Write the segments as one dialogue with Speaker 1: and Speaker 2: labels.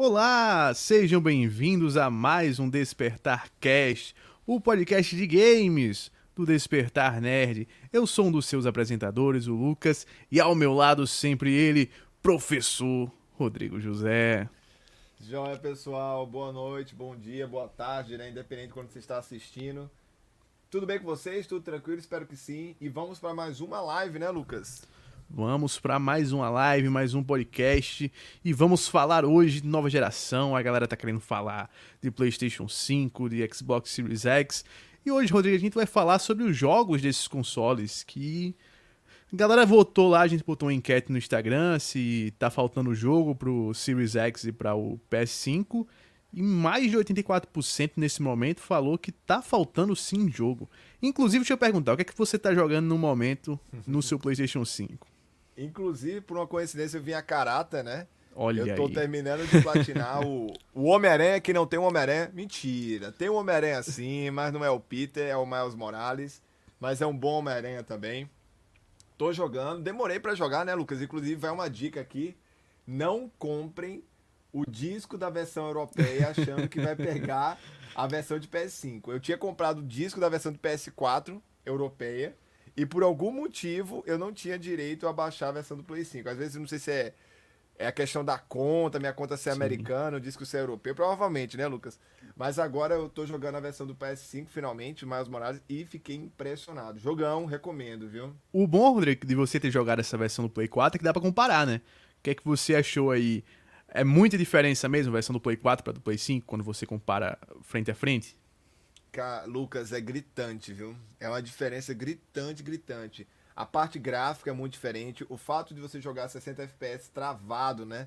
Speaker 1: Olá, sejam bem-vindos a mais um Despertar Cast, o podcast de games do Despertar Nerd. Eu sou um dos seus apresentadores, o Lucas, e ao meu lado sempre ele, professor Rodrigo José.
Speaker 2: Joia, pessoal. Boa noite, bom dia, boa tarde, né? Independente de quando você está assistindo. Tudo bem com vocês? Tudo tranquilo? Espero que sim. E vamos para mais uma live, né, Lucas?
Speaker 1: Vamos para mais uma live, mais um podcast e vamos falar hoje de nova geração. A galera tá querendo falar de PlayStation 5, de Xbox Series X. E hoje, Rodrigo, a gente vai falar sobre os jogos desses consoles que a galera votou lá, a gente botou uma enquete no Instagram se tá faltando jogo pro Series X e para o PS5. E mais de 84% nesse momento falou que tá faltando sim jogo. Inclusive, deixa eu perguntar, o que é que você tá jogando no momento no seu PlayStation 5?
Speaker 2: Inclusive, por uma coincidência, eu vim a Karata, né?
Speaker 1: Olha
Speaker 2: eu tô
Speaker 1: aí.
Speaker 2: terminando de platinar o, o Homem-Aranha que não tem um Homem-Aranha. Mentira, tem um Homem-Aranha sim, mas não é o Peter, é o Miles Morales. Mas é um bom Homem-Aranha também. Tô jogando, demorei pra jogar, né, Lucas? Inclusive, vai uma dica aqui: não comprem o disco da versão europeia achando que vai pegar a versão de PS5. Eu tinha comprado o disco da versão de PS4 europeia. E por algum motivo eu não tinha direito a baixar a versão do Play 5. Às vezes não sei se é, é a questão da conta, minha conta ser
Speaker 1: Sim.
Speaker 2: americana, o disco ser europeu. Provavelmente, né, Lucas? Mas agora eu tô jogando a versão do PS5 finalmente, Miles Morales, e fiquei impressionado. Jogão, recomendo, viu?
Speaker 1: O bom, Rodrigo, de você ter jogado essa versão do Play 4 é que dá pra comparar, né? O que é que você achou aí? É muita diferença mesmo a versão do Play 4 para do Play 5 quando você compara frente a frente?
Speaker 2: Ca- Lucas, é gritante, viu? É uma diferença gritante, gritante. A parte gráfica é muito diferente. O fato de você jogar 60 FPS travado, né?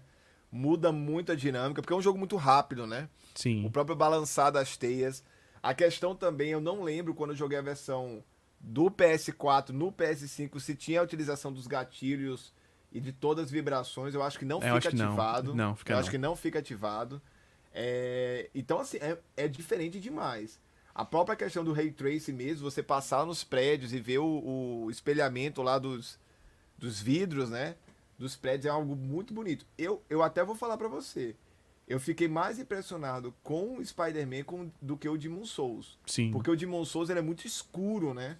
Speaker 2: Muda muito a dinâmica, porque é um jogo muito rápido, né? O
Speaker 1: Sim.
Speaker 2: próprio balançar das teias. A questão também, eu não lembro quando eu joguei a versão do PS4 no PS5 se tinha a utilização dos gatilhos e de todas as vibrações. Eu acho que não
Speaker 1: É, eu
Speaker 2: fica
Speaker 1: que não.
Speaker 2: ativado.
Speaker 1: Não, fica
Speaker 2: eu
Speaker 1: não.
Speaker 2: acho que não fica ativado. É, Então, assim, é, é diferente demais. A própria questão do Ray Tracing mesmo, você passar nos prédios e ver o, o espelhamento lá dos, dos vidros, né? Dos prédios é algo muito bonito. Eu, eu até vou falar pra você. Eu fiquei mais impressionado com o Spider-Man do que o Demon Souls.
Speaker 1: Sim.
Speaker 2: Porque o Demon Souls ele é muito escuro, né?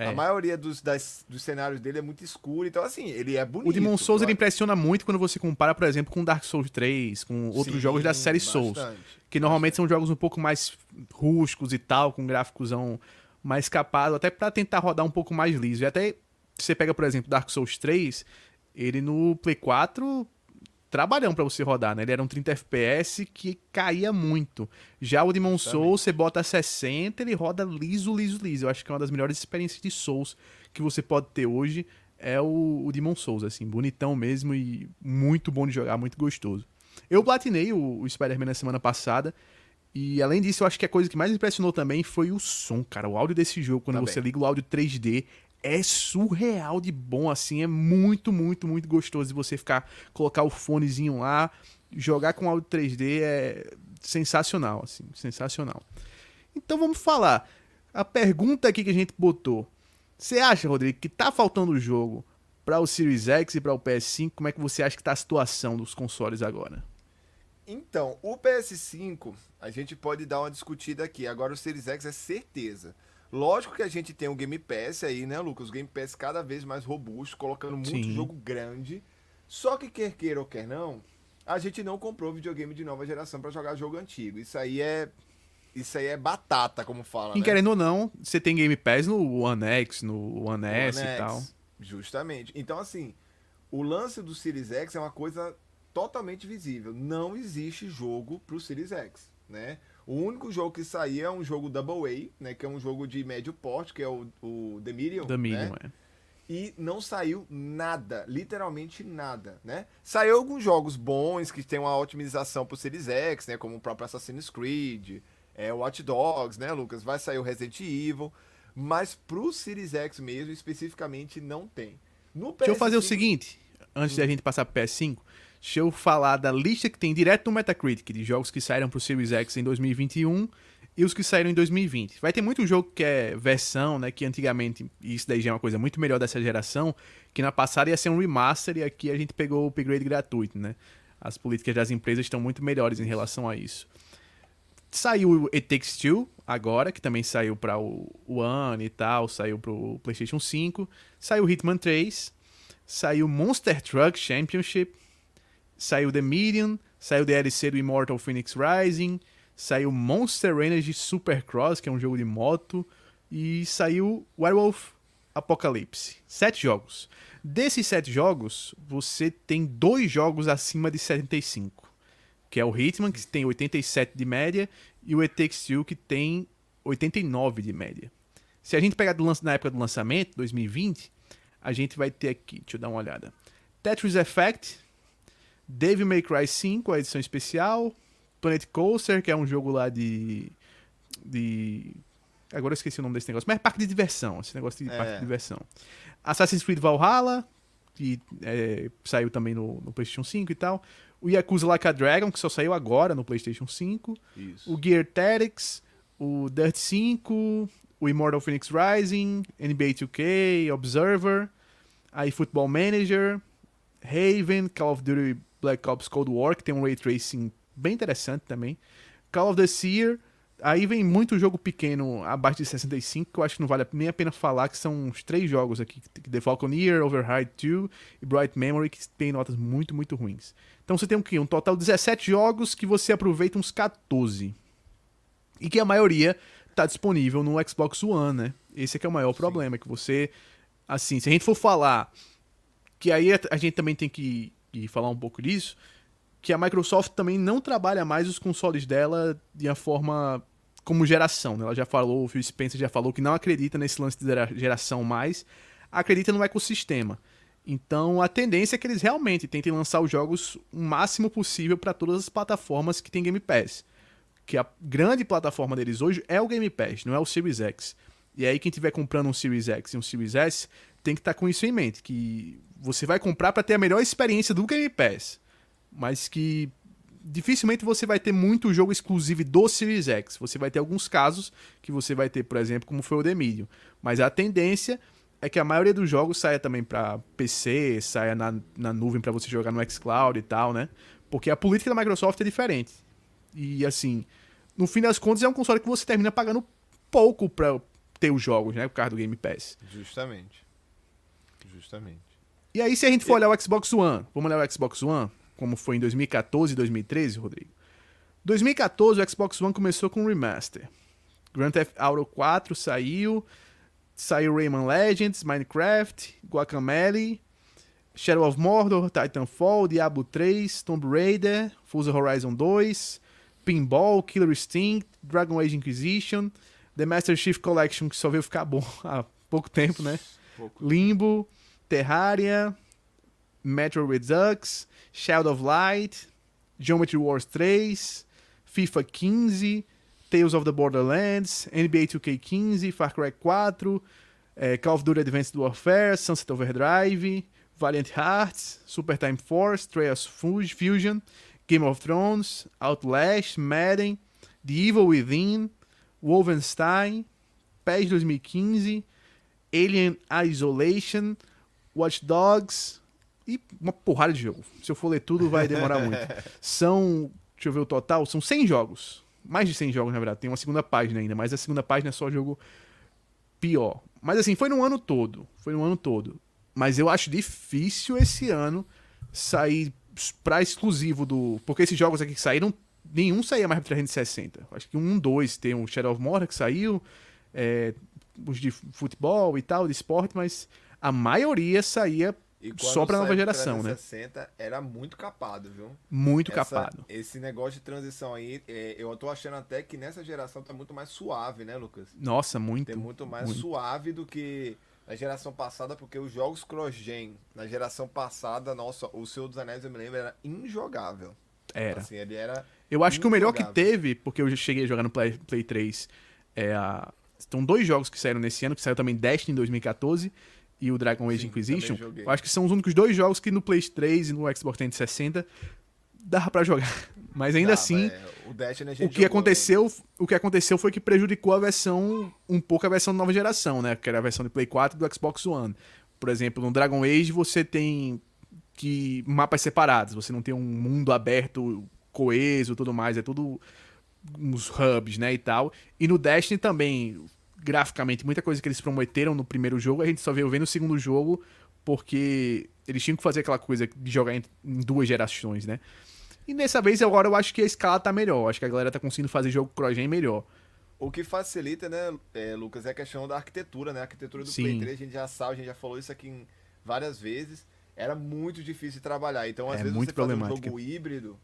Speaker 1: É.
Speaker 2: A maioria dos, das- dos cenários dele é muito escuro. Então, assim, ele é bonito.
Speaker 1: O Demon Souls ele impressiona muito quando você compara, por exemplo, com Dark Souls 3, com outros
Speaker 2: Sim,
Speaker 1: jogos da série Souls.
Speaker 2: bastante.
Speaker 1: Que normalmente são jogos um pouco mais rústicos e tal, com gráficosão mais capado, até pra tentar rodar um pouco mais liso. E até você pega, por exemplo, Dark Souls 3, ele no Play 4 trabalhão pra você rodar, né? Ele era um 30 FPS que caía muito. Já o Demon. Souls, você bota 60, ele roda liso, liso, liso. Eu acho que é uma das melhores experiências de Souls que você pode ter hoje é o, o Demon Souls, assim, bonitão mesmo e muito bom de jogar, muito gostoso. Eu platinei o, o Spider-Man na semana passada. E além disso, eu acho que a coisa que mais impressionou também foi o som, cara. O áudio desse jogo, quando
Speaker 2: Também.
Speaker 1: você liga o áudio 3D, é surreal de bom, assim. É muito, muito, muito gostoso de você ficar, colocar o fonezinho lá, jogar com áudio 3D é sensacional, assim. Sensacional. Então vamos falar. A pergunta aqui que a gente botou. Você acha, Rodrigo, que tá faltando o jogo para o Series X e para o PS5? Como é que você acha que tá a situação dos consoles agora?
Speaker 2: Então, o PS5, a gente pode dar uma discutida aqui. Agora o Series X é certeza. Lógico que a gente tem o Game Pass aí, né, Lucas? O Game Pass cada vez mais robusto, colocando muito
Speaker 1: Sim.
Speaker 2: jogo grande. Só que quer queira ou quer não, a gente não comprou videogame de nova geração pra jogar jogo antigo. Isso aí é isso aí é batata, como fala,
Speaker 1: E
Speaker 2: né?
Speaker 1: querendo ou não, você tem Game Pass no One X, no One S
Speaker 2: One
Speaker 1: e
Speaker 2: X,
Speaker 1: tal.
Speaker 2: Justamente. Então, assim, o lance do Series X é uma coisa totalmente visível. Não existe jogo pro Series X, né? O único jogo que saía é um jogo Double A, né? Que é um jogo de médio porte, que é o, o The Medium,
Speaker 1: Da Medium,
Speaker 2: né?
Speaker 1: é.
Speaker 2: E não saiu nada, literalmente nada, né? Saiu alguns jogos bons que tem uma otimização pro Series X, né? Como o próprio Assassin's Creed, é, Watch Dogs, né, Lucas? Vai sair o Resident Evil, mas pro Series X mesmo, especificamente, não tem. No
Speaker 1: Deixa eu fazer o
Speaker 2: PS5
Speaker 1: seguinte, antes
Speaker 2: Hum.
Speaker 1: da gente passar pro PS5, deixa eu falar da lista que tem direto no Metacritic de jogos que saíram pro Series X em 2021 e os que saíram em 2020. Vai ter muito jogo que é versão, né, que antigamente, e isso daí já é uma coisa muito melhor dessa geração, que na passada ia ser um remaster e aqui a gente pegou o upgrade gratuito, né? As políticas das empresas estão muito melhores em relação a isso. Saiu o It Takes Two agora, que também saiu para o One e tal, saiu para o PlayStation 5. Saiu Hitman 3, saiu Monster Truck Championship, saiu The Medium, saiu DLC do Immortal Phoenix Rising, saiu Monster Energy Supercross, que é um jogo de moto, e saiu Werewolf Apocalypse. Sete jogos. Desses sete jogos, você tem dois jogos acima de 75. Que é o Hitman, que tem 87 de média, e o Takes Two, que tem 89 de média. Se a gente pegar do na época do lançamento, 2020, a gente vai ter aqui, deixa eu dar uma olhada. Tetris Effect, Devil May Cry 5, a edição especial, Planet Coaster, que é um jogo lá de de Agora eu esqueci o nome desse negócio, mas é parque de diversão, esse negócio de é. parque de diversão. Assassin's Creed Valhalla, que é, saiu também no, no, PlayStation 5 e tal. O Yakuza Like a Dragon, que só saiu agora no PlayStation 5. Isso. O Gear Tactics, o Dirt 5, o Immortal Phoenix Rising, NBA 2K, Observer, aí Football Manager, Haven, Call of Duty Black Ops Cold War, que tem um ray tracing bem interessante também. Call of the Seer, Aí vem muito jogo pequeno abaixo de 65, que eu acho que não vale nem a pena falar, que são uns três jogos aqui: The Falconeer, Override 2 e Bright Memory, que tem notas muito, muito ruins. Então você tem um, um total de 17 jogos que você aproveita uns 14. E que a maioria está disponível no Xbox One, né? Esse é que é o maior Sim. problema, que você. Assim, se a gente for falar. Que aí a gente também tem que, que falar um pouco disso que a Microsoft também não trabalha mais os consoles dela de uma forma como geração. Né? Ela já falou, o Phil Spencer já falou que não acredita nesse lance de geração mais, acredita no ecossistema. Então a tendência é que eles realmente tentem lançar os jogos o máximo possível para todas as plataformas que tem Game Pass. Que a grande plataforma deles hoje é o Game Pass, não é o Series X. E aí quem estiver comprando um Series X e um Series S tem que estar tá com isso em mente, que você vai comprar para ter a melhor experiência do Game Pass mas que dificilmente você vai ter muito jogo exclusivo do Series X. Você vai ter alguns casos que você vai ter, por exemplo, como foi o The Medium. Mas a tendência é que a maioria dos jogos saia também para PC, saia na, na nuvem para você jogar no xCloud e tal, né? Porque a política da Microsoft é diferente. E assim, no fim das contas é um console que você termina pagando pouco para ter os jogos, né? Por causa do Game Pass.
Speaker 2: Justamente. Justamente.
Speaker 1: E aí, se a gente for olhar o Xbox One, vamos olhar o Xbox One, como foi em 2014 e 2013, Rodrigo. 2014 o Xbox One começou com um remaster. Grand Theft Auto 4 saiu, saiu Rayman Legends, Minecraft, Guacamelee, Shadow of Mordor, Titanfall, Diablo 3, Tomb Raider, Forza Horizon 2, Pinball, Killer Instinct, Dragon Age Inquisition, The Master Chief Collection, que só veio ficar bom há pouco tempo, né? Pouco. Limbo, Terraria, Metro Redux, Shadow of Light, Geometry Wars 3, FIFA 15, Tales of the Borderlands, NBA 2K15, Far Cry 4, é, Call of Duty Advanced Warfare, Sunset Overdrive, Valiant Hearts, Super Time Force, Trails Fusion, Game of Thrones, Outlast, Madden, The Evil Within, Wolfenstein, PES 2015, Alien Isolation, Watch Dogs, e uma porrada de jogo. Se eu for ler tudo, vai demorar muito. São, deixa eu ver o total, são 100 jogos. Mais de 100 jogos, na verdade. Tem uma segunda página ainda, mas a segunda página é só jogo pior. Mas assim, foi no ano todo. Foi no ano todo. Mas eu acho difícil esse ano sair pra exclusivo do. Porque esses jogos aqui que saíram, nenhum saía mais pra 360. Acho que um, dois. Tem o Shadow of Mordor que saiu, é, os de futebol e tal, de esporte, mas a maioria saía só pra nova geração, 360,
Speaker 2: né? era muito capado, viu?
Speaker 1: Muito Essa, capado.
Speaker 2: Esse negócio de transição aí, é, eu tô achando até que nessa geração tá muito mais suave, né, Lucas?
Speaker 1: Nossa, muito.
Speaker 2: Tem muito mais muito. suave do que na geração passada, porque os jogos cross-gen, na geração passada, nossa, o Senhor dos Anéis, eu me lembro, era injogável.
Speaker 1: Era.
Speaker 2: Assim, ele era.
Speaker 1: Eu acho que o melhor que teve, porque eu cheguei a jogar no Play, Play 3, é a. Estão dois jogos que saíram nesse ano, que saiu também Destiny em 2014 e o Dragon Age Sim, Inquisition, eu acho que são os únicos dois jogos que no Play 3 e no Xbox 360 dava para jogar. Mas ainda assim, é. o, o, que jogou, aconteceu, né? o que aconteceu foi que prejudicou a versão um pouco a versão da nova geração, né, que era a versão de Play 4 do Xbox One. Por exemplo, no Dragon Age você tem que mapas separados, você não tem um mundo aberto, coeso, tudo mais, é tudo uns hubs, né, e tal. E no Destiny também, graficamente, muita coisa que eles prometeram no primeiro jogo, a gente só veio ver no segundo jogo, porque eles tinham que fazer aquela coisa de jogar em, em duas gerações, né? E dessa vez, agora eu acho que a escala tá melhor. Acho que a galera tá conseguindo fazer jogo cross-gen melhor.
Speaker 2: O que facilita, né, é, Lucas, é a questão da arquitetura, né? A arquitetura do
Speaker 1: Sim.
Speaker 2: Play 3, a gente já sabe, a gente já falou isso aqui várias vezes. Era muito difícil de trabalhar. Então, às
Speaker 1: É
Speaker 2: vezes,
Speaker 1: muito
Speaker 2: você fazer um jogo híbrido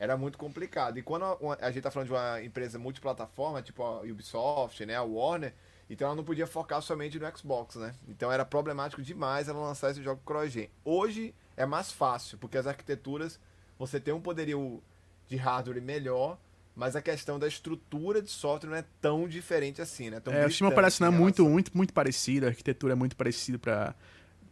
Speaker 2: era muito complicado. E quando a, a gente tá falando de uma empresa multiplataforma, tipo a Ubisoft, né, a Warner, então ela não podia focar somente no Xbox, né? Então era problemático demais ela lançar esse jogo cross-gen. Hoje é mais fácil, porque as arquiteturas, você tem um poderio de hardware melhor, mas a questão da estrutura de software não é tão diferente assim, né? Tão
Speaker 1: É, o sistema operacional
Speaker 2: em
Speaker 1: é muito, muito, muito parecido, a arquitetura é muito parecida pra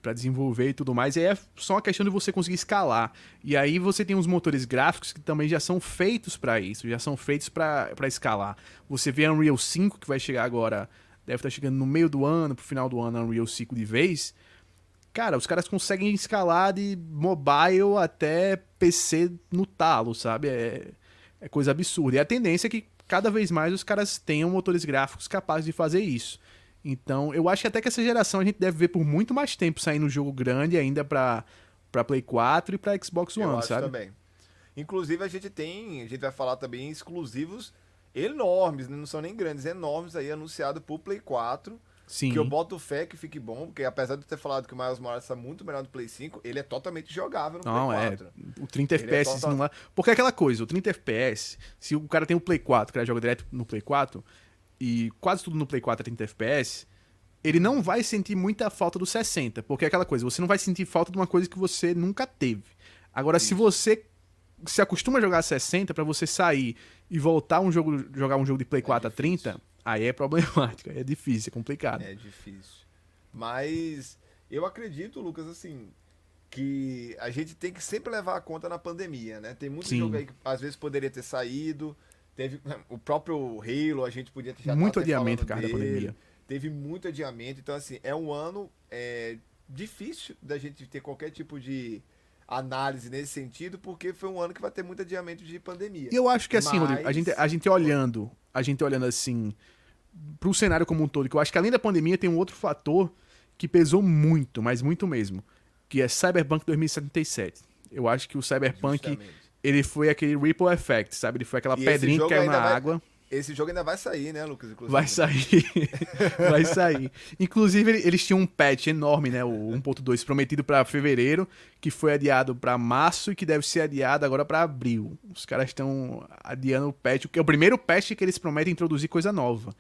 Speaker 1: para desenvolver e tudo mais. E aí é só uma questão de você conseguir escalar. E aí você tem uns motores gráficos que também já são feitos pra isso, já são feitos pra escalar. Você vê a Unreal 5 que vai chegar agora, deve estar chegando no meio do ano, pro final do ano, a Unreal 5 de vez. Cara, os caras conseguem escalar de mobile até PC no talo, sabe? É, é coisa absurda. E a tendência é que cada vez mais os caras tenham motores gráficos capazes de fazer isso. Então, eu acho que até que essa geração a gente deve ver por muito mais tempo saindo jogo grande ainda pra, pra Play 4 e pra Xbox
Speaker 2: Eu
Speaker 1: One,
Speaker 2: acho
Speaker 1: sabe?
Speaker 2: também. Inclusive, a gente tem, a gente vai falar também exclusivos enormes, né? não são nem grandes, enormes aí, anunciado pro Play 4.
Speaker 1: Sim.
Speaker 2: Que eu boto fé que fique bom, porque apesar de eu ter falado que o Miles Morales está muito melhor no Play 5, ele é totalmente jogável no
Speaker 1: Não,
Speaker 2: Play
Speaker 1: é.
Speaker 2: 4.
Speaker 1: O 30
Speaker 2: Ele é
Speaker 1: FPS
Speaker 2: total-
Speaker 1: não lá. Porque é aquela coisa, o 30 FPS, se o cara tem o Play 4, o cara joga direto no Play 4, e quase tudo no Play 4 é 30 FPS, ele não vai sentir muita falta do 60. Porque é aquela coisa, você não vai sentir falta de uma coisa que você nunca teve. Agora, se você se acostuma a jogar 60, pra você sair e voltar um jogo, jogar um jogo de Play 4 a 30, aí é problemático, aí é difícil, é complicado.
Speaker 2: É difícil. Mas eu acredito, Lucas, assim, que a gente tem que sempre levar a conta na pandemia, né? Tem muito
Speaker 1: Sim.
Speaker 2: jogo aí que às vezes poderia ter saído. Teve o próprio Halo, a gente podia ter já
Speaker 1: Muito adiamento, cara, da
Speaker 2: dele.
Speaker 1: pandemia.
Speaker 2: Teve muito adiamento. Então, assim, é um ano é, difícil da gente ter qualquer tipo de análise nesse sentido, porque foi um ano que vai ter muito adiamento de pandemia.
Speaker 1: E eu acho que assim,
Speaker 2: Mas-
Speaker 1: Rodrigo, a gente, a gente olhando, a gente olhando assim pro cenário como um todo, que eu acho que além da pandemia tem um outro fator que pesou muito, mas muito mesmo, que é Cyberpunk 2077. Eu acho que o Cyberpunk,
Speaker 2: Justamente.
Speaker 1: Ele foi aquele ripple effect, sabe? Ele foi aquela
Speaker 2: E
Speaker 1: pedrinha que caiu na
Speaker 2: vai-
Speaker 1: água.
Speaker 2: Esse jogo ainda vai sair, né, Lucas? Inclusive.
Speaker 1: Vai sair. vai sair. Inclusive, ele- eles tinham um patch enorme, né? O 1.2 prometido pra fevereiro, que foi adiado pra março e que deve ser adiado agora pra abril. Os caras estão adiando o patch, que é o primeiro patch que eles prometem introduzir coisa nova.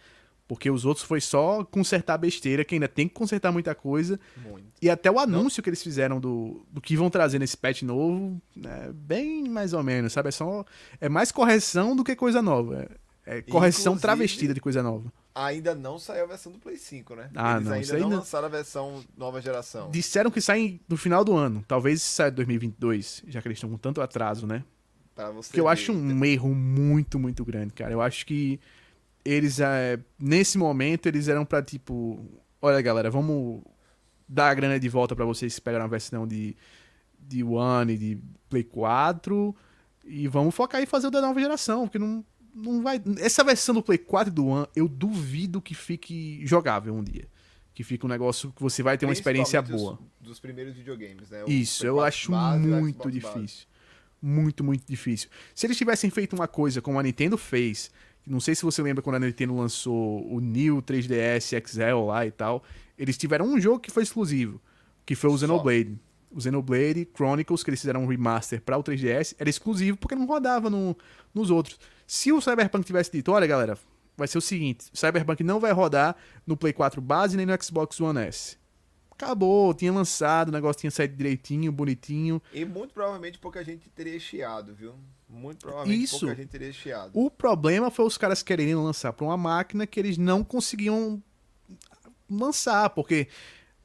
Speaker 1: Porque os outros foi só consertar besteira, que ainda tem que consertar muita coisa.
Speaker 2: Muito.
Speaker 1: E até o anúncio que eles fizeram do, do que vão trazer nesse patch novo, é bem mais ou menos, sabe? É, só, é mais correção do que coisa nova. É, é correção
Speaker 2: Inclusive-
Speaker 1: travestida de coisa nova.
Speaker 2: Ainda não saiu a versão do Play 5, né?
Speaker 1: Ah,
Speaker 2: Eles
Speaker 1: não,
Speaker 2: ainda não
Speaker 1: não.
Speaker 2: lançaram a versão nova geração.
Speaker 1: Disseram que sai no final do ano. Talvez saia em 2022, já que eles estão com tanto atraso, né?
Speaker 2: Pra você
Speaker 1: Que eu
Speaker 2: ver.
Speaker 1: acho um erro muito, muito grande, cara. Eu acho que eles, é, nesse momento, eles eram pra tipo: olha, galera, vamos dar a grana de volta pra vocês que pegaram a versão de, de One e de Play 4 e vamos focar em fazer o da nova geração, porque não, não vai. Essa versão do Play 4 e do One, eu duvido que fique jogável um dia. Que fique um negócio que você vai ter uma experiência boa.
Speaker 2: Dos, dos primeiros videogames, né? O
Speaker 1: Isso,
Speaker 2: Play
Speaker 1: eu
Speaker 2: 4
Speaker 1: acho
Speaker 2: base
Speaker 1: muito
Speaker 2: Xbox base.
Speaker 1: difícil. Muito, muito difícil. Se eles tivessem feito uma coisa como a Nintendo fez, não sei se você lembra quando a Nintendo lançou o New 3DS XL lá e tal, eles tiveram um jogo que foi exclusivo, que foi o
Speaker 2: Só.
Speaker 1: Xenoblade. O Xenoblade Chronicles, que eles fizeram um remaster para o 3DS, era exclusivo porque não rodava no- nos outros. Se o Cyberpunk tivesse dito, olha galera, vai ser o seguinte, o Cyberpunk não vai rodar no Play 4 base nem no Xbox One S. Acabou, tinha lançado, o negócio tinha saído direitinho, bonitinho.
Speaker 2: E muito provavelmente pouca gente teria chiado, viu? Muito provavelmente
Speaker 1: Isso.
Speaker 2: pouca gente teria chiado.
Speaker 1: O problema foi os caras quererem lançar para uma máquina que eles não conseguiam lançar, porque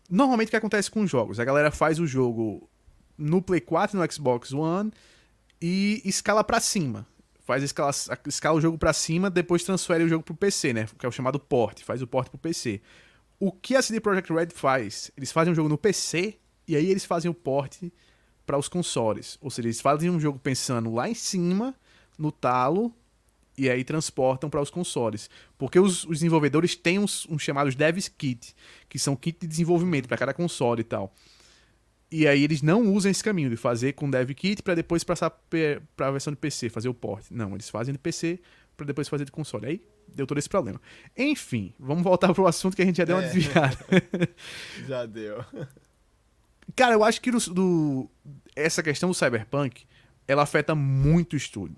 Speaker 1: normalmente o que acontece com os jogos? A galera faz o jogo no Play 4 e no Xbox One e escala para cima. Faz escala, escala o jogo para cima, depois transfere o jogo pro PC, né? Que é o chamado port, faz o port pro PC. O que a CD Projekt Red faz? Eles fazem um jogo no PC e aí eles fazem o port para os consoles. Ou seja, eles fazem um jogo pensando lá em cima, no talo, e aí transportam para os consoles. Porque os, os desenvolvedores têm uns, uns, chamados Devs Kit, que são kit de desenvolvimento para cada console e tal. E aí eles não usam esse caminho de fazer com Dev Kit para depois passar para a versão de PC, fazer o port. Não, eles fazem de PC para depois fazer de console. Aí deu todo esse problema. Enfim, vamos voltar pro assunto que a gente já deu uma é. desviada.
Speaker 2: já deu.
Speaker 1: Cara, eu acho que do, do, essa questão do Cyberpunk, ela afeta muito o estúdio.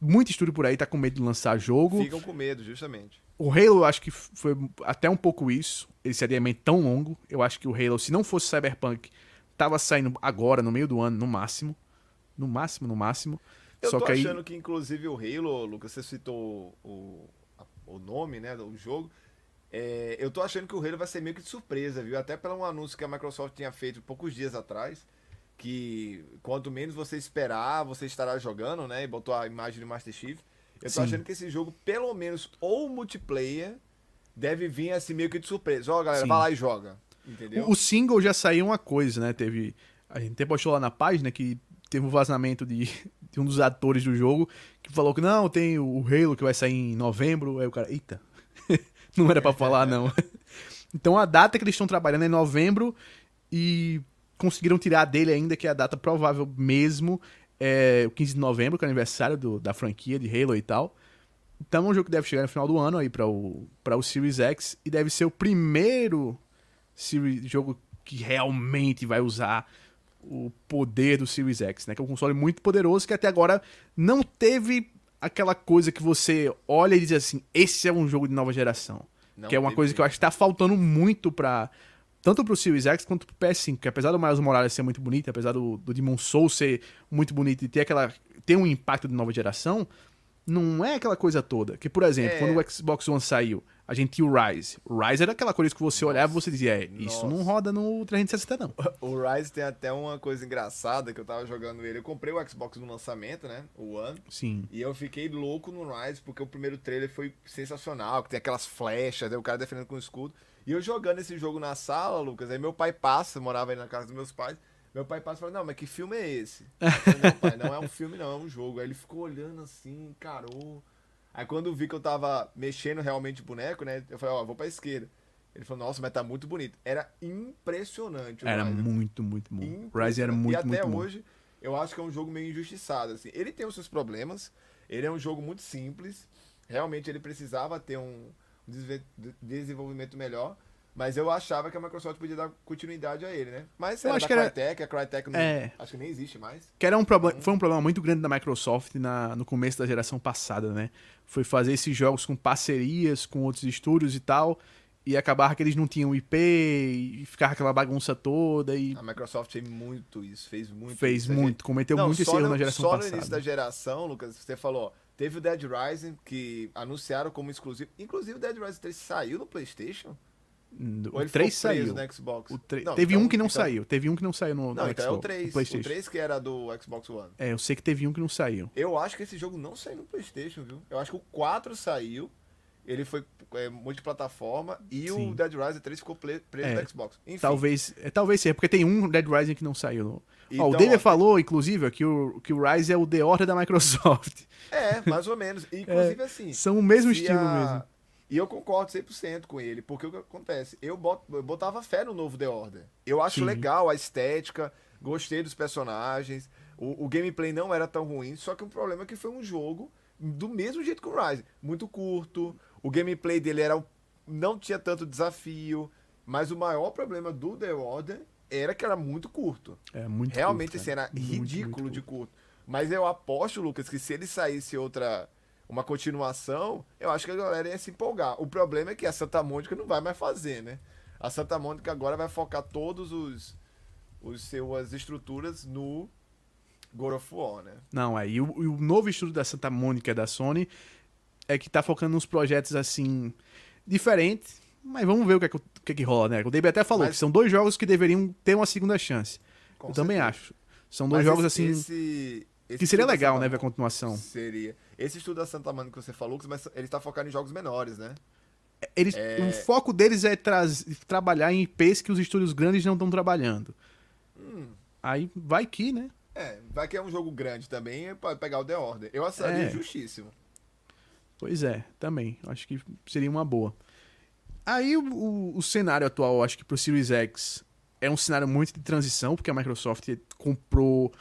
Speaker 1: Muito estúdio por aí tá com medo de lançar jogo.
Speaker 2: Ficam com medo, justamente.
Speaker 1: O Halo, eu acho que foi até um pouco isso, esse adiamento tão longo. Eu acho que o Halo, se não fosse Cyberpunk, tava saindo agora, no meio do ano, no máximo. No máximo, no máximo.
Speaker 2: Eu
Speaker 1: Só
Speaker 2: tô
Speaker 1: que
Speaker 2: achando
Speaker 1: aí...
Speaker 2: que, inclusive, o Halo, Lucas, você citou o, o nome, né, do jogo. É, eu tô achando que o Halo vai ser meio que de surpresa, viu? Até pelo um anúncio que a Microsoft tinha feito poucos dias atrás. Que quanto menos você esperar, você estará jogando, né? E botou a imagem do Master Chief. Eu tô Sim. achando que esse jogo, pelo menos, ou multiplayer, deve vir assim meio que de surpresa. Ó, galera, Sim. vai lá e joga. Entendeu?
Speaker 1: O, o single já saiu uma coisa, né? Teve. A gente até postou lá na página que teve um vazamento de, de, um dos atores do jogo que falou que não, tem o Halo que vai sair em novembro. Aí o cara, eita, não era para falar não. então a data que eles estão trabalhando é novembro e conseguiram tirar dele ainda que é a data provável mesmo é o 15 de novembro, que é o aniversário do, da franquia de Halo e tal. Então é um jogo que deve chegar no final do ano aí para o, pra o Series X e deve ser o primeiro Series, jogo que realmente vai usar o poder do Series X, né? Que é um console muito poderoso que até agora não teve aquela coisa que você olha e diz assim, esse é um jogo de nova geração. Não que é uma coisa que eu acho que tá faltando muito para tanto pro Series X quanto pro PS5, que apesar do Miles Morales ser muito bonito, apesar do, do Demon Souls ser muito bonito e ter aquela ter um impacto de nova geração, não é aquela coisa toda. Que, por exemplo, é... quando o Xbox One saiu, a gente tinha o Rise. O Rise era aquela coisa que você olhava e você dizia, é, isso não roda no 360 não.
Speaker 2: O Rise tem até uma coisa engraçada que eu tava jogando ele. Eu comprei o Xbox no lançamento, né? O One.
Speaker 1: Sim.
Speaker 2: E eu fiquei louco no Rise porque o primeiro trailer foi sensacional, que tem aquelas flechas, aí o cara defendendo com o escudo. E eu jogando esse jogo na sala, Lucas, aí meu pai passa, morava aí na casa dos meus pais. Meu pai passa e fala, não, mas que filme é esse? Falei, não, pai, não é um filme, não, é um jogo. Aí ele ficou olhando assim, encarou. Aí quando vi que eu tava mexendo realmente o boneco, né? Eu falei, ó, oh, vou pra esquerda. Ele falou, nossa, mas tá muito bonito. Era impressionante.
Speaker 1: era
Speaker 2: Ryzen.
Speaker 1: muito, muito bom. Ryzen era muito,
Speaker 2: E até
Speaker 1: muito
Speaker 2: hoje,
Speaker 1: bom.
Speaker 2: eu acho que é um jogo meio injustiçado, assim. Ele tem os seus problemas. Ele é um jogo muito simples. Realmente ele precisava ter um desenvolvimento melhor. Mas eu achava que a Microsoft podia dar continuidade a ele, né? Mas
Speaker 1: eu
Speaker 2: era
Speaker 1: acho que
Speaker 2: Crytek, a Crytek não, é... acho que nem existe mais.
Speaker 1: Que era um problema, foi um problema muito grande da Microsoft na, no começo da geração passada, né? Foi fazer esses jogos com parcerias com outros estúdios e tal, e acabar que eles não tinham IP e ficava aquela bagunça toda e
Speaker 2: a Microsoft fez muito isso, fez muito
Speaker 1: fez
Speaker 2: isso,
Speaker 1: muito, cometeu não, muito esse erro na geração
Speaker 2: só
Speaker 1: passada.
Speaker 2: Só no início da geração, Lucas, você falou, teve o Dead Rising que anunciaram como exclusivo, inclusive o Dead Rising 3 saiu no PlayStation.
Speaker 1: O 3 saiu.
Speaker 2: No Xbox?
Speaker 1: O 3... não, teve então, um que não então... saiu. Teve um que não saiu no,
Speaker 2: não,
Speaker 1: no
Speaker 2: então
Speaker 1: Xbox.
Speaker 2: É o 3. O 3 que era do Xbox One.
Speaker 1: É, eu sei que teve um que não saiu.
Speaker 2: Eu acho que esse jogo não saiu no PlayStation, viu? Eu acho que o 4 saiu. Ele foi é, multiplataforma e Sim. o Dead Rising 3 ficou preso é, no Xbox. Enfim.
Speaker 1: Talvez, é, talvez seja, porque tem um Dead Rising que não saiu. No... Então, ó, o David ó, falou, inclusive, que o, que o Rise é o The Order da Microsoft.
Speaker 2: É, mais ou menos. Inclusive, assim.
Speaker 1: São o mesmo estilo a... mesmo.
Speaker 2: E eu concordo 100% com ele, porque o que acontece? Eu, bot, eu botava fé no novo The Order. Eu acho Sim. legal a estética, gostei dos personagens, o, o, gameplay não era tão ruim, só que o problema é que foi um jogo do mesmo jeito que o Rise. Muito curto, o gameplay dele era não tinha tanto desafio, mas o maior problema do The Order era que era muito curto.
Speaker 1: É, muito
Speaker 2: Realmente,
Speaker 1: curto,
Speaker 2: assim, era muito, ridículo muito de curto. Mas eu aposto, Lucas, que se ele saísse outra uma continuação, eu acho que a galera ia se empolgar. O problema é que a Santa Mônica não vai mais fazer, né? A Santa Mônica agora vai focar todos os, os suas estruturas no God of War, né?
Speaker 1: Não, aí é, o, o, novo estudo da Santa Mônica da Sony é que tá focando nos projetos assim diferentes, mas vamos ver o que é que, o que, é que rola, né? O David até falou mas... que são dois jogos que deveriam ter uma segunda chance. Com Eu certeza. também acho. São dois mas jogos
Speaker 2: esse,
Speaker 1: assim
Speaker 2: esse, esse
Speaker 1: que seria legal, né, ver a continuação.
Speaker 2: Seria. Esse estudo da Santa Mônica que você falou, mas ele está focado em jogos menores, né?
Speaker 1: Eles, é... O foco deles é trabalhar em IPs que os estúdios grandes não estão trabalhando.
Speaker 2: Hum,
Speaker 1: Aí vai que, né?
Speaker 2: É, vai que é um jogo grande também, pode pegar o The Order. Eu acharia
Speaker 1: É.
Speaker 2: justíssimo.
Speaker 1: Pois é, também. Acho que seria uma boa. Aí o, o- cenário atual, acho que pro Series X é um cenário muito de transição, porque a Microsoft comprou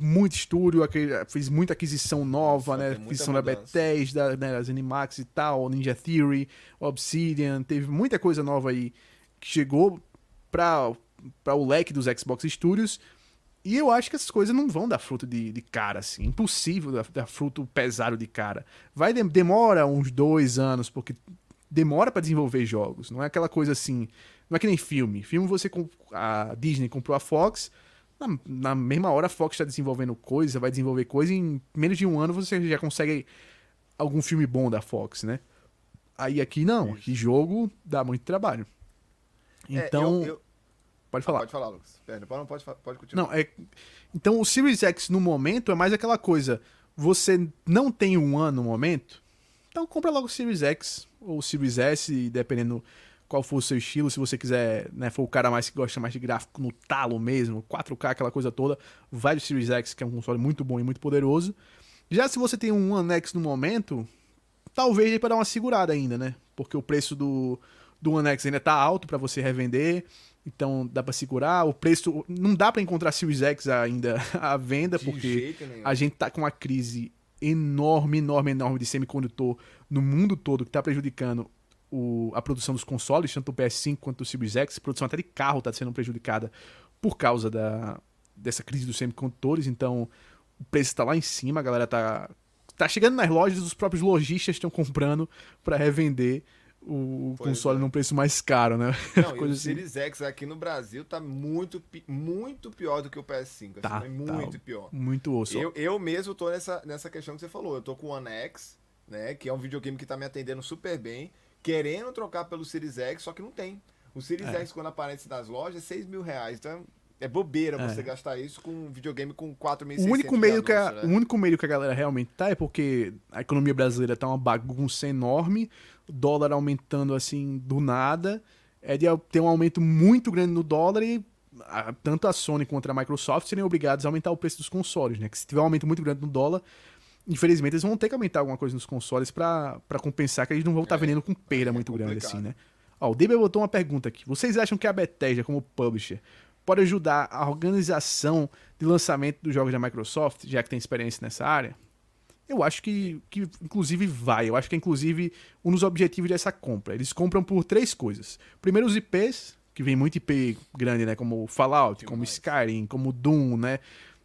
Speaker 1: muito estúdio, aquele- fez muita aquisição nova,
Speaker 2: Nossa,
Speaker 1: né? Aquisição da. Bethesda, né? As Animax e tal, Ninja Theory, Obsidian, teve muita coisa nova aí que chegou para para o leque dos Xbox Studios. E eu acho que essas coisas não vão dar fruto de, de cara, assim. Impossível dar, dar fruto pesado de cara. Vai dem- demora uns dois anos, porque demora pra desenvolver jogos. Não é aquela coisa assim. Não é que nem filme. Filme você. A Disney comprou a Fox. Na, na mesma hora a Fox está desenvolvendo coisa, vai desenvolver coisa. E em menos de um ano você já consegue algum filme bom da Fox, né? Aí aqui não. Aqui jogo dá muito trabalho.
Speaker 2: É,
Speaker 1: Então.
Speaker 2: eu- eu-
Speaker 1: Pode falar.
Speaker 2: Pode falar, Lucas. Perdão, não, pode, fa- pode continuar.
Speaker 1: Não, é. Então o Series X no momento é mais aquela coisa. Você não tem um ano no momento, então compra logo o Series X ou o Series S, dependendo qual for o seu estilo. Se você quiser, né, for o cara mais que gosta mais de gráfico no talo mesmo, 4K, aquela coisa toda, vai do Series X, que é um console muito bom e muito poderoso. Já se você tem um One X no momento, talvez dê pra dar uma segurada ainda, né? Porque o preço do, do One X ainda tá alto pra você revender. Então dá pra segurar. O preço. Não dá pra encontrar Series X ainda à venda,
Speaker 2: De
Speaker 1: porque a gente tá com uma crise enorme, enorme, enorme de semicondutor no mundo todo que tá prejudicando o- a produção dos consoles, tanto o PS5 quanto o Series X. Produção até de carro tá sendo prejudicada por causa da, dessa crise dos semicondutores. Então o preço tá lá em cima, a galera tá. Tá chegando nas lojas, os próprios lojistas estão comprando pra revender o
Speaker 2: Pois
Speaker 1: console
Speaker 2: é.
Speaker 1: num preço mais caro, né?
Speaker 2: Não, o
Speaker 1: assim.
Speaker 2: Series X aqui no Brasil tá muito, muito pior do que o PS5.
Speaker 1: Tá,
Speaker 2: assim,
Speaker 1: tá.
Speaker 2: muito pior.
Speaker 1: Muito osso.
Speaker 2: Eu, eu mesmo tô nessa, nessa questão que você falou. Eu tô com o One X, né? Que é um videogame que tá me atendendo super bem. Querendo trocar pelo Series X, só que não tem. O Series
Speaker 1: É.
Speaker 2: X, quando aparece nas lojas, é 6 mil reais. Então é bobeira
Speaker 1: É.
Speaker 2: você gastar isso com um videogame com 4.600
Speaker 1: O único,
Speaker 2: de
Speaker 1: meio que a,
Speaker 2: anúncio,
Speaker 1: o
Speaker 2: né?
Speaker 1: único meio que a galera realmente tá é porque a economia brasileira tá uma bagunça enorme, o dólar aumentando assim do nada, é de ter um aumento muito grande no dólar e a- tanto a Sony quanto a Microsoft serem obrigados a aumentar o preço dos consoles, né? Que se tiver um aumento muito grande no dólar, infelizmente eles vão ter que aumentar alguma coisa nos consoles pra pra compensar que eles não vão estar
Speaker 2: É,
Speaker 1: vendendo com perda
Speaker 2: é
Speaker 1: muito grande assim, né? Ó, o Deber botou uma pergunta aqui. Vocês acham que a Bethesda, como publisher, pode ajudar a organização de lançamento dos jogos da Microsoft, já que tem experiência nessa área? Eu acho que, que inclusive vai. Eu acho que é inclusive um dos objetivos dessa compra. Eles compram por três coisas. Primeiro os IPs, que vem muito IP grande, né? Como Fallout, como
Speaker 2: Demais.
Speaker 1: Skyrim, como Doom, né?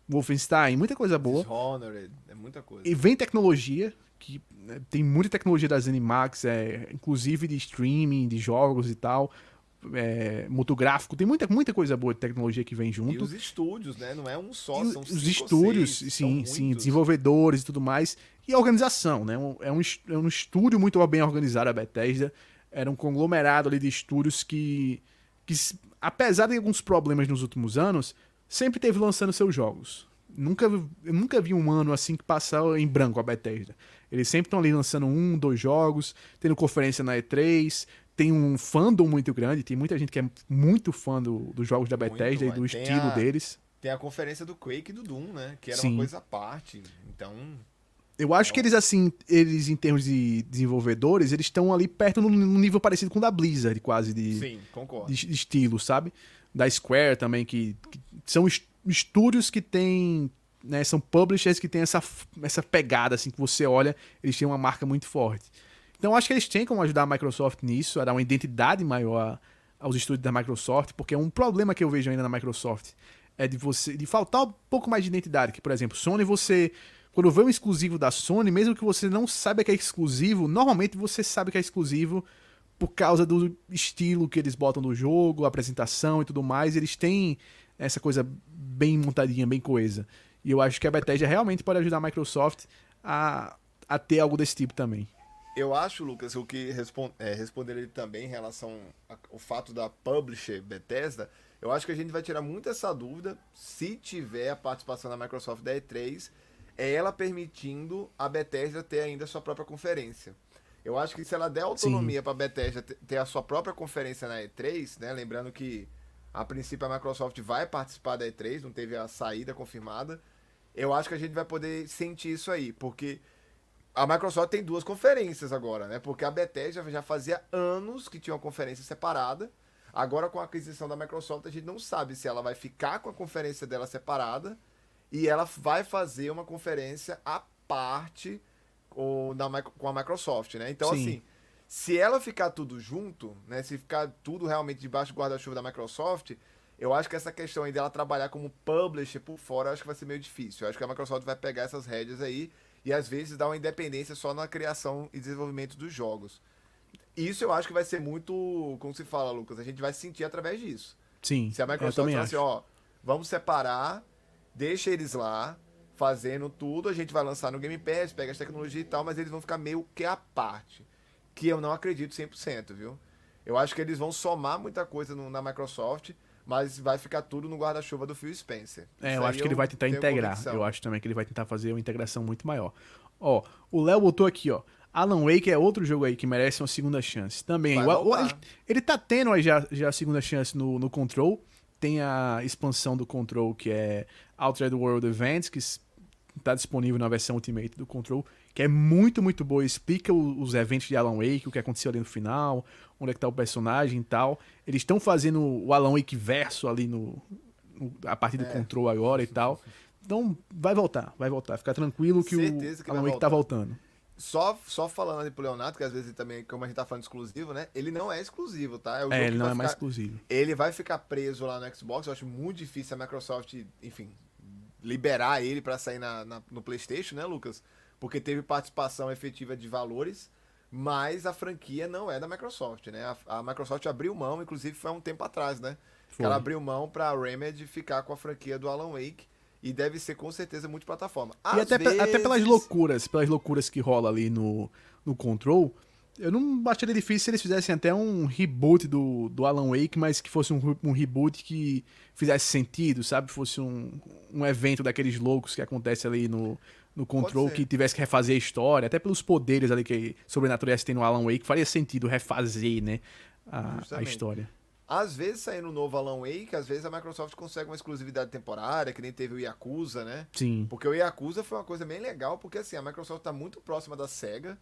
Speaker 1: Wolfenstein, muita coisa boa.
Speaker 2: Dishonored, é muita coisa.
Speaker 1: E vem tecnologia, que né, tem muita tecnologia das Animax, é, inclusive de streaming, de jogos e tal. É, motográfico, tem muita, muita coisa boa de tecnologia que vem
Speaker 2: E
Speaker 1: junto.
Speaker 2: os estúdios, né? Não é um só,
Speaker 1: E
Speaker 2: são
Speaker 1: os estúdios,
Speaker 2: seis,
Speaker 1: sim, sim,
Speaker 2: muitos.
Speaker 1: desenvolvedores e tudo mais. E a organização, né? É um, é um estúdio muito bem organizado, a Bethesda. Era um conglomerado ali de estúdios que, que, apesar de alguns problemas nos últimos anos, sempre teve lançando seus jogos. Nunca, eu nunca vi um ano assim que passou em branco a Bethesda. Eles sempre estão ali lançando um, dois jogos, tendo conferência na E3, tem um fandom muito grande, tem muita gente que é muito fã do- dos jogos da
Speaker 2: Muito,
Speaker 1: Bethesda e
Speaker 2: mas
Speaker 1: do
Speaker 2: tem
Speaker 1: estilo
Speaker 2: a-
Speaker 1: deles.
Speaker 2: Tem a conferência do Quake e do Doom, né? Que era
Speaker 1: Sim.
Speaker 2: uma coisa à parte. Então,
Speaker 1: Eu acho que eles, assim, eles, em termos de desenvolvedores, eles estão ali perto num nível parecido com o da Blizzard, quase, de,
Speaker 2: sim, concordo.
Speaker 1: de, de estilo, sabe? Da Square também, que, que são est- estúdios que têm. Né, são publishers que têm essa, essa pegada, assim, que você olha, eles têm uma marca muito forte. Então, acho que eles têm como ajudar a Microsoft nisso, a dar uma identidade maior aos estúdios da Microsoft, porque é um problema que eu vejo ainda na Microsoft é de você de faltar um pouco mais de identidade, que por exemplo, Sony você quando vê um exclusivo da Sony, mesmo que você não saiba que é exclusivo, normalmente você sabe que é exclusivo por causa do estilo que eles botam no jogo, a apresentação e tudo mais, eles têm essa coisa bem montadinha, bem coesa. E eu acho que a Bethesda realmente pode ajudar a Microsoft a, a ter algo desse tipo também.
Speaker 2: Eu acho, Lucas, o que respon é, responder ele também em relação ao fato da publisher Bethesda, eu acho que a gente vai tirar muito essa dúvida se tiver a participação da Microsoft da E3, é ela permitindo a Bethesda ter ainda a sua própria conferência. Eu acho que se ela der autonomia para a Bethesda te- ter a sua própria conferência na E3, né, lembrando que A princípio a Microsoft vai participar da E3, não teve a saída confirmada. Eu acho que a gente vai poder sentir isso aí, porque a Microsoft tem duas conferências agora, né? Porque a Bethesda já fazia anos que tinha uma conferência separada. Agora, com a aquisição da Microsoft, a gente não sabe se ela vai ficar com a conferência dela separada e ela vai fazer uma conferência à parte ou na, com a Microsoft, né? Então, Sim. assim, se ela ficar tudo junto, né? Se ficar tudo realmente debaixo do guarda-chuva da Microsoft, eu acho que essa questão aí dela trabalhar como publisher por fora, eu acho que vai ser meio difícil. Eu acho que a Microsoft vai pegar essas rédeas aí e às vezes dar uma independência só na criação e desenvolvimento dos jogos. Isso eu acho que vai ser muito, como se fala, Lucas, a gente vai sentir através disso.
Speaker 1: Sim.
Speaker 2: Se a Microsoft falar assim, ó, vamos separar, deixa eles lá, fazendo tudo, a gente vai lançar no Game Pass, pega as tecnologias e tal, mas eles vão ficar meio que à parte. Que eu não acredito 100%, viu? Eu acho que eles vão somar muita coisa no, na Microsoft, mas vai ficar tudo no guarda-chuva do Phil Spencer.
Speaker 1: É, Isso eu acho que ele vai tentar integrar. Convicção. Eu acho também que ele vai tentar fazer uma integração muito maior. Ó, o Léo botou aqui, ó. Alan Wake é outro jogo aí que merece uma segunda chance. Também. O, ele, ele tá tendo aí já, já a segunda chance no, no Control. Tem a expansão do Control que é Altered World Events, que está disponível na versão Ultimate do Control, que é muito, muito boa. Explica os eventos de Alan Wake, o que aconteceu ali no final, onde é que tá o personagem e tal. Eles estão fazendo o Alan Wake verso ali no, no a partir do é. Control agora e tal. Então vai voltar, vai voltar. Fica tranquilo que
Speaker 2: Certeza
Speaker 1: o
Speaker 2: que
Speaker 1: Alan Wake tá voltando.
Speaker 2: Só, só falando ali pro Leonardo, que às vezes também, como a gente tá falando exclusivo, né? Ele não é exclusivo, tá?
Speaker 1: É, é ele não é ficar, mais exclusivo.
Speaker 2: Ele vai ficar preso lá no Xbox. Eu acho muito difícil a Microsoft, enfim, liberar ele para sair na, na, no PlayStation, né, Lucas? Porque teve participação efetiva de valores, mas a franquia não é da Microsoft, né? A, a Microsoft abriu mão, inclusive foi há um tempo atrás, né? Foi. Ela abriu mão para a Remedy ficar com a franquia do Alan Wake e deve ser com certeza multiplataforma.
Speaker 1: Às e até, vezes... até pelas loucuras, pelas loucuras que rola ali no, no Control, eu não acharia difícil se eles fizessem até um reboot do, do Alan Wake, mas que fosse um, um reboot que fizesse sentido, sabe? Fosse um, um evento daqueles loucos que acontece ali no, no Control, que tivesse que refazer a história, até pelos poderes ali que sobrenaturais tem no Alan Wake, faria sentido refazer, né? A, a história.
Speaker 2: Às vezes, saindo um novo Alan Wake, às vezes a Microsoft consegue uma exclusividade temporária, que nem teve o Yakuza, né?
Speaker 1: Sim.
Speaker 2: Porque o Yakuza foi uma coisa bem legal, porque assim, a Microsoft tá muito próxima da SEGA.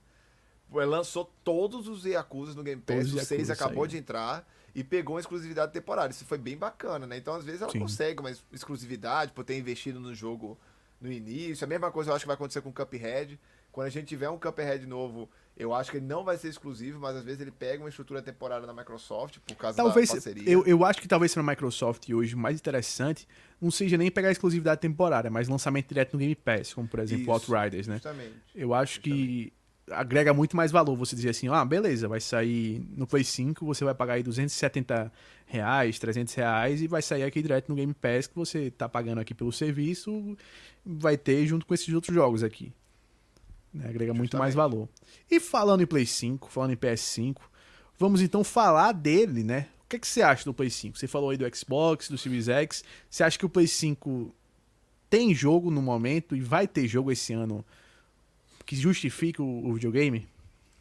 Speaker 2: Ela lançou todos os Yakuza no Game Pass, o 6 acabou saiu. de entrar e pegou uma exclusividade temporária. Isso foi bem bacana, né? Então, às vezes, ela Sim. consegue uma exclusividade por ter investido no jogo no início. A mesma coisa eu acho que vai acontecer com o Cuphead. Quando a gente tiver um Cuphead novo, eu acho que ele não vai ser exclusivo, mas às vezes ele pega uma estrutura temporária da Microsoft por causa talvez, da parceria.
Speaker 1: Eu, eu acho que talvez seja a Microsoft hoje mais interessante não seja nem pegar exclusividade temporária, mas lançamento direto no Game Pass, como por exemplo Isso, Outriders, né?
Speaker 2: Justamente.
Speaker 1: Eu acho
Speaker 2: justamente.
Speaker 1: que agrega muito mais valor você dizer assim, ah, beleza, vai sair no Play 5, você vai pagar aí 270 reais, 300 reais e vai sair aqui direto no Game Pass que você tá pagando aqui pelo serviço, vai ter junto com esses outros jogos aqui. Né? Agrega Justamente. muito mais valor. E falando em Play 5, falando em PS5, vamos então falar dele, né? O que, é que você acha do Play 5? Você falou aí do Xbox, do Series X. Você acha que o Play 5 tem jogo no momento e vai ter jogo esse ano que justifique o, o videogame?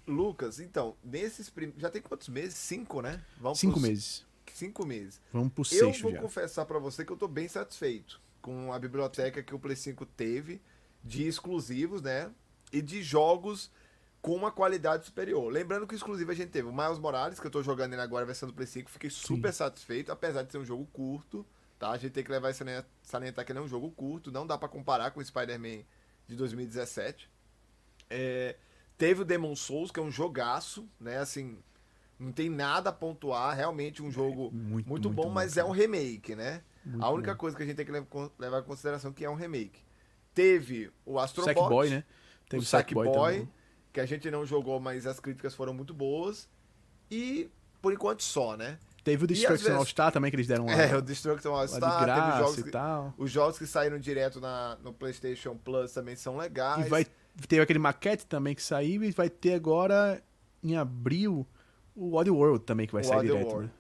Speaker 2: Lucas, então, nesses prim... já tem quantos meses? Cinco, né?
Speaker 1: Vamos Cinco pros... meses.
Speaker 2: Cinco meses.
Speaker 1: Vamos pro sexto
Speaker 2: Eu vou
Speaker 1: já.
Speaker 2: confessar para você que eu tô bem satisfeito com a biblioteca que o Play 5 teve de exclusivos, né? e de jogos com uma qualidade superior. Lembrando que o exclusivo a gente teve o Miles Morales, que eu tô jogando ele agora, versão do Play 5, fiquei super Sim. satisfeito, apesar de ser um jogo curto, tá? A gente tem que levar esse salientar que ele é um jogo curto, não dá para comparar com o Spider-Man de 2017. É, teve o Demon Souls, que é um jogaço, né? Assim, não tem nada a pontuar, realmente um jogo muito, muito, muito bom, muito mas é um remake, né? A única bom. coisa que a gente tem que levar em consideração é que é um remake. Teve o Astro
Speaker 1: Boy, né?
Speaker 2: Teve o Sackboy, Boy, que a gente não jogou, mas as críticas foram muito boas. E por enquanto só, né?
Speaker 1: Teve o Destruction vezes... All Star também que eles deram lá.
Speaker 2: É, o Destruction All Star,
Speaker 1: teve
Speaker 2: os jogos,
Speaker 1: que, tal.
Speaker 2: os jogos que saíram direto na, no PlayStation Plus também são legais.
Speaker 1: E vai ter aquele maquete também que saiu e vai ter agora em abril o World também que vai o sair direto. Né?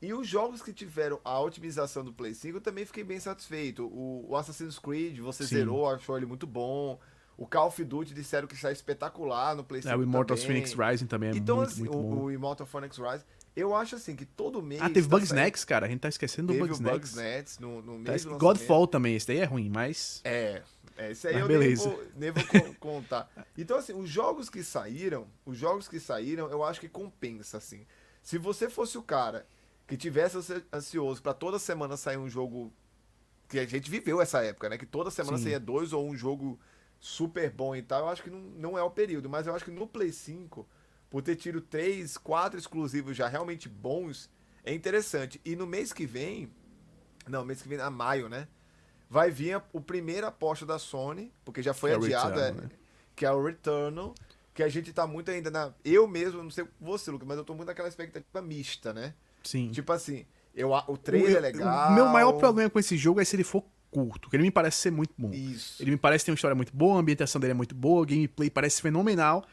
Speaker 2: E os jogos que tiveram a otimização do Play 5 eu também fiquei bem satisfeito. O, o Assassin's Creed, você Sim. zerou, achou ele muito bom. O Call of Duty disseram que está espetacular no PlayStation.
Speaker 1: É, o Immortal Phoenix Rising também é
Speaker 2: então,
Speaker 1: muito,
Speaker 2: assim,
Speaker 1: muito
Speaker 2: o,
Speaker 1: bom.
Speaker 2: o Immortal Phoenix Rising. Eu acho assim que todo mês.
Speaker 1: Ah, teve
Speaker 2: tá
Speaker 1: Bugsnax, cara. A gente tá esquecendo do
Speaker 2: Teve o
Speaker 1: Bugsnax.
Speaker 2: Bugsnax no, no
Speaker 1: Tá
Speaker 2: mês do
Speaker 1: Godfall também, esse daí é ruim, mas.
Speaker 2: É, é isso aí
Speaker 1: Mas
Speaker 2: eu
Speaker 1: beleza.
Speaker 2: nem vou, nem vou con- contar. Então, assim, os jogos que saíram, os jogos que saíram, eu acho que compensa, assim. Se você fosse o cara que tivesse ansi- ansioso pra toda semana sair um jogo que a gente viveu essa época, né? Que toda semana
Speaker 1: Sim.
Speaker 2: saía dois ou um jogo super bom e tal, eu acho que não, não é o período. Mas eu acho que no Play 5, por ter tido três, quatro exclusivos já realmente bons, é interessante. E no mês que vem, não, mês que vem, a maio, né? Vai vir o primeiro aposta da Sony, porque já foi
Speaker 1: Que é
Speaker 2: adiado, é,
Speaker 1: né?
Speaker 2: que é o Returnal, que a gente tá muito ainda na. Eu mesmo, não sei você, Lucas, mas eu tô muito naquela expectativa mista, né?
Speaker 1: Sim.
Speaker 2: Tipo assim, eu, o trailer é
Speaker 1: o,
Speaker 2: legal.
Speaker 1: o meu maior problema com esse jogo é se ele for curto, que ele me parece ser muito bom.
Speaker 2: Isso.
Speaker 1: Ele me parece ter uma história muito boa, a ambientação dele é muito boa, o gameplay parece fenomenal.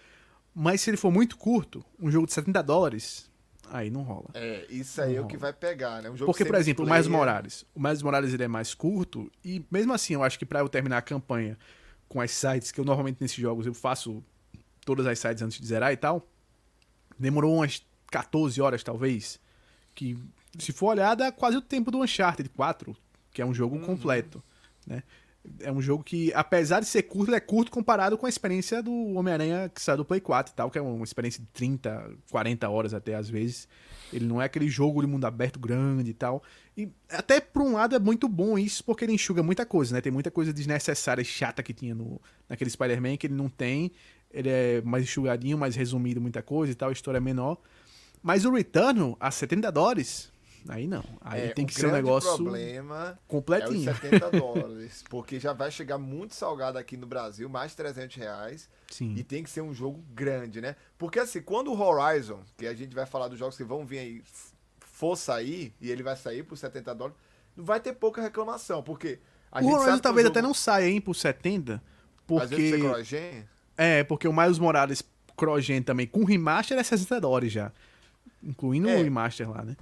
Speaker 1: Mas se ele for muito curto, um jogo de 70 dólares, aí não rola.
Speaker 2: É, isso aí é o que vai pegar, né? Um jogo
Speaker 1: Porque, por exemplo, o
Speaker 2: multiplayer.
Speaker 1: Miles Morales. O Miles Morales ele é mais curto, e mesmo assim, eu acho que pra eu terminar a campanha com as sites, que eu normalmente nesses jogos eu faço todas as sites antes de zerar e tal, demorou umas 14 horas, talvez. Que, se for olhar, dá quase o tempo do Uncharted 4, que é um jogo completo. Né? É um jogo que, apesar de ser curto, ele é curto comparado com a experiência do Homem-Aranha que saiu do Play 4 e tal, que é uma experiência de 30, 40 horas até às vezes. Ele não é aquele jogo de mundo aberto grande e tal. E até por um lado é muito bom isso, porque ele enxuga muita coisa, né? Tem muita coisa desnecessária e chata que tinha no, naquele Spider-Man que ele não tem. Ele é mais enxugadinho, mais resumido, muita coisa e tal, a história é menor. Mas o Returnal, a 70 dólares, aí não. Aí
Speaker 2: É,
Speaker 1: tem que ser um negócio
Speaker 2: problema é
Speaker 1: completinho.
Speaker 2: os 70 dólares. Porque já vai chegar muito salgado aqui no Brasil, mais de 300 reais.
Speaker 1: Sim.
Speaker 2: E tem que ser um jogo grande, né? Porque assim, quando o Horizon, que a gente vai falar dos jogos que vão vir aí, for sair, e ele vai sair por 70 dólares, não vai ter pouca reclamação. Porque a
Speaker 1: o
Speaker 2: gente
Speaker 1: Horizon talvez
Speaker 2: que o
Speaker 1: até
Speaker 2: jogo,
Speaker 1: não saia, hein, por 70.
Speaker 2: Às vezes tem
Speaker 1: Porque. É, porque o Miles Morales Crogen também, com remaster, é 60 dólares já. Incluindo
Speaker 2: É.
Speaker 1: o remaster lá, né?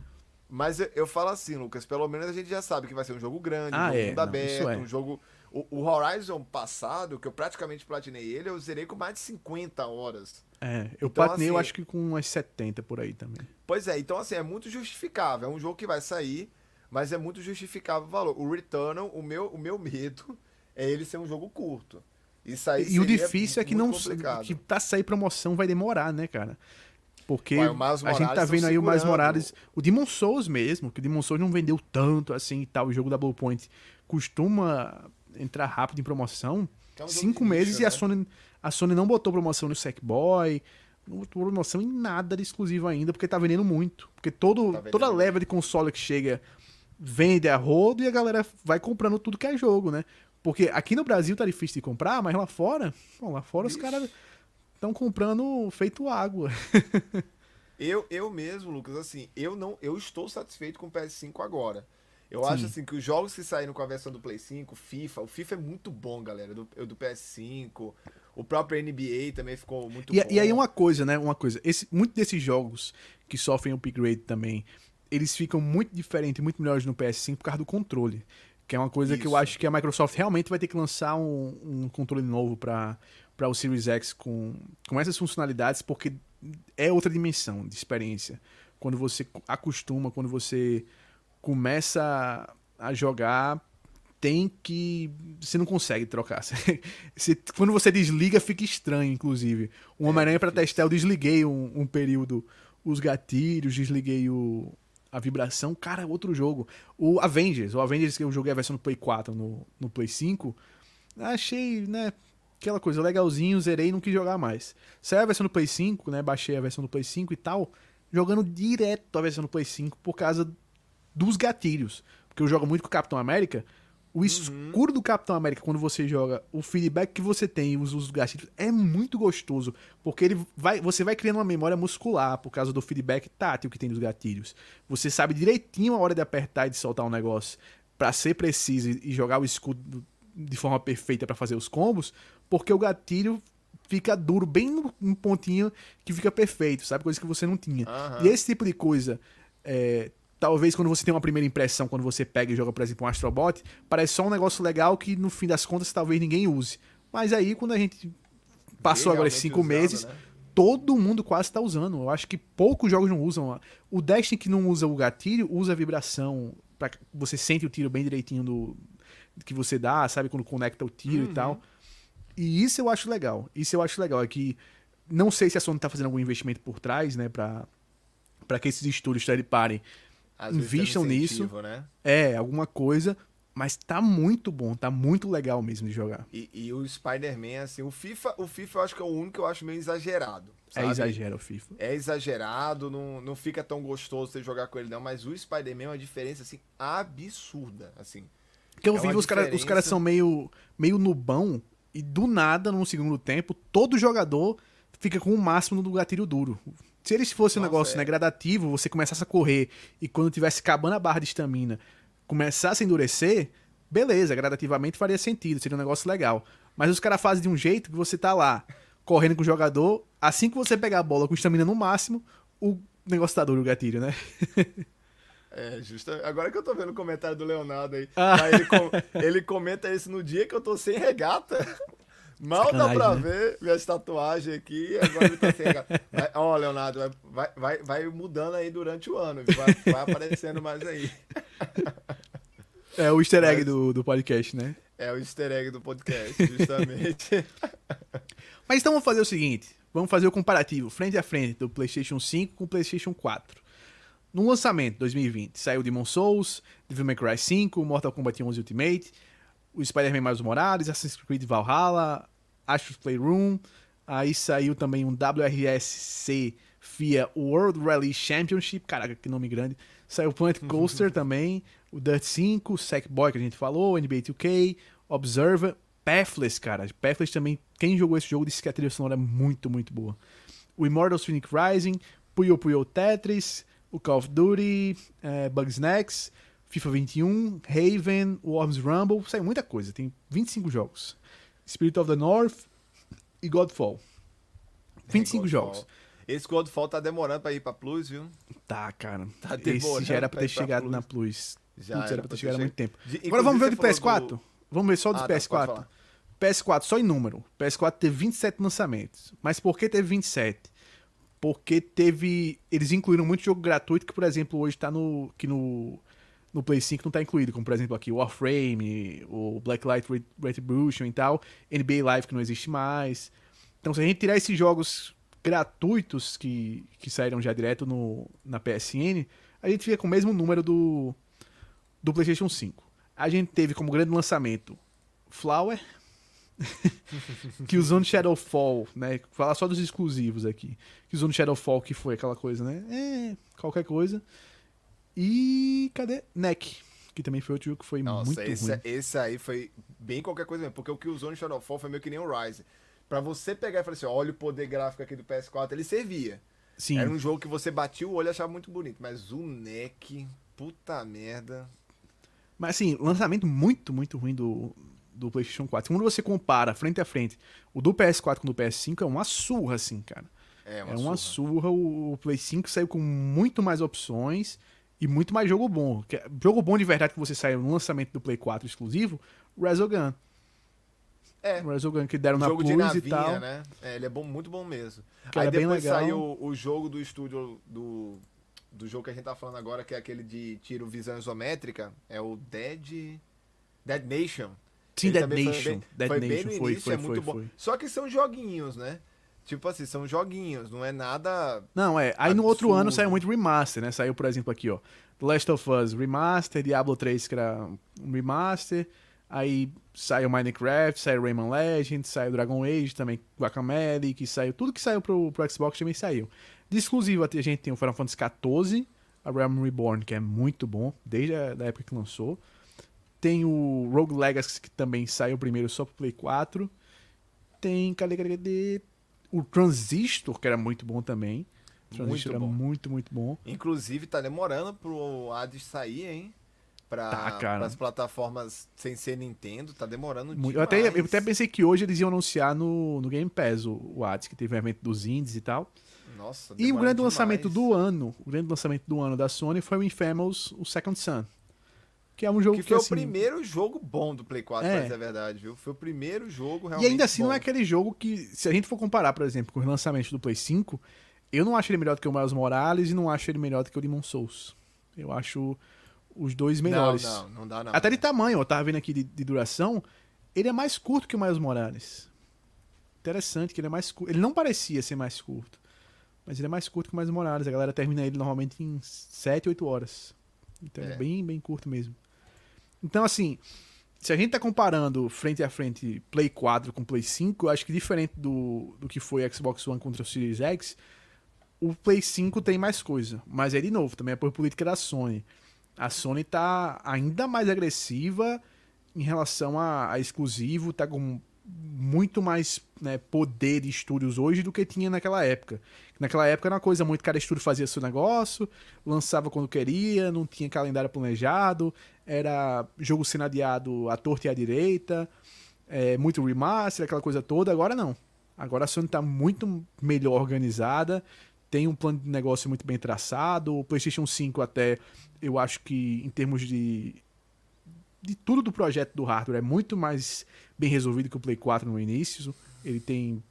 Speaker 2: Mas eu, eu falo assim, Lucas, pelo menos a gente já sabe que vai ser um jogo grande,
Speaker 1: Ah,
Speaker 2: um jogo
Speaker 1: é,
Speaker 2: mundo
Speaker 1: não,
Speaker 2: aberto,
Speaker 1: isso é.
Speaker 2: um jogo. O, o Horizon passado, que eu praticamente platinei ele, eu zerei com mais de 50 horas.
Speaker 1: É, eu
Speaker 2: Então,
Speaker 1: platinei, eu
Speaker 2: assim-
Speaker 1: acho que com umas 70 por aí também.
Speaker 2: Pois é, então assim, é muito justificável. É um jogo que vai sair, mas é muito justificável o valor. O Returnal, o meu, o meu medo é ele ser um jogo curto. Isso aí
Speaker 1: E o difícil é que não
Speaker 2: complicado.
Speaker 1: que tá sair promoção vai demorar, né, cara? Porque
Speaker 2: Ué,
Speaker 1: a gente tá vendo aí o
Speaker 2: segurando.
Speaker 1: Morales, o Demon Souls mesmo, que o Demon Souls não vendeu tanto assim e tal, o jogo da Bluepoint costuma entrar rápido em promoção.
Speaker 2: É um
Speaker 1: cinco meses e a
Speaker 2: né?
Speaker 1: Sony a Sony não botou promoção no Sackboy, não botou promoção em nada de exclusivo ainda, porque tá vendendo muito. Porque todo,
Speaker 2: Tá
Speaker 1: toda leva de console que chega vende a rodo e a galera vai comprando tudo que é jogo, né? Porque aqui no Brasil tá difícil de comprar, mas lá fora, bom, lá fora os
Speaker 2: Vixe.
Speaker 1: caras estão comprando feito água.
Speaker 2: Eu, eu mesmo, Lucas, assim, eu não, eu estou satisfeito com o PS5 agora. Eu
Speaker 1: Sim.
Speaker 2: acho assim que os jogos que saíram com a versão do Play 5, FIFA, o FIFA é muito bom, galera, do, do PS5. O próprio NBA também ficou muito
Speaker 1: E,
Speaker 2: bom.
Speaker 1: e aí uma coisa, né? Uma coisa, esse, muito desses jogos que sofrem upgrade também, eles ficam muito diferentes, muito melhores no PS5 por causa do controle. Que é uma coisa que eu
Speaker 2: Isso.
Speaker 1: acho que a Microsoft realmente vai ter que lançar um, um controle novo para o Series X com, com essas funcionalidades, porque é outra dimensão de experiência. Quando você acostuma, quando você começa a jogar, tem que. Você não consegue trocar. Você- você- quando você desliga, fica estranho, inclusive. O Homem-Aranha, pra testar, eu desliguei um, um período os gatilhos, desliguei o, a vibração. Cara, outro jogo. O Avengers. O Avengers que eu joguei a versão no Play 4 no, no Play 5. Achei, né? Aquela coisa legalzinho, zerei e não quis jogar mais. Saiu a versão do Play 5, né? Baixei a versão do Play 5 e tal. Jogando direto a versão do Play 5 por causa dos gatilhos. Porque eu jogo muito com o Capitão América. O escuro do Capitão América, quando você joga, o feedback que você tem os usos gatilhos é muito gostoso. Porque ele vai, você vai criando uma memória muscular por causa do feedback tátil que tem dos gatilhos. Você sabe direitinho a hora de apertar e de soltar um negócio pra ser preciso e e jogar o escudo de forma perfeita pra fazer os combos, porque o gatilho fica duro, bem no, no pontinho que fica perfeito, sabe? Coisa que você não tinha.
Speaker 2: Aham.
Speaker 1: E esse tipo de coisa, é, talvez quando você tem uma primeira impressão, quando você pega e joga, por exemplo, um Astrobot, parece só um negócio legal que no fim das contas talvez ninguém use. Mas aí, quando a gente passou agora cinco
Speaker 2: usando,
Speaker 1: meses,
Speaker 2: né?
Speaker 1: todo mundo quase tá usando. Eu acho que poucos jogos não usam. O Destiny que não usa o gatilho, usa a vibração. Pra que você sente o tiro bem direitinho do que você dá, sabe? Quando conecta o tiro
Speaker 2: Uhum.
Speaker 1: e tal. E isso eu acho legal. Isso eu acho legal. É que não sei se a Sony tá fazendo algum investimento por trás, né? Pra, pra que esses estúdios third party
Speaker 2: Às um
Speaker 1: Invistam nisso.
Speaker 2: Né?
Speaker 1: é alguma coisa. Mas tá muito bom, tá muito legal mesmo de jogar.
Speaker 2: E, e o Spider-Man, assim, o FIFA, o FIFA eu acho que é o único que eu acho meio exagerado.
Speaker 1: É
Speaker 2: sabe?
Speaker 1: exagero o FIFA.
Speaker 2: É exagerado, não, não fica tão gostoso você jogar com ele, não. Mas o Spider-Man é uma diferença, assim, absurda, assim.
Speaker 1: Porque eu
Speaker 2: É
Speaker 1: vi os caras os caras são meio, meio nubão e do nada, no segundo tempo, todo jogador fica com o máximo do gatilho duro. Se eles fosse um negócio
Speaker 2: é.
Speaker 1: né, gradativo, você começasse a correr e quando tivesse acabando a barra de estamina, começasse a endurecer, beleza, gradativamente faria sentido, seria um negócio legal. Mas os caras fazem de um jeito que você tá lá, correndo com o jogador, assim que você pegar a bola com estamina no máximo, o negócio tá duro, o gatilho, né?
Speaker 2: É, justo. Agora que eu tô vendo o comentário do Leonardo aí.
Speaker 1: Ah.
Speaker 2: Aí ele, com- ele comenta isso no dia que eu tô sem regata. Mal dá
Speaker 1: Sacanagem,
Speaker 2: pra
Speaker 1: né?
Speaker 2: ver minhas tatuagens aqui, agora ele tá sem regata. Ó, Leonardo, vai, vai, vai, mudando aí durante o ano, vai, vai aparecendo mais aí.
Speaker 1: É o easter egg
Speaker 2: Mas-
Speaker 1: do, do podcast, né?
Speaker 2: É o easter egg do podcast, justamente.
Speaker 1: Mas então vamos fazer o seguinte: vamos fazer o comparativo frente a frente do PlayStation 5 com o PlayStation 4. No lançamento 2020, saiu Demon Souls, Devil May Cry 5, Mortal Kombat 11 Ultimate, o Spider-Man Miles Morales, Assassin's Creed Valhalla, Astro's Playroom, aí saiu também um WRSC FIA World Rally Championship, caraca, que nome grande. Saiu Planet Coaster também, o Dirt 5, Sackboy que a gente falou, NBA 2K, Observer, Pathless, cara. Pathless também, quem jogou esse jogo disse que a trilha sonora é muito, muito boa. O Immortals Phoenix Rising, Puyo Puyo Tetris, o Call of Duty, é, Bugsnax, FIFA 21, Haven, Worms Rumble, saiu muita coisa, tem 25 jogos. Spirit of the North e Godfall. 25
Speaker 2: Godfall.
Speaker 1: jogos.
Speaker 2: Esse Godfall tá demorando pra ir pra Plus, viu?
Speaker 1: Tá, cara.
Speaker 2: Tá
Speaker 1: Esse
Speaker 2: demorando
Speaker 1: já era pra ter
Speaker 2: pra
Speaker 1: chegado
Speaker 2: Plus.
Speaker 1: na Plus.
Speaker 2: Já
Speaker 1: Putz, era pra ter chegado há muito tempo.
Speaker 2: De-
Speaker 1: Agora vamos ver o de
Speaker 2: inclusive, você
Speaker 1: PS4?
Speaker 2: falou do-
Speaker 1: Vamos ver só o de
Speaker 2: Ah, tá, pode
Speaker 1: PS4.
Speaker 2: falar.
Speaker 1: PS4, só em número. PS4 teve 27 lançamentos. Mas por que teve 27? Porque teve. Eles incluíram muito jogo gratuito que, por exemplo, hoje tá no. que no. No Play 5 não tá incluído, como por exemplo aqui Warframe, o Blacklight Ret- Retribution e tal, NBA Live que não existe mais. Então se a gente tirar esses jogos gratuitos que, que saíram já direto no, na PSN, a gente fica com o mesmo número do, do PlayStation 5. A gente teve como grande lançamento Flower, que usou no Shadowfall, né? Falar só dos exclusivos aqui. Que usou no Shadowfall, que foi aquela coisa, né? É, qualquer coisa. E cadê? Neck, que também foi outro jogo que foi
Speaker 2: Nossa,
Speaker 1: muito
Speaker 2: esse,
Speaker 1: ruim.
Speaker 2: esse aí foi bem qualquer coisa mesmo, porque o que usou no Shadowfall foi meio que nem o Rise. Pra você pegar e falar assim, olha o poder gráfico aqui do PS4, ele servia.
Speaker 1: Sim,
Speaker 2: Era um jogo que você batia o olho e achava muito bonito, mas o NEC, puta merda.
Speaker 1: mas assim, lançamento muito, muito ruim do, do PlayStation 4. Quando você compara frente a frente o do PS4 com o do PS5, é uma surra, assim, cara.
Speaker 2: É uma,
Speaker 1: é uma
Speaker 2: surra.
Speaker 1: surra. O Play 5 saiu com muito mais opções e muito mais jogo bom. Que- Jogo bom de verdade que você saiu no lançamento do Play 4 exclusivo, Resogun.
Speaker 2: É,
Speaker 1: O Resogun que deram na
Speaker 2: jogo
Speaker 1: Plus
Speaker 2: de
Speaker 1: e
Speaker 2: navinha,
Speaker 1: tal.
Speaker 2: né? É, ele é bom, muito bom mesmo.
Speaker 1: Que
Speaker 2: Aí depois saiu o jogo do estúdio do, do jogo que a gente tá falando agora, que é aquele de tiro visão isométrica, é o Dead Dead Nation.
Speaker 1: Sim, Dead Nation. Dead
Speaker 2: foi bem
Speaker 1: Nation
Speaker 2: no
Speaker 1: foi,
Speaker 2: início,
Speaker 1: foi,
Speaker 2: é muito
Speaker 1: foi,
Speaker 2: bom. Só que são joguinhos, né? Tipo assim, são joguinhos, não é nada.
Speaker 1: Não, é. Aí no outro
Speaker 2: Absurdo.
Speaker 1: ano saiu muito remaster, né? Saiu, por exemplo, aqui, ó. The Last of Us Remaster, Diablo 3, que era um remaster. Aí saiu Minecraft, saiu Rayman Legends, saiu Dragon Age também, Guacamelee, que saiu. Tudo que saiu pro, pro Xbox também saiu. De exclusivo, a gente tem o Final Fantasy XIV, a Realm Reborn, que é muito bom, desde a da época que lançou. Tem o Rogue Legacy, que também saiu primeiro só pro Play 4. Tem, cadê, cadê, cadê? O Transistor, que era muito bom também. Transistor
Speaker 2: Muito
Speaker 1: era
Speaker 2: bom.
Speaker 1: muito, muito bom.
Speaker 2: Inclusive, tá demorando pro Hades sair, hein? Pra,
Speaker 1: Tá,
Speaker 2: pras plataformas sem ser Nintendo, tá demorando
Speaker 1: Muito-. Eu até, eu até pensei que hoje eles iam anunciar no, no Game Pass o, o Hades, que teve o evento dos indies e tal.
Speaker 2: Nossa,
Speaker 1: E o grande
Speaker 2: demais.
Speaker 1: lançamento do ano, o grande lançamento do ano da Sony foi o Infamous, o Second Son. Que é um jogo
Speaker 2: Que
Speaker 1: que,
Speaker 2: foi
Speaker 1: assim,
Speaker 2: o primeiro jogo bom do Play 4,
Speaker 1: É.
Speaker 2: a verdade, viu? Foi o primeiro jogo
Speaker 1: E
Speaker 2: realmente
Speaker 1: ainda assim
Speaker 2: bom.
Speaker 1: não é aquele jogo que, se a gente for comparar, por exemplo, com os lançamentos do Play 5, eu não acho ele melhor do que o Miles Morales e não acho ele melhor do que o Demon Souls. Eu acho os dois melhores.
Speaker 2: Não, não, não dá não.
Speaker 1: Até de tamanho, eu tava vendo aqui de, de duração, ele é mais curto que o Miles Morales. Interessante que ele é mais curto. Ele não parecia ser mais curto, mas ele é mais curto que o Miles Morales. A galera termina ele normalmente em 7, 8 horas. Então é,
Speaker 2: É.
Speaker 1: bem, bem curto mesmo. Então, assim, se a gente tá comparando frente a frente Play 4 com Play 5, eu acho que diferente do, do que foi Xbox One contra o Series X, o Play 5 tem mais coisa. Mas é de novo, também é por política da Sony. A Sony tá ainda mais agressiva em relação a, a exclusivo, tá com muito mais né, poder de estúdios hoje do que tinha naquela época. Naquela época era uma coisa muito, cada estúdio fazia seu negócio, lançava quando queria, não tinha calendário planejado, era jogo sendo adiado à torta e à direita, é, muito remaster, aquela coisa toda. Agora não. Agora a Sony tá muito melhor organizada, tem um plano de negócio muito bem traçado. O PlayStation 5 até, eu acho que em termos de de tudo do projeto do hardware é muito mais bem resolvido que o Play 4 no início. Ele tem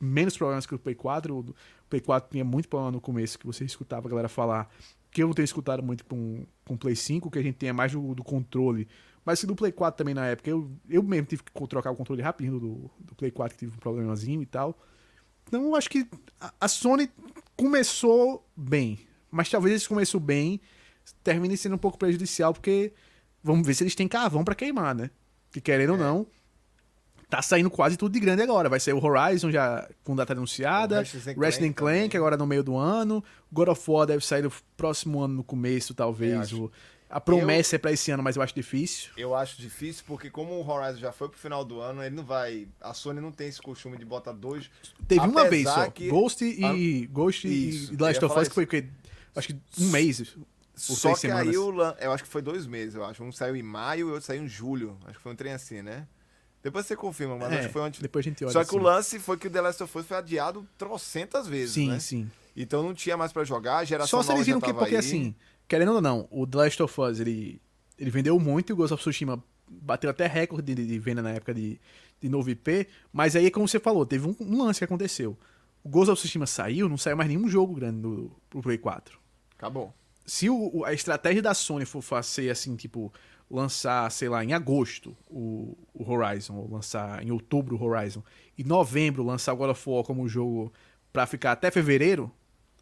Speaker 1: menos problemas que o Play 4. O Play 4 tinha muito problema no começo, que você escutava a galera falar, que eu não tenho escutado muito com, com o Play 5, que a gente tem mais do, do controle. Mas que do Play 4 também na época, eu, eu mesmo tive que trocar o controle rapidinho do, do Play 4, que tive um problemazinho e tal. Então acho que a, a Sony começou bem. Mas talvez esse começo bem termine sendo um pouco prejudicial, porque vamos ver se eles têm carvão pra queimar, né? Que querendo ou não, tá saindo quase tudo de grande agora. Vai sair o Horizon já com data anunciada, Resident
Speaker 2: Clank
Speaker 1: Clank agora no meio do ano, God of War deve sair no próximo ano no começo,
Speaker 2: Eu
Speaker 1: talvez. O- A promessa é pra esse ano, mas eu acho difícil.
Speaker 2: Eu acho difícil porque como o Horizon já foi pro final do ano, ele não vai... A Sony não tem esse costume de botar dois...
Speaker 1: Teve uma vez só.
Speaker 2: que-
Speaker 1: Ghost e Ghost
Speaker 2: Isso,
Speaker 1: e Last
Speaker 2: eu
Speaker 1: of Us, que foi o quê? Acho que um mês.
Speaker 2: Só que
Speaker 1: semanas.
Speaker 2: aí o... Eu acho que foi dois meses, eu acho. Um saiu em maio e outro saiu em julho. Acho que foi um trem assim, né? Depois você confirma, mas
Speaker 1: É,
Speaker 2: acho que foi antes...
Speaker 1: Depois a gente olha.
Speaker 2: Só que o
Speaker 1: assim.
Speaker 2: lance foi que o The Last of Us foi adiado trocentas vezes,
Speaker 1: Sim,
Speaker 2: né?
Speaker 1: sim.
Speaker 2: Então não tinha mais pra jogar, a geração
Speaker 1: Só se eles viram que, porque
Speaker 2: aí.
Speaker 1: assim, querendo ou não, o The Last of Us, ele, ele vendeu muito e o Ghost of Tsushima bateu até recorde de, de venda na época de, de novo IP, mas aí, como você falou, teve um, um lance que aconteceu. O Ghost of Tsushima saiu, não saiu mais nenhum jogo grande no, pro Play 4.
Speaker 2: Acabou.
Speaker 1: Se o, a estratégia da Sony for fazer assim, tipo, lançar, sei lá, em agosto o, o Horizon, ou lançar em outubro o Horizon, e novembro lançar o God of War como jogo pra ficar até fevereiro,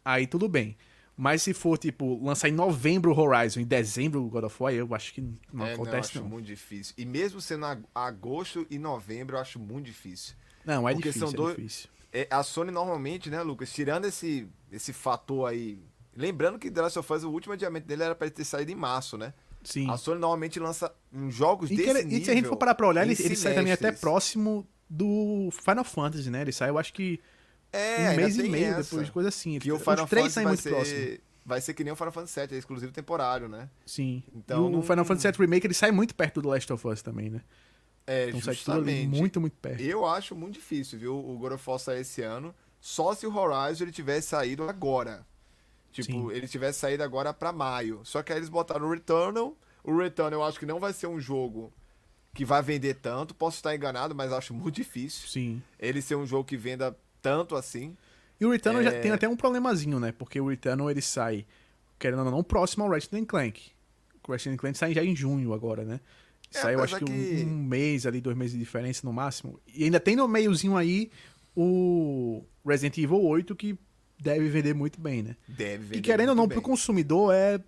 Speaker 1: aí tudo bem. Mas se for, tipo, lançar em novembro o Horizon, em dezembro o God of War, eu acho que não
Speaker 2: é,
Speaker 1: acontece,
Speaker 2: não, eu acho
Speaker 1: não.
Speaker 2: muito difícil. E mesmo sendo ag- agosto e novembro, eu acho muito difícil.
Speaker 1: Não, é
Speaker 2: Porque
Speaker 1: difícil,
Speaker 2: são
Speaker 1: é
Speaker 2: dois-
Speaker 1: difícil.
Speaker 2: É, a Sony normalmente, né, Lucas, tirando esse, esse fator aí. Lembrando que The Last of Us, o último adiamento dele era pra ele ter saído em março, né?
Speaker 1: Sim.
Speaker 2: A Sony normalmente lança jogos
Speaker 1: E,
Speaker 2: desse
Speaker 1: ele-
Speaker 2: nível.
Speaker 1: e se a gente for parar pra olhar, ele, ele sai também até próximo do Final Fantasy, né? Ele sai, eu acho que
Speaker 2: É,
Speaker 1: um mês e meio
Speaker 2: essa.
Speaker 1: depois, coisa assim.
Speaker 2: Que o
Speaker 1: Os
Speaker 2: Final
Speaker 1: três
Speaker 2: Fantasy
Speaker 1: saem muito próximo.
Speaker 2: ser, vai ser que nem o Final Fantasy VII, é exclusivo temporário, né?
Speaker 1: Sim.
Speaker 2: Então,
Speaker 1: e o
Speaker 2: não-
Speaker 1: Final Fantasy VII Remake ele sai muito perto do Last of Us também, né?
Speaker 2: É,
Speaker 1: Então
Speaker 2: justamente.
Speaker 1: muito, muito perto.
Speaker 2: Eu acho muito difícil, viu? O God of War sair esse ano. Só se o Horizon ele tivesse saído agora. Tipo,
Speaker 1: Sim.
Speaker 2: ele tivesse saído agora pra maio. Só que aí eles botaram o Returnal. O Returnal eu acho que não vai ser um jogo que vai vender tanto. Posso estar enganado, mas acho muito difícil.
Speaker 1: Sim.
Speaker 2: Ele ser um jogo que venda tanto assim.
Speaker 1: E o Returnal já
Speaker 2: É.
Speaker 1: tem até um problemazinho, né? Porque o Returnal ele sai, querendo ou não, próximo ao Ratchet Clank. O Ratchet Clank sai já em junho agora, né?
Speaker 2: É,
Speaker 1: Sai, eu acho
Speaker 2: apesar
Speaker 1: que, um-
Speaker 2: que-
Speaker 1: Um, mês ali, dois meses de diferença no máximo. E ainda tem no meiozinho aí o Resident Evil 8 que deve vender muito bem, né?
Speaker 2: Deve vender
Speaker 1: E querendo ou não,
Speaker 2: bem.
Speaker 1: pro consumidor é.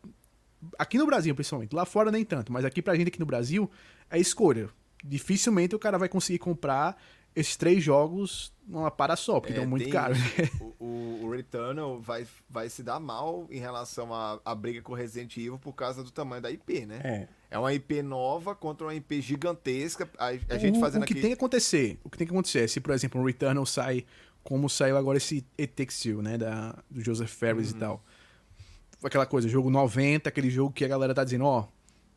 Speaker 1: Aqui no Brasil, principalmente. Lá fora nem tanto, mas aqui pra gente aqui no Brasil é escolha. Dificilmente o cara vai conseguir comprar esses três jogos numa para só, porque
Speaker 2: É,
Speaker 1: dão muito
Speaker 2: tem
Speaker 1: caro.
Speaker 2: isso. O, o, o Returnal vai, vai se dar mal em relação à, à briga com o Resident Evil por causa do tamanho da IP, né?
Speaker 1: É.
Speaker 2: É uma IP nova contra uma IP gigantesca. A, a gente
Speaker 1: o,
Speaker 2: fazendo
Speaker 1: o que
Speaker 2: aqui.
Speaker 1: tem que acontecer, o que tem que acontecer é se, por exemplo, o Returnal sai como saiu agora esse It Takes né, da, do Joseph Ferris
Speaker 2: Uhum.
Speaker 1: e tal. Aquela coisa, jogo 90, aquele jogo que a galera tá dizendo, ó,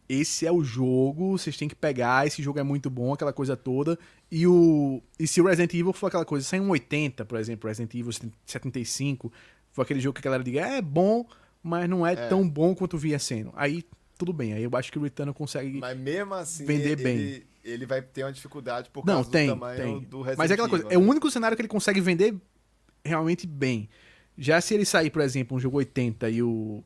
Speaker 1: esse é o jogo, vocês têm que pegar, esse jogo é muito bom, aquela coisa toda. E o e se o Resident Evil for aquela coisa, sai um 80, por exemplo, Resident Evil 75, foi aquele jogo que a galera diga, é bom, mas não é,
Speaker 2: É.
Speaker 1: tão bom quanto via sendo. Aí tudo bem. Aí eu acho que o Returnal consegue.
Speaker 2: Mas mesmo assim,
Speaker 1: Vender
Speaker 2: ele,
Speaker 1: bem.
Speaker 2: Ele, vai ter uma dificuldade por
Speaker 1: Não,
Speaker 2: causa
Speaker 1: tem,
Speaker 2: do tamanho
Speaker 1: tem.
Speaker 2: do Resident
Speaker 1: Mas é aquela coisa,
Speaker 2: Evil,
Speaker 1: é o
Speaker 2: né?
Speaker 1: único cenário que ele consegue vender realmente bem. Já se ele sair, por exemplo, um jogo 80 e o.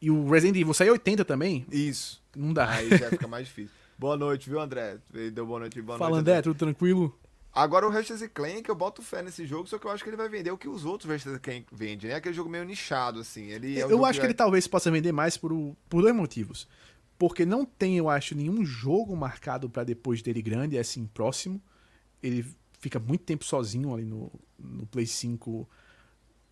Speaker 1: E o Resident Evil sair 80 também,
Speaker 2: Isso.
Speaker 1: não dá.
Speaker 2: Aí já fica mais difícil. Boa noite, viu, André? Ele deu boa noite. Boa
Speaker 1: Fala,
Speaker 2: noite,
Speaker 1: André, tudo tranquilo?
Speaker 2: Agora o Ratchet Clank, eu boto fé nesse jogo, só que eu acho que ele vai vender o que os outros Ratchet Clank vendem, né? Aquele jogo meio nichado, assim. Ele é
Speaker 1: eu acho que ele talvez possa vender mais por, por dois motivos. Porque não tem, eu acho, nenhum jogo marcado pra depois dele grande, assim, próximo. Ele fica muito tempo sozinho ali no, no Play 5.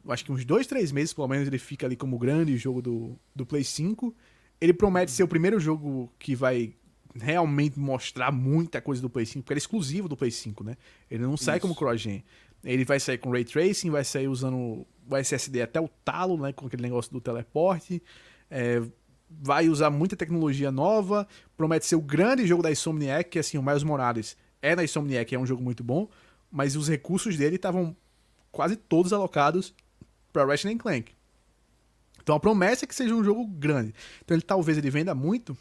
Speaker 1: Eu acho que uns dois, três meses, pelo menos, ele fica ali como grande jogo do, do Play 5. Ele promete ser o primeiro jogo que vai realmente mostrar muita coisa do Play 5, porque ele é exclusivo do Play 5, né? Ele não sai
Speaker 2: Isso.
Speaker 1: como CrossGen. Ele vai sair com Ray Tracing, vai sair usando o SSD até o talo, né? Com aquele negócio do teleporte. É, vai usar muita tecnologia nova. Promete ser o grande jogo da Insomniac, que assim, o Miles Morales é da Insomniac, é um jogo muito bom, mas os recursos dele estavam quase todos alocados para Ratchet Clank. Então a promessa é que seja um jogo grande. Então ele talvez ele venda muito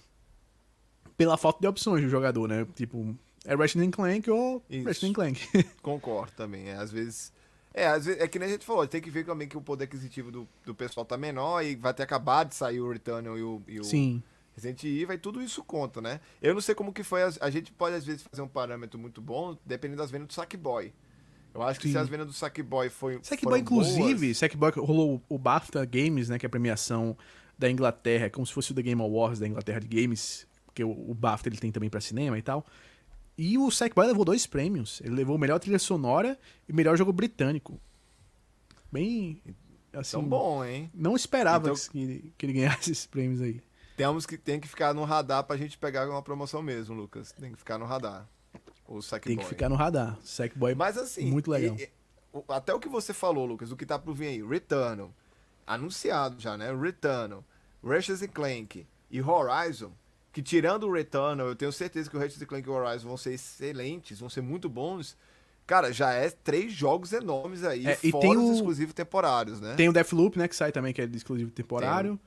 Speaker 1: pela falta de opções do jogador, né? Tipo, é Ratchet Clank ou
Speaker 2: Isso.
Speaker 1: Ratchet Clank.
Speaker 2: Concordo também. É, às vezes. É, é que nem a gente falou, tem que ver também que o poder aquisitivo do, do pessoal tá menor e vai ter acabado de sair o Returnal e o, e o
Speaker 1: Sim.
Speaker 2: Resident Evil e tudo isso conta, né? Eu não sei como que foi, a gente pode às vezes fazer um parâmetro muito bom dependendo das vendas do Sackboy. Eu acho que
Speaker 1: Sim.
Speaker 2: se as vendas do Sackboy foi
Speaker 1: Sackboy, inclusive,
Speaker 2: boas-
Speaker 1: Sackboy rolou o BAFTA Games, né? Que é a premiação da Inglaterra, é como se fosse o The Game Awards da Inglaterra de Games, porque o, o BAFTA ele tem também pra cinema e tal. E o Sackboy levou dois prêmios. Ele levou melhor trilha sonora e melhor jogo britânico. Bem. Assim,
Speaker 2: Então bom, hein?
Speaker 1: Não esperava
Speaker 2: Então-
Speaker 1: que, que ele ganhasse esses prêmios aí.
Speaker 2: Temos que, tem que ficar no radar pra gente pegar uma promoção mesmo, Lucas. Tem que ficar no radar. O Sackboy.
Speaker 1: Tem que ficar no radar. Sackboy
Speaker 2: Mas assim,
Speaker 1: muito legal.
Speaker 2: e- e- até o que você falou, Lucas, o que tá por vir aí, Returnal, anunciado já, né? Returnal, Ratchet Clank e Horizon, que tirando o Returnal, eu tenho certeza que o Ratchet Clank e o Horizon vão ser excelentes, vão ser muito bons. Cara, já é três jogos enormes aí,
Speaker 1: É, e
Speaker 2: fora
Speaker 1: tem
Speaker 2: os
Speaker 1: o-
Speaker 2: exclusivos temporários, né?
Speaker 1: Tem o Deathloop, né, que sai também, que é de exclusivo temporário.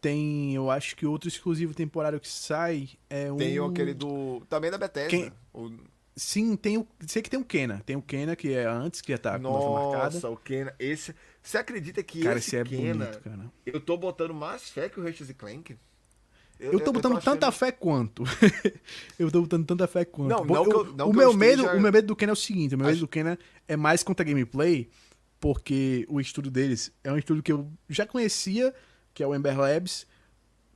Speaker 1: Tem, eu acho que outro exclusivo temporário que sai é um...
Speaker 2: Tem o aquele do. Também da Bethesda.
Speaker 1: Quem-
Speaker 2: O-
Speaker 1: Sim, tem o... Sei que tem o Kena. Tem o Kena, que é antes, que já tá com nova marcada.
Speaker 2: Nossa, o Kena. Esse. Você acredita que
Speaker 1: Cara,
Speaker 2: esse,
Speaker 1: esse é
Speaker 2: Kena.
Speaker 1: bonito, cara.
Speaker 2: Eu tô botando mais fé que o Ratchet Clank.
Speaker 1: Eu tô botando tanta fé quanto. eu tô botando tanta fé quanto.
Speaker 2: Não, não
Speaker 1: eu-
Speaker 2: eu- não
Speaker 1: o meu
Speaker 2: eu
Speaker 1: medo,
Speaker 2: esteja-
Speaker 1: o meu medo do Kena é o seguinte, o meu medo
Speaker 2: Acho-
Speaker 1: do Kena é mais contra gameplay, porque o estúdio deles é um estúdio que eu já conhecia, que é o Ember Labs,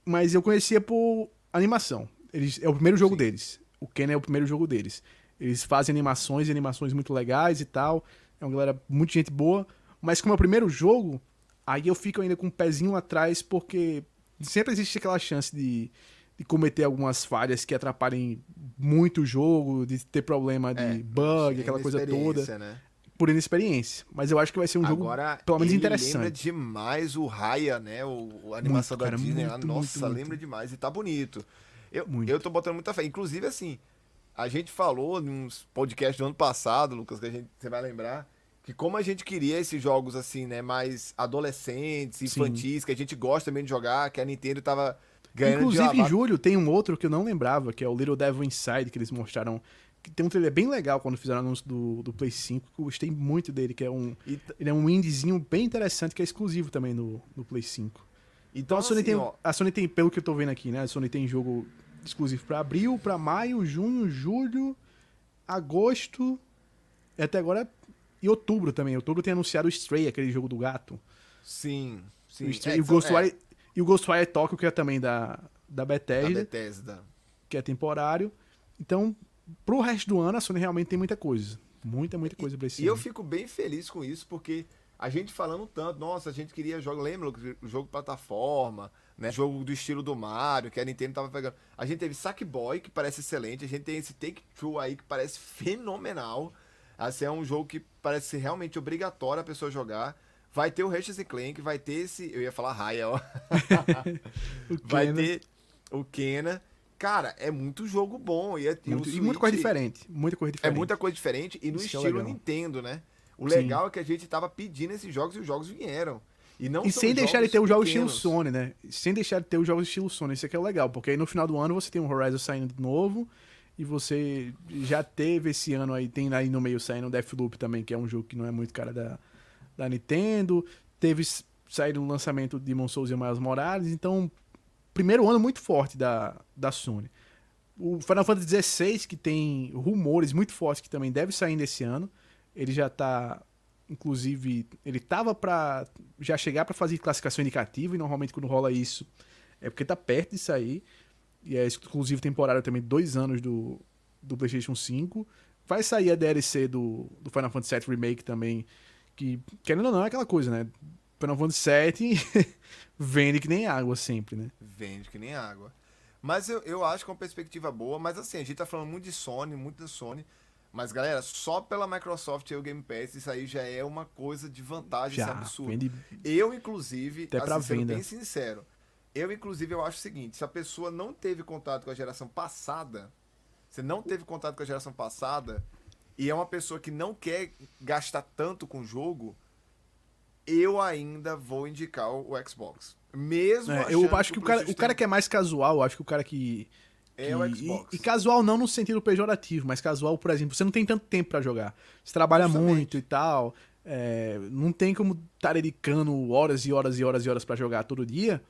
Speaker 1: mas eu conhecia por animação. Eles é o primeiro jogo
Speaker 2: Sim.
Speaker 1: deles. O Kena é o primeiro jogo deles. Eles fazem animações e animações muito legais e tal. É uma galera muito gente boa, mas como é o primeiro jogo, aí eu fico ainda com um pezinho atrás porque sempre existe aquela chance de, de cometer algumas falhas que atrapalhem muito o jogo, de ter problema de
Speaker 2: É,
Speaker 1: bug, aquela coisa toda,
Speaker 2: Né?
Speaker 1: por inexperiência. Mas eu acho que vai ser um jogo
Speaker 2: Agora,
Speaker 1: pelo menos
Speaker 2: ele lembra
Speaker 1: interessante.
Speaker 2: demais o Raya, né? O, a animação
Speaker 1: Muito,
Speaker 2: da
Speaker 1: cara,
Speaker 2: Disney. lá.
Speaker 1: muito,
Speaker 2: Nossa,
Speaker 1: muito,
Speaker 2: lembra demais. E tá bonito. Eu,
Speaker 1: Muito.
Speaker 2: eu tô botando muita fé. Inclusive, assim, a gente falou nos podcasts do ano passado, Lucas, que a gente, você vai lembrar, que como a gente queria esses jogos, assim, né? Mais adolescentes, infantis, que a gente gosta também de jogar, que a Nintendo tava ganhando de
Speaker 1: Inclusive, em
Speaker 2: lavar.
Speaker 1: julho tem um outro que eu não lembrava, que é o Little Devil Inside, que eles mostraram. Que tem um trailer bem legal quando fizeram o anúncio do, do Play 5, que eu gostei muito dele, que é um. Ele é um indiezinho bem interessante, que é exclusivo também no, no Play 5. Então
Speaker 2: Então,
Speaker 1: a Sony,
Speaker 2: assim,
Speaker 1: tem,
Speaker 2: ó,
Speaker 1: a Sony tem, pelo que eu tô vendo aqui, né? A Sony tem jogo exclusivo pra abril, pra maio, junho, julho, agosto e até agora e outubro também. Outubro tem anunciado o Stray, aquele jogo do gato.
Speaker 2: sim, sim.
Speaker 1: O Stray-
Speaker 2: É,
Speaker 1: e, o
Speaker 2: são-
Speaker 1: Ghostwire, e o Ghostwire Tokyo, que é também da, da
Speaker 2: é,
Speaker 1: Bethesda,
Speaker 2: da Bethesda.
Speaker 1: que é temporário. Então, pro resto do ano, a Sony realmente tem muita coisa. Muita, muita coisa pra esse
Speaker 2: E eu
Speaker 1: ano.
Speaker 2: fico bem feliz com isso, porque a gente falando tanto, nossa, a gente queria jogo, lembra o jogo plataforma, né? Jogo do estilo do Mario, que a Nintendo tava pegando. A gente teve Sackboy, que parece excelente, a gente tem esse Take Two aí que parece fenomenal. Assim, é um jogo que parece ser realmente obrigatório a pessoa jogar. Vai ter o Ratchet Clank, vai ter esse, eu ia falar Raya, ó. Vai ter o Kena. Cara, é muito jogo bom e, é, e o
Speaker 1: muito- e muita coisa
Speaker 2: Switch-
Speaker 1: diferente. Muita coisa
Speaker 2: é
Speaker 1: diferente.
Speaker 2: muita coisa diferente e no
Speaker 1: Isso é
Speaker 2: estilo
Speaker 1: legal.
Speaker 2: Nintendo, né? O
Speaker 1: Sim.
Speaker 2: legal é que a gente tava pedindo esses jogos e os jogos vieram. E, não
Speaker 1: E sem deixar de ter os jogos estilo. Sony, né? Sem deixar de ter os jogos estilo Sony. Isso aqui é o legal, porque aí no final do ano você tem um Horizon saindo de novo. E você já teve esse ano aí, tem aí no meio saindo Deathloop também, que é um jogo que não é muito cara da, da Nintendo. Teve saído o lançamento de Demon Souls e Miles Morales. Então, primeiro ano muito forte da, da Sony. O Final Fantasy XVI, que tem rumores muito fortes que também deve sair nesse ano. Ele já tá. Inclusive, ele tava pra já chegar pra fazer classificação indicativa, e normalmente quando rola isso é porque tá perto de sair. E é exclusivo temporário também, dois anos do, do PlayStation 5. Vai sair a DLC do, do Final Fantasy VII Remake também, que, querendo ou não, é aquela coisa, né? Final Fantasy VII vende que nem água sempre, né?
Speaker 2: Vende que nem água. Mas eu, eu acho que é uma perspectiva boa. Mas assim, a gente tá falando muito de Sony, muito da Sony. Mas galera, só pela Microsoft e o Game Pass, isso aí já é uma coisa de vantagem,
Speaker 1: Já,
Speaker 2: absurdo.
Speaker 1: vende
Speaker 2: Eu, inclusive,
Speaker 1: Até pra
Speaker 2: assim, sendo
Speaker 1: venda.
Speaker 2: bem sincero, eu, inclusive, eu acho o seguinte: se a pessoa não teve contato com a geração passada, você não teve contato com a geração passada, e é uma pessoa que não quer gastar tanto com o jogo, eu ainda vou indicar o Xbox. Mesmo
Speaker 1: É, eu acho que o cara, o
Speaker 2: PlayStation
Speaker 1: cara que é mais casual, acho que o cara que.
Speaker 2: é o
Speaker 1: que-
Speaker 2: Xbox.
Speaker 1: E, e casual não no sentido pejorativo, mas casual, por exemplo, você não tem tanto tempo pra jogar. Você trabalha
Speaker 2: Justamente.
Speaker 1: muito e tal. é, não tem como estar dedicando horas e horas e horas e horas pra jogar todo dia.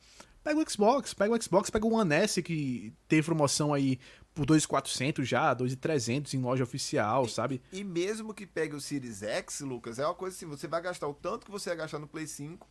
Speaker 1: Pega o Xbox, pega o Xbox, pega o One S que teve promoção aí por 2.400 já, 2.300 em loja oficial, sabe?
Speaker 2: E mesmo que pegue o Series X, Lucas, é uma coisa assim, você vai gastar o tanto que você ia gastar no Play 5,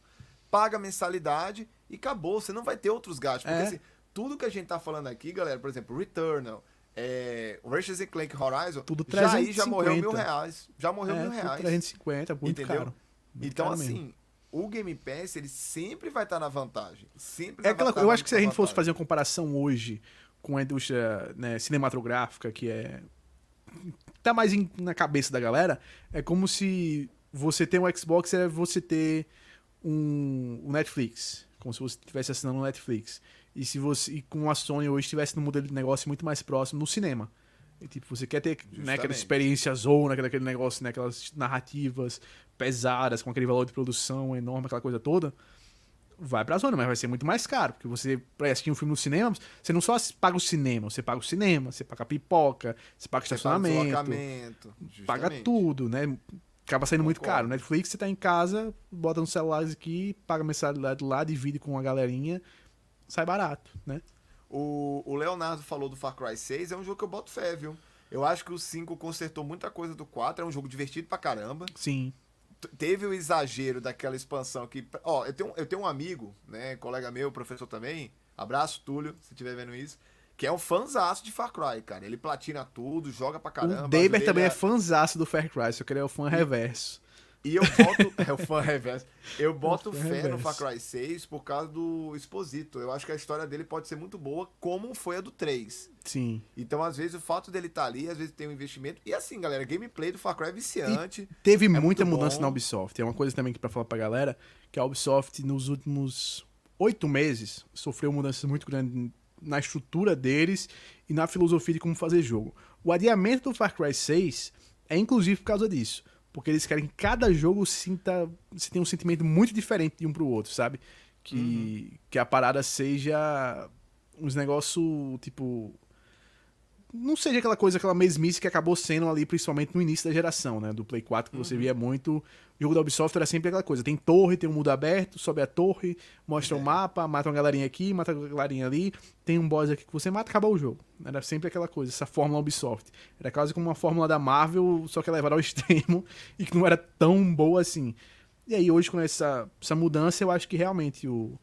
Speaker 2: paga a mensalidade e acabou, você não vai ter outros gastos. Porque
Speaker 1: É.
Speaker 2: assim, tudo que a gente tá falando aqui, galera, por exemplo, Returnal, é, o Ratchet Clank Horizon,
Speaker 1: Tudo
Speaker 2: já aí já morreu
Speaker 1: 350.
Speaker 2: mil reais. Já morreu
Speaker 1: é,
Speaker 2: mil reais.
Speaker 1: 350, muito
Speaker 2: Entendeu?
Speaker 1: caro. Muito
Speaker 2: Então,
Speaker 1: caro mesmo.
Speaker 2: O Game Pass, ele sempre vai estar na vantagem. Sempre
Speaker 1: É aquela,
Speaker 2: estar
Speaker 1: eu acho que se a gente fosse fazer uma comparação hoje com a indústria né, cinematográfica, que é. tá mais em- na cabeça da galera, é como se você ter um Xbox é você ter um, um Netflix. Como se você estivesse assinando um Netflix. E se você. E com a Sony hoje estivesse num modelo de negócio muito mais próximo no cinema. E, tipo, você quer ter né, aquela experiência zona, aquele negócio, né, aquelas narrativas pesadas, com aquele valor de produção enorme, aquela coisa toda vai pra zona, mas vai ser muito mais caro, porque você, pra assistir um filme no cinema, você não só paga o cinema, você paga o cinema, você paga a pipoca, você paga o estacionamento, paga tudo, né? Acaba saindo muito caro. Netflix, você tá em casa, bota no celular aqui, paga mensalidade lá, divide com a galerinha, sai barato, né?
Speaker 2: O, o Leonardo falou do Far Cry 6, é um jogo que eu boto fé, viu? Eu acho que o 5 consertou muita coisa do 4, é um jogo divertido pra caramba.
Speaker 1: Sim.
Speaker 2: Teve o exagero daquela expansão que. Ó, eu tenho, eu tenho um amigo, né? Colega meu, professor também. Abraço, Túlio, se estiver vendo isso. Que é um fãzaço de Far Cry, cara. Ele platina tudo, joga pra caramba.
Speaker 1: o David também é fãzaço do Far Cry, só que ele é o fã reverso.
Speaker 2: E eu boto. é o fã reverso. Eu boto fé no
Speaker 1: reverso.
Speaker 2: Far Cry 6 por causa do Exposito. Eu acho que a história dele pode ser muito boa, como foi a do 3.
Speaker 1: Sim.
Speaker 2: Então, às vezes, o fato dele estar ali, às vezes tem um investimento. E assim, galera, gameplay do Far Cry é viciante.
Speaker 1: Teve
Speaker 2: É
Speaker 1: muita mudança
Speaker 2: bom.
Speaker 1: na Ubisoft. É uma coisa também que pra falar pra galera, que a Ubisoft nos últimos oito meses sofreu mudanças muito grandes na estrutura deles e na filosofia de como fazer jogo. O adiamento do Far Cry 6 é inclusive por causa disso. Porque eles querem que cada jogo sinta. Você tenha um sentimento muito diferente de um pro outro, sabe? Que, que a parada seja uns negócios, tipo. Não seja aquela coisa, aquela mesmice que acabou sendo ali, principalmente no início da geração, né? Do Play 4, que você via muito. O jogo da Ubisoft era sempre aquela coisa: tem torre, tem um mundo aberto, sobe a torre, mostra o
Speaker 2: É.
Speaker 1: mapa, mata uma galerinha aqui, mata uma galerinha ali, tem um boss aqui que você mata, acabou o jogo. Era sempre aquela coisa, essa fórmula Ubisoft. Era quase como uma fórmula da Marvel, só que levada ao extremo e que não era tão boa assim. E aí, hoje, com essa, essa mudança, eu acho que realmente o,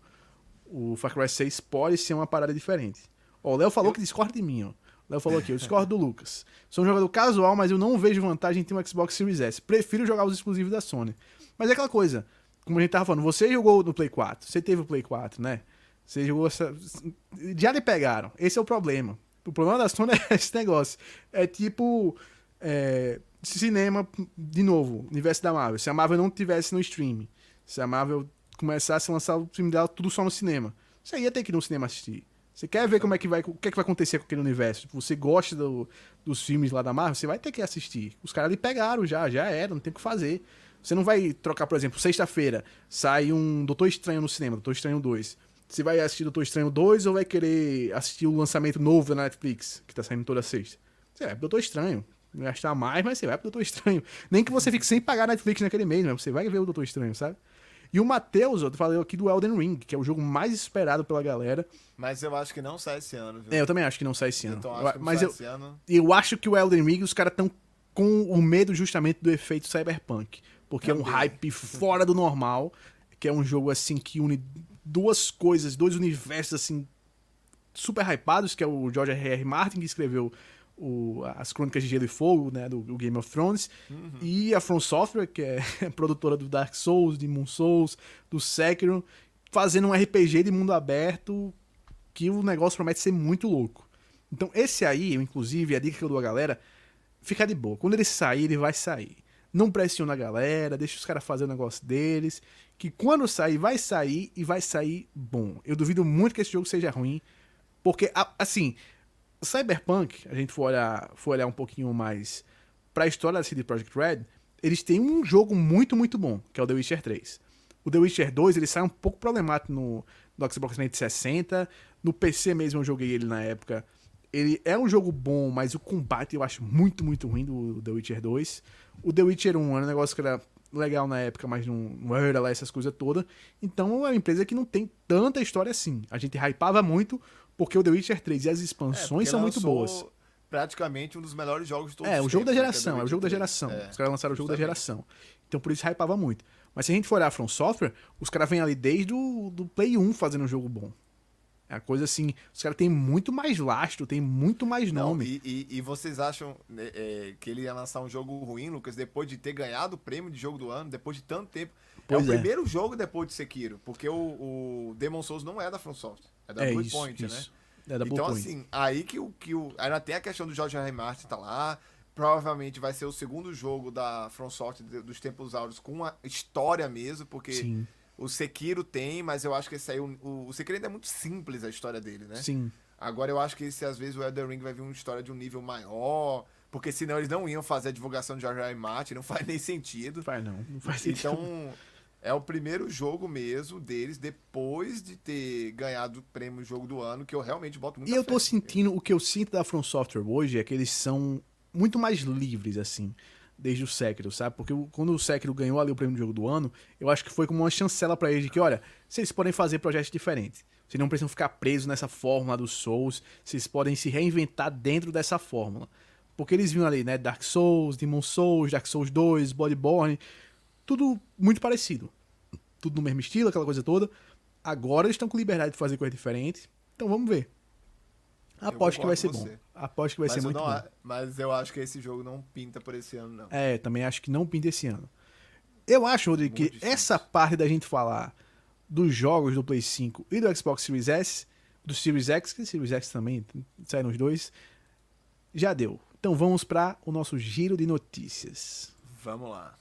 Speaker 1: o Far Cry 6 pode ser uma parada diferente. Ó, o Léo falou que discorda de mim, ó. Léo falou aqui, eu discordo do Lucas. Sou um jogador casual, mas eu não vejo vantagem em ter um Xbox Series S. Prefiro jogar os exclusivos da Sony. Mas é aquela coisa, como a gente tava falando, você jogou no Play 4, você teve o Play 4, né? Você jogou essa. Já lhe pegaram. Esse é o problema. O problema da Sony é esse negócio. É tipo. é, cinema, de novo, universo da Marvel. Se a Marvel não tivesse no stream, se a Marvel começasse a lançar o filme dela tudo só no cinema, você ia ter que ir no cinema assistir. Você quer ver como é que vai, o que é que vai acontecer com aquele universo? Tipo, você gosta do- dos filmes lá da Marvel, você vai ter que assistir. Os caras ali pegaram já, já era, não tem o que fazer. Você não vai trocar, por exemplo, sexta-feira sai um Doutor Estranho no cinema, Doutor Estranho 2. Você vai assistir Doutor Estranho 2 ou vai querer assistir o lançamento novo da Netflix, que tá saindo toda sexta? Você vai pro Doutor Estranho. Gastar mais, mas você vai pro Doutor Estranho. Nem que você fique sem pagar Netflix naquele mês, mas você vai ver o Doutor Estranho, sabe? E o Matheus, eu falei aqui do Elden Ring, que é o jogo mais esperado pela galera.
Speaker 2: Mas eu acho que não sai esse ano, viu?
Speaker 1: É, eu também acho que não sai esse ano.
Speaker 2: Então, acho que não
Speaker 1: mas
Speaker 2: sai
Speaker 1: eu,
Speaker 2: esse ano.
Speaker 1: eu acho que o Elden Ring, os caras estão com o medo justamente do efeito cyberpunk. Porque é um hype fora do normal, que é um jogo assim que une duas coisas, dois universos assim super hypados, que é o George R.R. Martin que escreveu o- as Crônicas de Gelo e Fogo, né, do, do Game of Thrones, e a From Software, que é produtora do Dark Souls, de Moon Souls, do Sekiro, fazendo um RPG de mundo aberto que o negócio promete ser muito louco. Então, esse aí, eu, inclusive, a dica que eu dou à galera, fica de boa. Quando ele sair, ele vai sair. Não pressiona a galera, deixa os caras fazer o negócio deles. Que quando sair, vai sair e vai sair bom. Eu duvido muito que esse jogo seja ruim. Porque, assim, Cyberpunk, a gente for olhar, for olhar um pouquinho mais pra história da CD Projekt Red, eles têm um jogo muito, muito bom, que é o The Witcher 3. O The Witcher 2, ele sai um pouco problemático no, no Xbox 360. No PC mesmo eu joguei ele na época. Ele é um jogo bom, mas o combate eu acho muito, muito ruim do The Witcher 2. O The Witcher 1 era um negócio que era legal na época, mas não, não era lá essas coisas todas. Então é uma empresa que não tem tanta história assim. A gente hypava muito porque o The Witcher 3 e as
Speaker 2: É,
Speaker 1: expansões
Speaker 2: porque
Speaker 1: são muito boas.
Speaker 2: Praticamente um dos melhores jogos de todos
Speaker 1: É,
Speaker 2: os
Speaker 1: o jogo da
Speaker 2: tempos, né, que
Speaker 1: geração, é o jogo da geração.
Speaker 2: 3. É,
Speaker 1: Os caras lançaram o jogo da
Speaker 2: justamente.
Speaker 1: geração. Então por isso hypava muito. Mas se a gente for olhar a From Software, os caras vêm ali desde o do Play 1 fazendo um jogo bom. É uma coisa assim, os caras têm muito mais lastro, tem muito mais
Speaker 2: Não,
Speaker 1: nome.
Speaker 2: e, e- e vocês acham né, é, que ele ia lançar um jogo ruim, Lucas, depois de ter ganhado o prêmio de jogo do ano, depois de tanto tempo?
Speaker 1: Pois
Speaker 2: é o
Speaker 1: é.
Speaker 2: primeiro jogo depois de Sekiro, porque o, o Demon Souls não é da From Software, é da
Speaker 1: é
Speaker 2: Blue
Speaker 1: isso,
Speaker 2: Point, né?
Speaker 1: isso. É da
Speaker 2: então,
Speaker 1: Bluepoint.
Speaker 2: assim, aí que o, que o. Ainda tem a questão do George R. Martin tá lá. Provavelmente vai ser o segundo jogo da From Software de- dos Tempos Áureos com uma história mesmo, porque
Speaker 1: Sim,
Speaker 2: o Sekiro tem, mas eu acho que esse aí. O, o, Sekiro ainda é muito simples a história dele, né?
Speaker 1: sim.
Speaker 2: Agora eu acho que esse, às vezes o Elden Ring vai vir uma história de um nível maior. Porque senão eles não iam fazer a divulgação de George R. R. Martin, não faz nem sentido.
Speaker 1: Faz não, não faz sentido.
Speaker 2: Então, é o primeiro jogo mesmo deles, depois de ter ganhado o prêmio Jogo do Ano, que eu realmente boto muito
Speaker 1: E eu tô sentindo, o que eu sinto da From Software hoje é que eles são muito mais livres, assim, desde o Sekiro, sabe? Porque quando o Sekiro ganhou ali o prêmio jogo do ano, eu acho que foi como uma chancela pra eles de que, olha, vocês podem fazer projetos diferentes. Vocês não precisam ficar presos nessa fórmula dos Souls, vocês podem se reinventar dentro dessa fórmula. Porque eles viram ali, né, Dark Souls, Demon Souls, Dark Souls 2, Bloodborne, tudo muito parecido. Tudo no mesmo estilo, aquela coisa toda. Agora eles estão com liberdade de fazer coisa diferente. Então vamos ver. Aposto que vai ser bom.
Speaker 2: você.
Speaker 1: Aposto que vai
Speaker 2: mas,
Speaker 1: ser muito
Speaker 2: não
Speaker 1: bom.
Speaker 2: mas eu acho que esse jogo não pinta por esse ano, não.
Speaker 1: É, também acho que não pinta esse ano. Eu acho, Rodrigo, que
Speaker 2: Muito difícil.
Speaker 1: essa parte da gente falar dos jogos do Play 5 e do Xbox Series S, do Series X, que Series X também saíram os dois, já deu. Então vamos para o nosso giro de notícias.
Speaker 2: Vamos lá.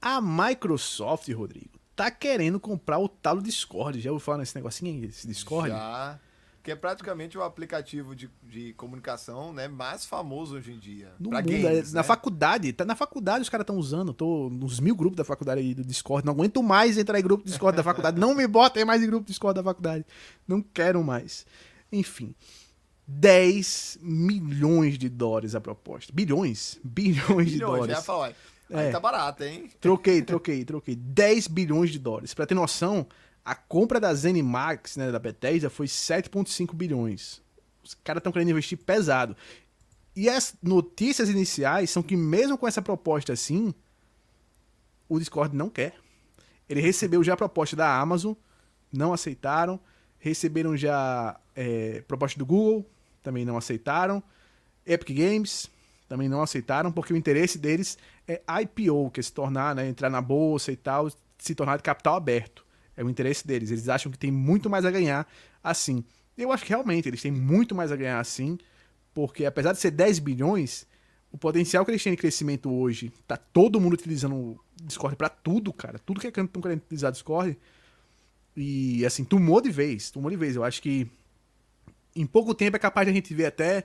Speaker 1: A Microsoft, Rodrigo, tá querendo comprar o tal do Discord. Já ouviu falar nesse negocinho aí, esse Discord?
Speaker 2: Já. Que é praticamente o aplicativo de, de comunicação né, mais famoso hoje em dia.
Speaker 1: No mundo,
Speaker 2: games,
Speaker 1: é, na
Speaker 2: né?
Speaker 1: faculdade, tá na faculdade os caras estão usando. Tô nos mil grupos da faculdade aí do Discord. Não aguento mais entrar em grupo do Discord da faculdade. Não me botem mais em grupo do Discord da faculdade. Não quero mais. Enfim. 10 milhões de dólares a proposta. Bilhões? Bilhões de
Speaker 2: Milhões, já
Speaker 1: dólares.
Speaker 2: falar, aí
Speaker 1: É.
Speaker 2: tá barato, hein?
Speaker 1: Troquei, troquei, troquei. 10 bilhões de dólares. Pra ter noção, a compra da Zenimax, né, da Bethesda, foi 7,5 bilhões. Os caras estão querendo investir pesado. E as notícias iniciais são que, mesmo com essa proposta assim, o Discord não quer. Ele recebeu já a proposta da Amazon, não aceitaram. Receberam já é, proposta do Google, também não aceitaram. Epic Games, também não aceitaram, porque o interesse deles é IPO, que é se tornar, né, entrar na bolsa e tal, se tornar de capital aberto. É o interesse deles. Eles acham que tem muito mais a ganhar assim. Eu acho que realmente eles têm muito mais a ganhar assim, porque apesar de ser 10 bilhões, o potencial que eles têm de crescimento hoje, tá todo mundo utilizando o Discord pra tudo, cara. Tudo que é canto estão querendo utilizar Discord. E assim, tomou de vez, tomou de vez. Eu acho que em pouco tempo é capaz de a gente ver até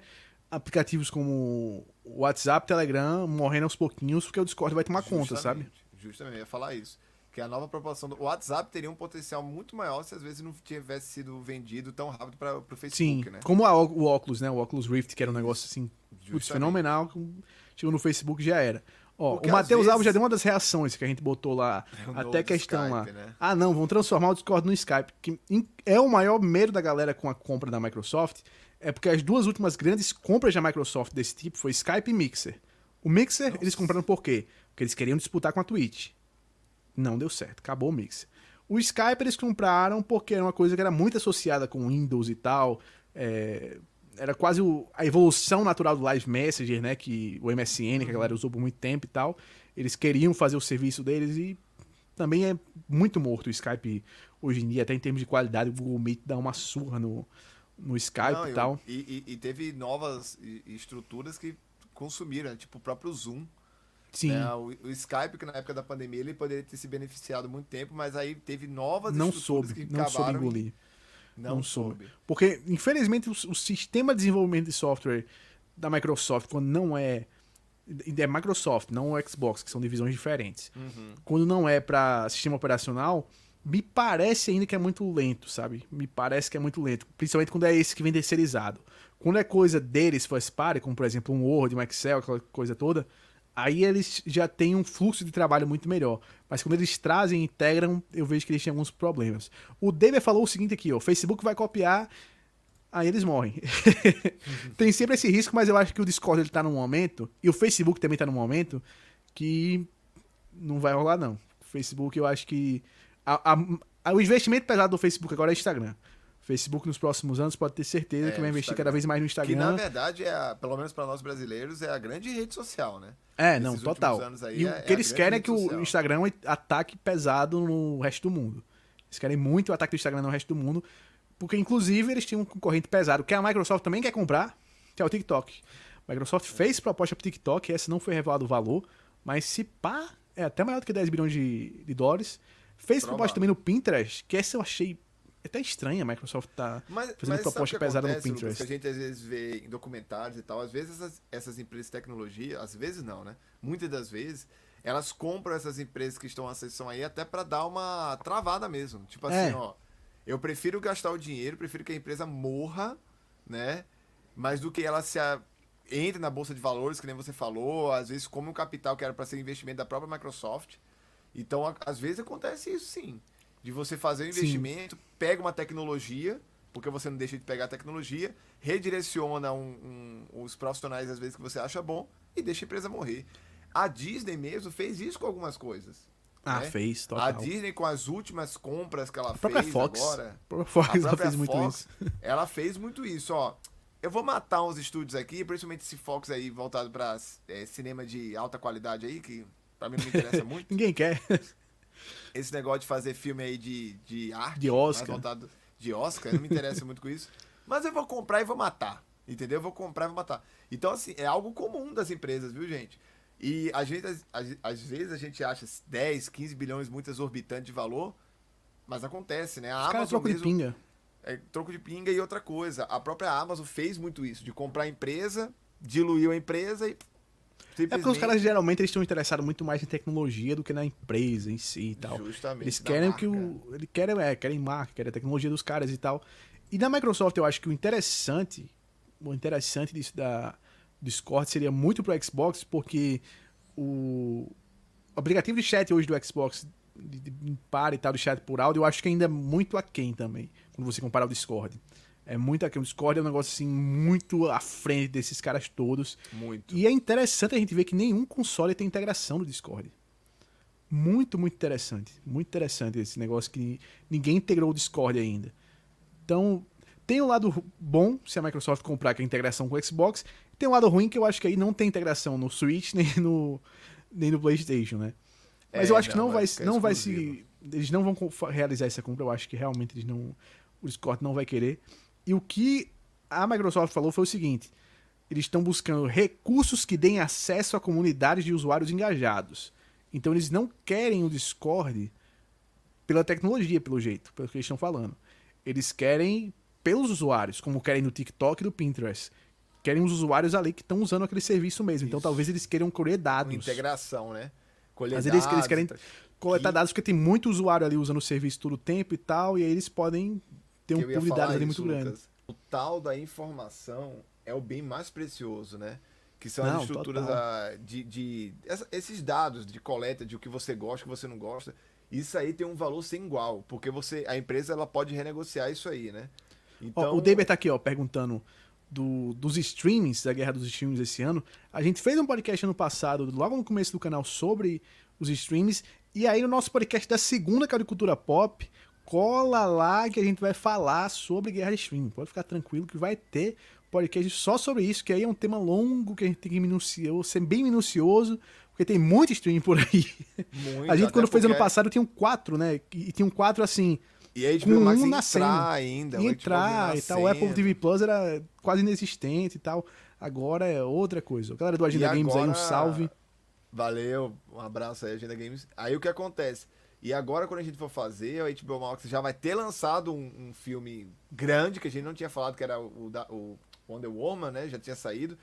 Speaker 1: aplicativos como WhatsApp, Telegram morrendo aos pouquinhos, porque o Discord vai tomar conta, sabe?
Speaker 2: Justamente, Justamente, eu ia falar isso. Que a nova proporção do o WhatsApp teria um potencial muito maior se às vezes não tivesse sido vendido tão rápido para o Facebook,
Speaker 1: Sim,
Speaker 2: né?
Speaker 1: como a- o Oculus, né? O Oculus Rift, que era um negócio assim, putz, fenomenal. Chegou no Facebook já era. Ó,
Speaker 2: Porque
Speaker 1: o Matheus
Speaker 2: às
Speaker 1: Alves já
Speaker 2: vezes-
Speaker 1: deu uma das reações que a gente botou lá.
Speaker 2: É
Speaker 1: até questão
Speaker 2: Skype,
Speaker 1: lá.
Speaker 2: né?
Speaker 1: Ah, não, vão transformar o Discord no Skype. Que é o maior medo da galera com a compra da Microsoft. É porque as duas últimas grandes compras da Microsoft desse tipo foi Skype e Mixer. O Mixer, eles compraram por quê? Porque eles queriam disputar com a Twitch. Não deu certo, acabou o Mixer. O Skype eles compraram porque era uma coisa que era muito associada com Windows e tal. é, era quase o- a evolução natural do Live Messenger, né? Que o MSN, que a galera usou por muito tempo e tal. Eles queriam fazer o serviço deles e também é muito morto o Skype hoje em dia, até em termos de qualidade. O Google Meet dá uma surra no, no Skype
Speaker 2: Não,
Speaker 1: e
Speaker 2: eu-
Speaker 1: tal.
Speaker 2: E, e- teve novas estruturas que consumiram, né? tipo o próprio Zoom.
Speaker 1: Sim,
Speaker 2: né? O, o Skype, que na época da pandemia ele poderia ter se beneficiado muito tempo, mas aí teve novas
Speaker 1: não soube,
Speaker 2: que
Speaker 1: não soube engolir.
Speaker 2: Não,
Speaker 1: não soube.
Speaker 2: soube.
Speaker 1: Porque, infelizmente, o, o sistema de desenvolvimento de software da Microsoft, quando não é. É Microsoft, não o Xbox, que são divisões diferentes.
Speaker 2: Uhum.
Speaker 1: Quando não é para sistema operacional, me parece ainda que é muito lento, sabe? Me parece que é muito lento. Principalmente quando é esse que vem terceirizado. Quando é coisa deles, first party, como por exemplo um Word, um Excel, aquela coisa toda, aí eles já têm um fluxo de trabalho muito melhor. Mas quando eles trazem e integram, eu vejo que eles têm alguns problemas. O David falou o seguinte aqui, ó, o Facebook vai copiar, aí eles morrem. Tem sempre esse risco, mas eu acho que o Discord ele tá num momento, e o Facebook também tá num momento, que não vai rolar não. O Facebook eu acho que... a- a- a- o investimento pesado do Facebook agora é Instagram. O Facebook nos próximos anos pode ter certeza
Speaker 2: É,
Speaker 1: que vai
Speaker 2: o
Speaker 1: investir
Speaker 2: Instagram.
Speaker 1: cada vez mais no
Speaker 2: Que
Speaker 1: Instagram.
Speaker 2: na verdade é, a- pelo menos para nós brasileiros, é a grande rede social, né?
Speaker 1: É, não,
Speaker 2: Esses
Speaker 1: total.
Speaker 2: anos aí
Speaker 1: e
Speaker 2: é-
Speaker 1: o
Speaker 2: é
Speaker 1: que
Speaker 2: a
Speaker 1: eles querem é que o
Speaker 2: social.
Speaker 1: Instagram ataque pesado no resto do mundo. Eles querem muito o ataque do Instagram no resto do mundo, porque inclusive eles tinham um concorrente pesado, que a Microsoft também quer comprar, que é o TikTok. A Microsoft fez proposta pro TikTok, essa não foi revelado o valor, mas se pá, é até maior do que 10 bilhões de, de dólares. Fez
Speaker 2: Provável.
Speaker 1: proposta também no Pinterest, que essa eu achei até estranha, a Microsoft tá
Speaker 2: Mas,
Speaker 1: fazendo
Speaker 2: mas
Speaker 1: proposta
Speaker 2: o
Speaker 1: pesada no
Speaker 2: acontece, Lucas?
Speaker 1: Pinterest.
Speaker 2: Que a gente às vezes vê em documentários e tal, às vezes essas, essas empresas de tecnologia, às vezes não, né? Muitas das vezes, elas compram essas empresas que estão sessão aí até pra dar uma travada mesmo. Tipo assim,
Speaker 1: É.
Speaker 2: ó, eu prefiro gastar o dinheiro, prefiro que a empresa morra, né? Mas do que ela se a- entre na bolsa de valores, que nem você falou, às vezes come um capital que era para ser investimento da própria Microsoft. Então, a- às vezes acontece isso sim. De você fazer um
Speaker 1: Sim.
Speaker 2: investimento, pega uma tecnologia, porque você não deixa de pegar a tecnologia, redireciona um- um- os profissionais às vezes que você acha bom e deixa a empresa morrer. A Disney mesmo fez isso com algumas coisas.
Speaker 1: Ah,
Speaker 2: né?
Speaker 1: fez, total.
Speaker 2: A Disney com as últimas compras que ela
Speaker 1: A
Speaker 2: fez
Speaker 1: Fox.
Speaker 2: agora.
Speaker 1: A própria Fox
Speaker 2: A
Speaker 1: ela
Speaker 2: própria
Speaker 1: fez muito
Speaker 2: Fox,
Speaker 1: isso.
Speaker 2: ela fez muito isso, ó. Eu vou matar uns estúdios aqui, principalmente esse Fox aí voltado pra é, cinema de alta qualidade aí, que pra mim não me interessa muito.
Speaker 1: Ninguém quer.
Speaker 2: Esse negócio de fazer filme aí de, de arte,
Speaker 1: De Oscar.
Speaker 2: voltado de Oscar, eu não me interessa muito com isso. Mas eu vou comprar e vou matar, entendeu? Eu vou comprar e vou matar. Então, assim, é algo comum das empresas, viu, gente? E a gente, às, às- às vezes a gente acha 10, 15 bilhões muito exorbitante de valor, mas acontece, né? A
Speaker 1: Os caras
Speaker 2: Amazon
Speaker 1: trocam de
Speaker 2: mesmo,
Speaker 1: pinga.
Speaker 2: é, troco de pinga e outra coisa. A própria Amazon fez muito isso, de comprar a empresa, diluiu a empresa e.
Speaker 1: É porque os caras geralmente eles estão interessados muito mais em tecnologia do que na empresa em si e tal.
Speaker 2: Justamente.
Speaker 1: Eles querem que o. Eles querem, é, querem marca, querem a tecnologia dos caras e tal. E na Microsoft eu acho que o interessante. O interessante disso da Discord seria muito pro Xbox, porque o, o aplicativo de chat hoje do Xbox, de, de par e tal, de chat por áudio, eu acho que ainda é muito aquém também, quando você comparar o Discord. É muito aquém. O Discord é um negócio assim, muito à frente desses caras todos.
Speaker 2: Muito.
Speaker 1: E é interessante a gente ver que nenhum console tem integração do Discord. Muito, muito interessante. Muito interessante esse negócio que ninguém integrou o Discord ainda. Então, tem o lado bom se a Microsoft comprar que é a integração com o Xbox. Tem o lado ruim que eu acho que aí não tem integração no Switch nem no, nem no PlayStation, né? Mas
Speaker 2: É,
Speaker 1: eu acho que
Speaker 2: não,
Speaker 1: não
Speaker 2: vai
Speaker 1: vai,
Speaker 2: ficar
Speaker 1: não vai se. Eles não vão realizar essa compra. Eu acho que realmente eles não. O Discord não vai querer. E o que a Microsoft falou foi o seguinte: eles estão buscando recursos que deem acesso a comunidades de usuários engajados. Então eles não querem o Discord pela tecnologia, pelo jeito, pelo que eles estão falando. Eles querem pelos usuários, como querem no TikTok e no Pinterest. Querem os usuários ali que estão usando aquele serviço mesmo. Então
Speaker 2: Isso.
Speaker 1: talvez eles queiram colher dados.
Speaker 2: Uma integração, né? Colher
Speaker 1: Mas eles,
Speaker 2: dados,
Speaker 1: eles querem
Speaker 2: tá-
Speaker 1: coletar
Speaker 2: que-
Speaker 1: dados porque tem muito usuário ali usando o serviço todo o tempo e tal, e aí eles podem ter um
Speaker 2: que
Speaker 1: pool de dados ali muito grande.
Speaker 2: Lucas. O tal da informação é o bem mais precioso, né? Que são
Speaker 1: Não,
Speaker 2: as estruturas ah, de, de- essa- esses dados de coleta de o que você gosta, o que você não gosta. Isso aí tem um valor sem igual, porque você a empresa ela pode renegociar isso aí, né?
Speaker 1: Ó,
Speaker 2: Então,
Speaker 1: o Deber tá aqui, ó, perguntando do- dos streamings, da guerra dos streamings esse ano. A gente fez um podcast ano passado, logo no começo do canal, sobre os streams. E aí, no nosso podcast da segunda Caricultura Pop, cola lá que a gente vai falar sobre guerra de streaming. Pode ficar tranquilo que vai ter podcast só sobre isso, que aí é um tema longo que a gente tem que minucioso, ser bem minucioso, porque tem muito streaming por aí.
Speaker 2: muito,
Speaker 1: a gente, quando fez ano passado, tinha um quatro, né? E tinha um quatro assim.
Speaker 2: E aí,
Speaker 1: com
Speaker 2: Max
Speaker 1: um
Speaker 2: ia
Speaker 1: nascendo.
Speaker 2: entrar ainda.
Speaker 1: entrar e tal. O Apple. TV Plus era quase inexistente e tal. Agora é outra coisa. Galera do Agenda Games aí, um salve.
Speaker 2: Valeu, um abraço aí, Agenda Games. Aí o que acontece? E agora, quando a gente for fazer, a HBO Max já vai ter lançado um, um filme grande, que a gente não tinha falado, que era o, da- o Wonder Woman, né? Já tinha saído.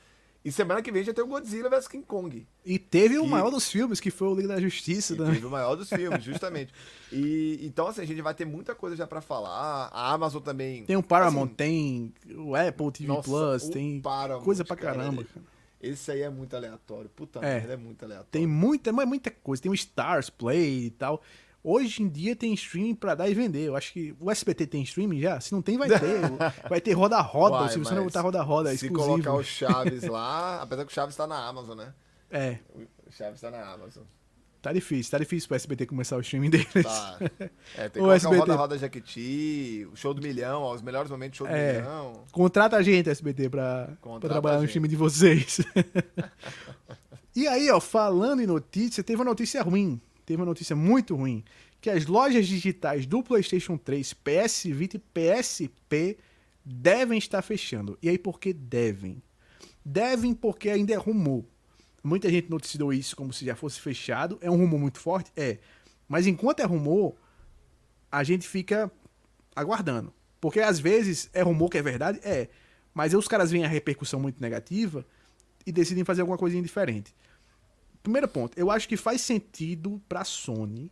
Speaker 2: E semana que vem já tem o Godzilla vs King Kong.
Speaker 1: E teve o
Speaker 2: que-
Speaker 1: maior dos filmes, que foi o Liga da Justiça também.
Speaker 2: teve o maior dos filmes, justamente. E então, assim, a gente vai ter muita coisa já pra falar. A Amazon também.
Speaker 1: Tem o Paramount,
Speaker 2: assim,
Speaker 1: tem o Apple TV
Speaker 2: nossa,
Speaker 1: Plus,
Speaker 2: o
Speaker 1: tem
Speaker 2: Paramount,
Speaker 1: coisa pra
Speaker 2: cara,
Speaker 1: caramba. cara.
Speaker 2: Esse aí é muito aleatório. Puta
Speaker 1: É.
Speaker 2: merda, é muito aleatório.
Speaker 1: Tem muita, mas muita coisa. Tem o Stars Play e tal. Hoje em dia tem streaming pra dar e vender. Eu acho que o SBT tem streaming já? Se não tem, vai ter. vai ter roda-roda. Se você não botar roda-roda, é
Speaker 2: Se
Speaker 1: exclusivo.
Speaker 2: colocar o Chaves lá, apesar que o Chaves tá na Amazon, né?
Speaker 1: É,
Speaker 2: O Chaves tá na Amazon.
Speaker 1: tá difícil. Tá difícil pro SBT começar o streaming deles.
Speaker 2: Tá. É, tem que
Speaker 1: O SBT.
Speaker 2: Roda Roda Jequiti, o Show do Milhão, ó, os melhores momentos do Show do
Speaker 1: É.
Speaker 2: Milhão.
Speaker 1: Contrata a gente, SBT, pra, pra trabalhar no time de vocês. e aí, ó, falando em notícia, teve uma notícia ruim. Teve uma notícia muito ruim. Que as lojas digitais do PlayStation 3, PS Vita e PSP devem estar fechando. E aí, por que devem? Devem porque ainda é rumor. Muita gente noticiou isso como se já fosse fechado. É um rumor muito forte? É. Mas enquanto é rumor, a gente fica aguardando. Porque às vezes é rumor que é verdade? É. Mas aí os caras veem a repercussão muito negativa e decidem fazer alguma coisinha diferente. Primeiro ponto, eu acho que faz sentido pra Sony,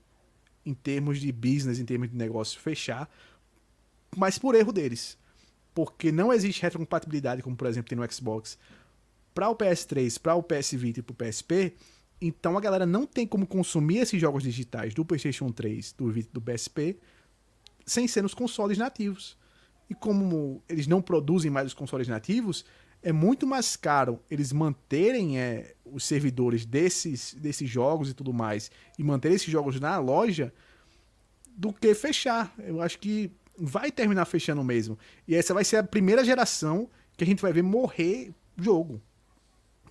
Speaker 1: em termos de business, em termos de negócio, fechar, mas por erro deles. Porque não existe retrocompatibilidade, como por exemplo tem no Xbox, para o PS3, para o PS Vita e para o PSP. Então a galera não tem como consumir esses jogos digitais do PlayStation 3, do Vita do PSP sem ser nos consoles nativos. E como eles não produzem mais os consoles nativos, é muito mais caro eles manterem é, os servidores desses, desses jogos e tudo mais, e manter esses jogos na loja, do que fechar. Eu acho que vai terminar fechando mesmo. E essa vai ser a primeira geração que a gente vai ver morrer jogo.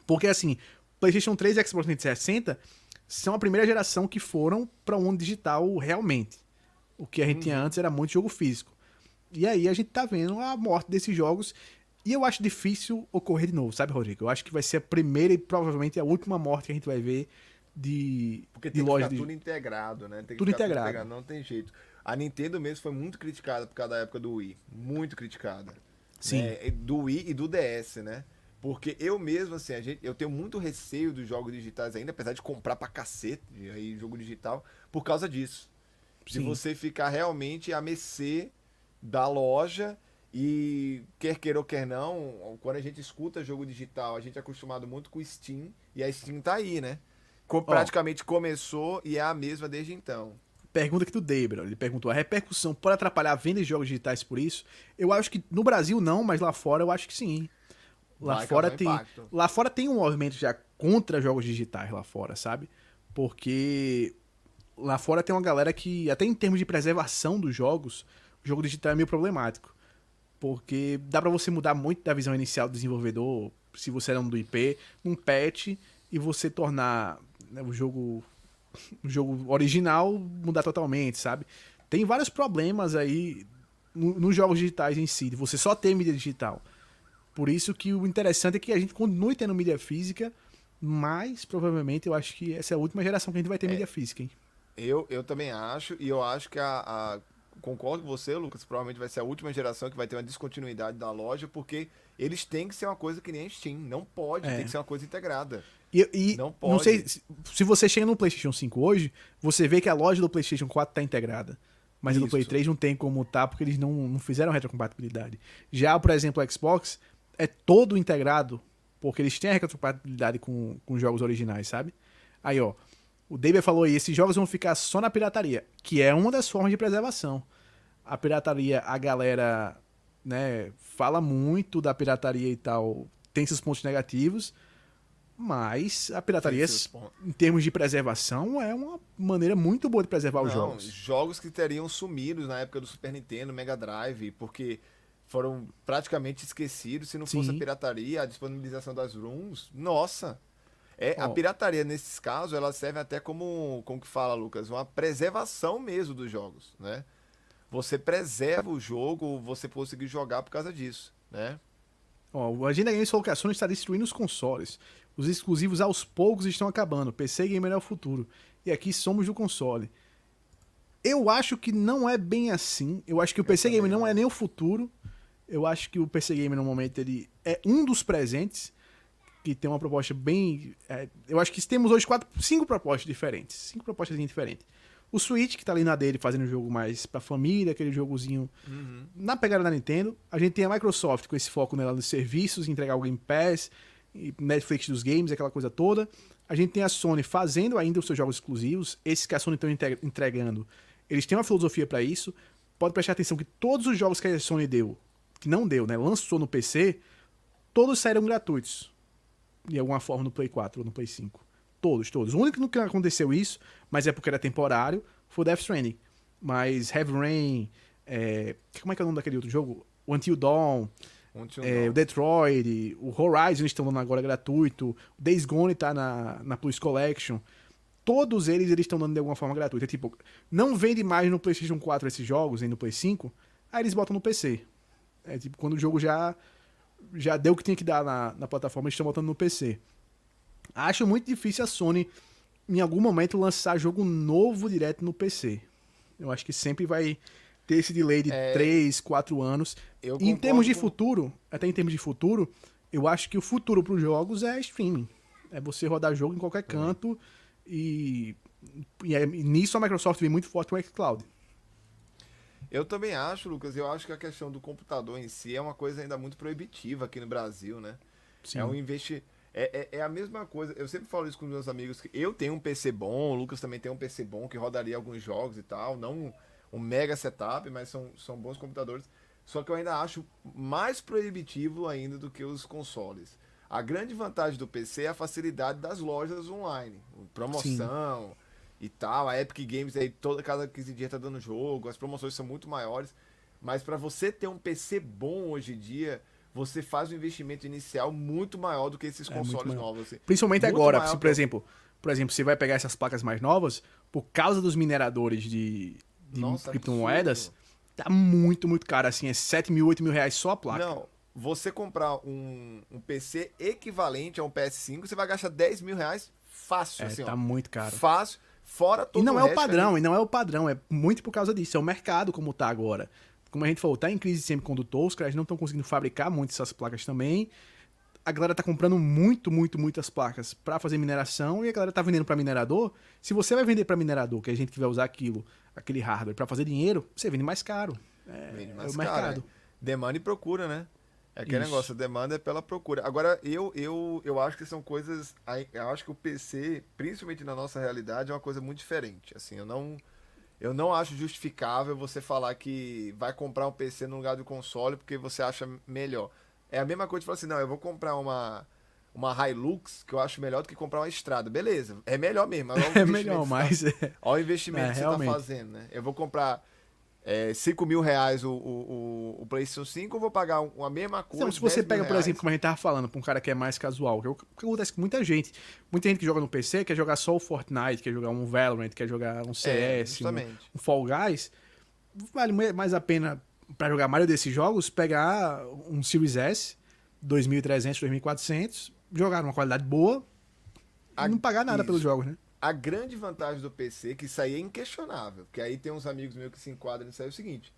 Speaker 1: Porque assim, PlayStation 3 e Xbox 360 são a primeira geração que foram para o mundo digital realmente. O que a gente tinha antes era muito jogo físico. E aí a gente tá vendo a morte desses jogos. E eu acho difícil ocorrer de novo, sabe, Rodrigo? Eu acho que vai ser a primeira e provavelmente a última morte que a gente vai ver de,
Speaker 2: Porque
Speaker 1: de
Speaker 2: tem que
Speaker 1: loja
Speaker 2: ficar
Speaker 1: de.
Speaker 2: tudo integrado, né? Tem que
Speaker 1: Tudo integrado.
Speaker 2: Não tem jeito. A Nintendo mesmo foi muito criticada por causa da época do Wii. Muito criticada.
Speaker 1: Sim.
Speaker 2: né? Do Wii e do DS, né? Porque eu mesmo, assim, a gente, eu tenho muito receio dos jogos digitais ainda, apesar de comprar pra cacete aí, jogo digital, por causa disso. De
Speaker 1: Sim.
Speaker 2: você ficar realmente a mercê da loja e quer queira ou quer não, quando a gente escuta jogo digital, a gente é acostumado muito com o Steam e a Steam tá aí, né? Co- praticamente começou e é a mesma desde então.
Speaker 1: Pergunta aqui do Debra. Ele perguntou: a repercussão pode atrapalhar a venda de jogos digitais por isso? Eu acho que no Brasil não, mas lá fora eu acho que sim. Lá
Speaker 2: Vai
Speaker 1: fora tem.
Speaker 2: impacto.
Speaker 1: Lá fora tem um movimento já contra jogos digitais lá fora, sabe? Porque lá fora tem uma galera que, até em termos de preservação dos jogos, o jogo digital é meio problemático. Porque dá pra você mudar muito da visão inicial do desenvolvedor, se você era um do IP, num patch, e você tornar né, o jogo o jogo original mudar totalmente, sabe? Tem vários problemas aí no- nos jogos digitais em si, de você só ter mídia digital. Por isso que o interessante é que a gente continue tendo mídia física, mas provavelmente eu acho que essa é a última geração que a gente vai ter
Speaker 2: É.
Speaker 1: mídia física, hein?
Speaker 2: Eu, eu também acho, e eu acho que a, a- Concordo com você, Lucas, provavelmente vai ser a última geração que vai ter uma descontinuidade da loja, porque eles têm que ser uma coisa que nem a Steam. Não pode,
Speaker 1: É.
Speaker 2: tem que ser uma coisa integrada.
Speaker 1: E, e
Speaker 2: Não
Speaker 1: não,
Speaker 2: pode.
Speaker 1: sei, se, você chega no PlayStation 5 hoje, você vê que a loja do PlayStation 4 tá integrada. Mas
Speaker 2: Isso.
Speaker 1: Play 3 não tem como tá, porque eles não, não fizeram retrocompatibilidade. Já, por exemplo, o Xbox é todo integrado, porque eles têm a retrocompatibilidade com, com os jogos originais, sabe? Aí, ó, o David falou aí, esses jogos vão ficar só na pirataria, que é uma das formas de preservação. A pirataria, a galera, né, fala muito da pirataria e tal, tem seus pontos negativos, mas a pirataria, em termos de preservação, é uma maneira muito boa de preservar os
Speaker 2: Não,
Speaker 1: jogos.
Speaker 2: jogos que teriam sumido na época do Super Nintendo, Mega Drive, porque foram praticamente esquecidos se não fosse
Speaker 1: Sim.
Speaker 2: a pirataria, a disponibilização das rooms. Nossa! É, a
Speaker 1: Ó.
Speaker 2: pirataria, nesses casos, ela serve até como, como que fala, Lucas, uma preservação mesmo dos jogos, né? Você preserva o jogo, você conseguir jogar por causa disso, né?
Speaker 1: Ó, o Agenda Games falou que a Sony está destruindo os consoles. Os exclusivos aos poucos estão acabando. PC Gamer é o futuro. E aqui somos do console. Eu acho que não é bem assim. Eu acho que o PC Gamer não
Speaker 2: não.
Speaker 1: é nem o futuro. Eu acho que o PC Gamer no momento ele é um dos presentes que tem uma proposta bem. é, eu acho que temos hoje quatro, cinco propostas diferentes. Cinco propostas diferentes. O Switch, que tá ali na dele fazendo um jogo mais pra família, aquele jogozinho na pegada da Nintendo. A gente tem a Microsoft com esse foco nela nos serviços, entregar o Game Pass, Netflix dos games, aquela coisa toda. A gente tem a Sony fazendo ainda os seus jogos exclusivos. Esses que a Sony estão entregando, eles têm uma filosofia pra isso. Pode prestar atenção que todos os jogos que a Sony deu, que não deu, né, lançou no PC, todos saíram gratuitos. De alguma forma no Play 4 ou no Play 5. Todos, todos. O único que aconteceu isso, mas é porque era temporário, foi o Death Stranding. Mas Heavy Rain, é, como é que é o nome daquele outro jogo? O Until Dawn,
Speaker 2: Ontem
Speaker 1: é, o Detroit, o Horizon estão dando agora gratuito, o Days Gone tá na, na Plus Collection. Todos eles eles estão dando de alguma forma gratuita. Tipo, não vende mais no PlayStation 4 esses jogos, nem no Play 5, aí eles botam no PC. É tipo, quando o jogo já já deu o que tinha que dar na, na plataforma, eles estão botando no PC. Acho muito difícil a Sony, em algum momento, lançar jogo novo direto no PC. Eu acho que sempre vai ter esse delay de
Speaker 2: É.
Speaker 1: 3, 4 anos.
Speaker 2: Eu
Speaker 1: em termos de
Speaker 2: com-
Speaker 1: futuro, até em termos de futuro, eu acho que o futuro para os jogos é streaming. É você rodar jogo em qualquer canto e, e é- e nisso a Microsoft vem muito forte com o xCloud.
Speaker 2: Eu também acho, Lucas, eu acho que a questão do computador em si é uma coisa ainda muito proibitiva aqui no Brasil, né?
Speaker 1: Sim.
Speaker 2: É um investi... É, é, é a mesma coisa. Eu sempre falo isso com meus amigos. que Eu tenho um PC bom, o Lucas também tem um PC bom que rodaria alguns jogos e tal. Não um mega setup, mas são, são bons computadores. Só que eu ainda acho mais proibitivo ainda do que os consoles. A grande vantagem do PC é a facilidade das lojas online. Promoção e tal. A Epic Games aí toda cada 15 dias tá dando jogo, as promoções são muito maiores. Mas para você ter um PC bom hoje em dia, você faz um investimento inicial muito maior do que esses
Speaker 1: É
Speaker 2: consoles novos. assim.
Speaker 1: Principalmente
Speaker 2: Muito
Speaker 1: agora, se, por exemplo, por exemplo, você vai pegar essas placas mais novas, por causa dos mineradores de, de
Speaker 2: Nossa,
Speaker 1: criptomoedas,
Speaker 2: absurdo.
Speaker 1: tá muito, muito caro. Assim, é 7 mil, 8 mil reais só a placa.
Speaker 2: Não, você comprar um, um PC equivalente a um PS5, você vai gastar 10 mil reais fácil,
Speaker 1: é,
Speaker 2: assim,
Speaker 1: tá
Speaker 2: ó.
Speaker 1: muito caro.
Speaker 2: Fácil, fora todo
Speaker 1: E não é o
Speaker 2: que a
Speaker 1: padrão, e não é o padrão, é muito por causa disso, é o mercado como tá agora. Como a gente falou, tá em crise de semicondutor, os caras não estão conseguindo fabricar muito essas placas também. A galera tá comprando muito, muito, muitas placas para fazer mineração e a galera tá vendendo para minerador. Se você vai vender para minerador, que é a gente que vai usar aquilo, aquele hardware para fazer dinheiro, você vende mais caro. É,
Speaker 2: Vende
Speaker 1: é
Speaker 2: mais
Speaker 1: o
Speaker 2: caro,
Speaker 1: mercado.
Speaker 2: é. Demanda e procura, né? É aquele
Speaker 1: Isso.
Speaker 2: negócio, a demanda é pela procura. Agora, eu, eu, eu acho que são coisas. Eu acho que o PC, principalmente na nossa realidade, é uma coisa muito diferente. Assim, eu não. Eu não acho justificável você falar que vai comprar um PC no lugar do console porque você acha melhor. É a mesma coisa de falar assim, não, eu vou comprar uma, uma Hilux que eu acho melhor do que comprar uma estrada. Beleza, é melhor mesmo.
Speaker 1: É melhor,
Speaker 2: tá-
Speaker 1: mas é,
Speaker 2: Olha o investimento
Speaker 1: É,
Speaker 2: que você
Speaker 1: realmente.
Speaker 2: tá fazendo, né? Eu vou comprar é, 5 mil reais o, o, o, o PlayStation 5 ou vou pagar um- a mesma coisa?
Speaker 1: Então, se você
Speaker 2: 10 mil
Speaker 1: pega, por exemplo, como a gente tava falando, pra um cara que é mais casual, que é o que acontece com muita gente. Muita gente que joga no PC quer jogar só o Fortnite, quer jogar um Valorant, quer jogar um
Speaker 2: É,
Speaker 1: CS, um,
Speaker 2: justamente.
Speaker 1: um Fall Guys. Vale mais a pena, pra jogar a maioria desses jogos, pegar um Series S, 2.300, 2.400, jogar uma qualidade boa
Speaker 2: A-
Speaker 1: e não pagar nada
Speaker 2: isso.
Speaker 1: pelos jogos, né?
Speaker 2: A grande vantagem do PC, que isso aí é inquestionável, porque aí tem uns amigos meus que se enquadram nisso aí, é o seguinte: